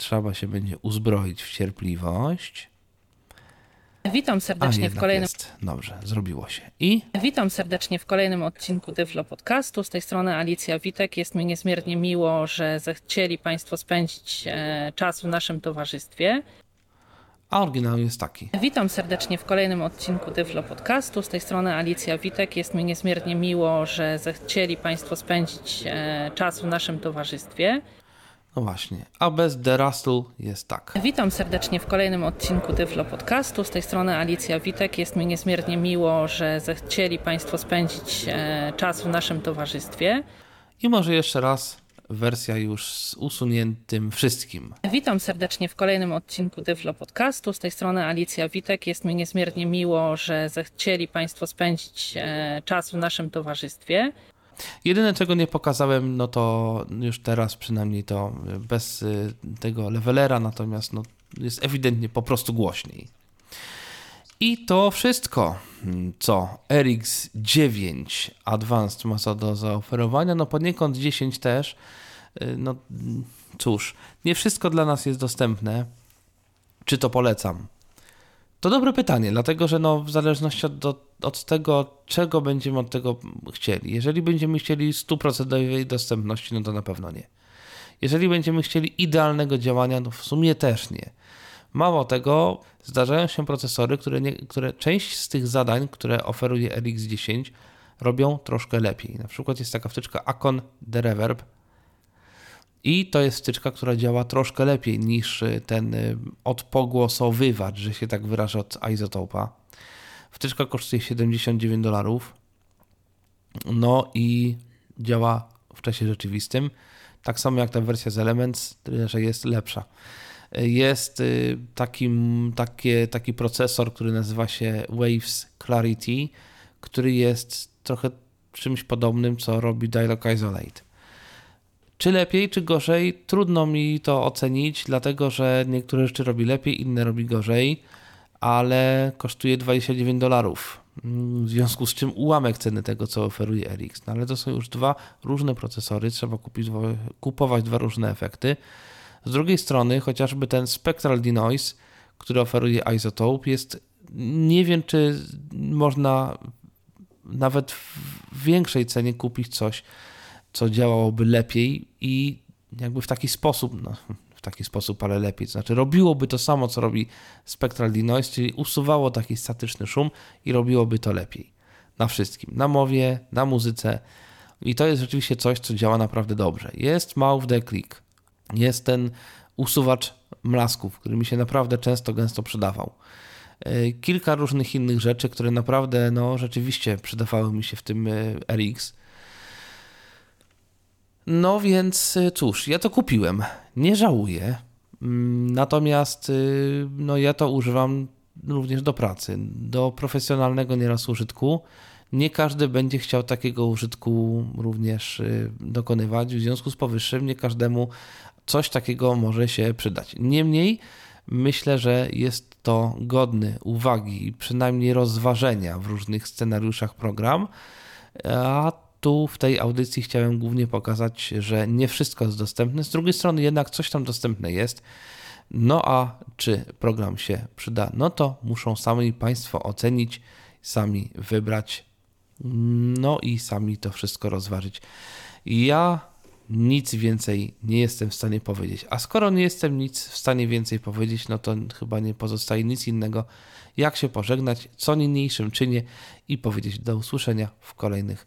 Speaker 2: trzeba się będzie uzbroić w cierpliwość.
Speaker 10: Witam
Speaker 2: A
Speaker 10: serdecznie w
Speaker 2: jednak
Speaker 10: kolejnym
Speaker 2: jest. Dobrze, zrobiło się. I
Speaker 10: Witam serdecznie w kolejnym odcinku Tyflo Podcastu. Z tej strony Alicja Witek. Jest mi niezmiernie miło, że zechcieli Państwo spędzić e, czas w naszym towarzystwie.
Speaker 2: a oryginał jest taki.
Speaker 10: Witam serdecznie w kolejnym odcinku Tyflo Podcastu. Z tej strony Alicja Witek. Jest mi niezmiernie miło, że zechcieli Państwo spędzić e, czas w naszym towarzystwie.
Speaker 2: No właśnie. A bez derastu jest tak.
Speaker 10: Witam serdecznie w kolejnym odcinku Tyflo Podcastu. Z tej strony Alicja Witek. Jest mi niezmiernie miło, że zechcieli Państwo spędzić e, czas w naszym towarzystwie.
Speaker 2: I może jeszcze raz wersja już z usuniętym wszystkim.
Speaker 10: Witam serdecznie w kolejnym odcinku Tyflo Podcastu. Z tej strony Alicja Witek. Jest mi niezmiernie miło, że zechcieli Państwo spędzić e, czas w naszym towarzystwie.
Speaker 2: Jedyne czego nie pokazałem, no to już teraz przynajmniej to bez y, tego levelera, natomiast no, jest ewidentnie po prostu głośniej. I to wszystko, mm, co RX9 Advanced ma do zaoferowania, no poniekąd 10 też. Y, No cóż, nie wszystko dla nas jest dostępne. Czy to polecam? To dobre pytanie, dlatego że no, w zależności od, od, tego, czego będziemy od tego chcieli. Jeżeli będziemy chcieli stuprocentowej dostępności, no to na pewno nie. Jeżeli będziemy chcieli idealnego działania, no w sumie też nie. Mało tego, zdarzają się procesory, które, nie, które część z tych zadań, które oferuje RX10, robią troszkę lepiej. Na przykład jest taka wtyczka Acon The Reverb, i to jest wtyczka, która działa troszkę lepiej niż y, ten y, odpogłosowywacz, że się tak wyrażę, od Izotopa. Wtyczka kosztuje 79 dolarów. No i działa w czasie rzeczywistym. Tak samo jak ta wersja z Elements, że jest lepsza. Jest y, taki, takie, taki procesor, który nazywa się Waves Clarity, który jest trochę czymś podobnym, co robi Dialog Isolate. Czy lepiej, czy gorzej? Trudno mi to ocenić, dlatego że niektóre rzeczy robi lepiej, inne robi gorzej, ale kosztuje 29 dolarów. Mm, W związku z czym ułamek ceny tego, co oferuje RX. No ale to są już dwa różne procesory, trzeba kupić, kupować dwa różne efekty. Z drugiej strony, chociażby ten Spectral Denoise, który oferuje Isotope, jest nie wiem, czy można nawet w większej cenie kupić coś co działałoby lepiej i jakby w taki sposób, no, w taki sposób, ale lepiej. To znaczy, robiłoby to samo, co robi Spectral Denoise, czyli usuwało taki statyczny szum i robiłoby to lepiej. Na wszystkim. Na mowie, na muzyce. I to jest rzeczywiście coś, co działa naprawdę dobrze. Jest Mouth the Click. Jest ten usuwacz mlasków, który mi się naprawdę często, gęsto przydawał. E, Kilka różnych innych rzeczy, które naprawdę, no, rzeczywiście przydawały mi się w tym e, RX. No więc y, cóż, ja to kupiłem. Nie żałuję. Mm, Natomiast y, no, ja to używam również do pracy, do profesjonalnego nieraz użytku. Nie każdy będzie chciał takiego użytku również y, dokonywać. W związku z powyższym nie każdemu coś takiego może się przydać. Niemniej myślę, że jest to godny uwagi i przynajmniej rozważenia w różnych scenariuszach program. A tu w tej audycji chciałem głównie pokazać, że nie wszystko jest dostępne. Z drugiej strony jednak coś tam dostępne jest. No a czy program się przyda? No to muszą sami Państwo ocenić, sami wybrać, no i sami to wszystko rozważyć. Ja nic więcej nie jestem w stanie powiedzieć. A skoro nie jestem nic w stanie więcej powiedzieć, no to chyba nie pozostaje nic innego, jak się pożegnać, co niniejszym czynię i powiedzieć do usłyszenia w kolejnych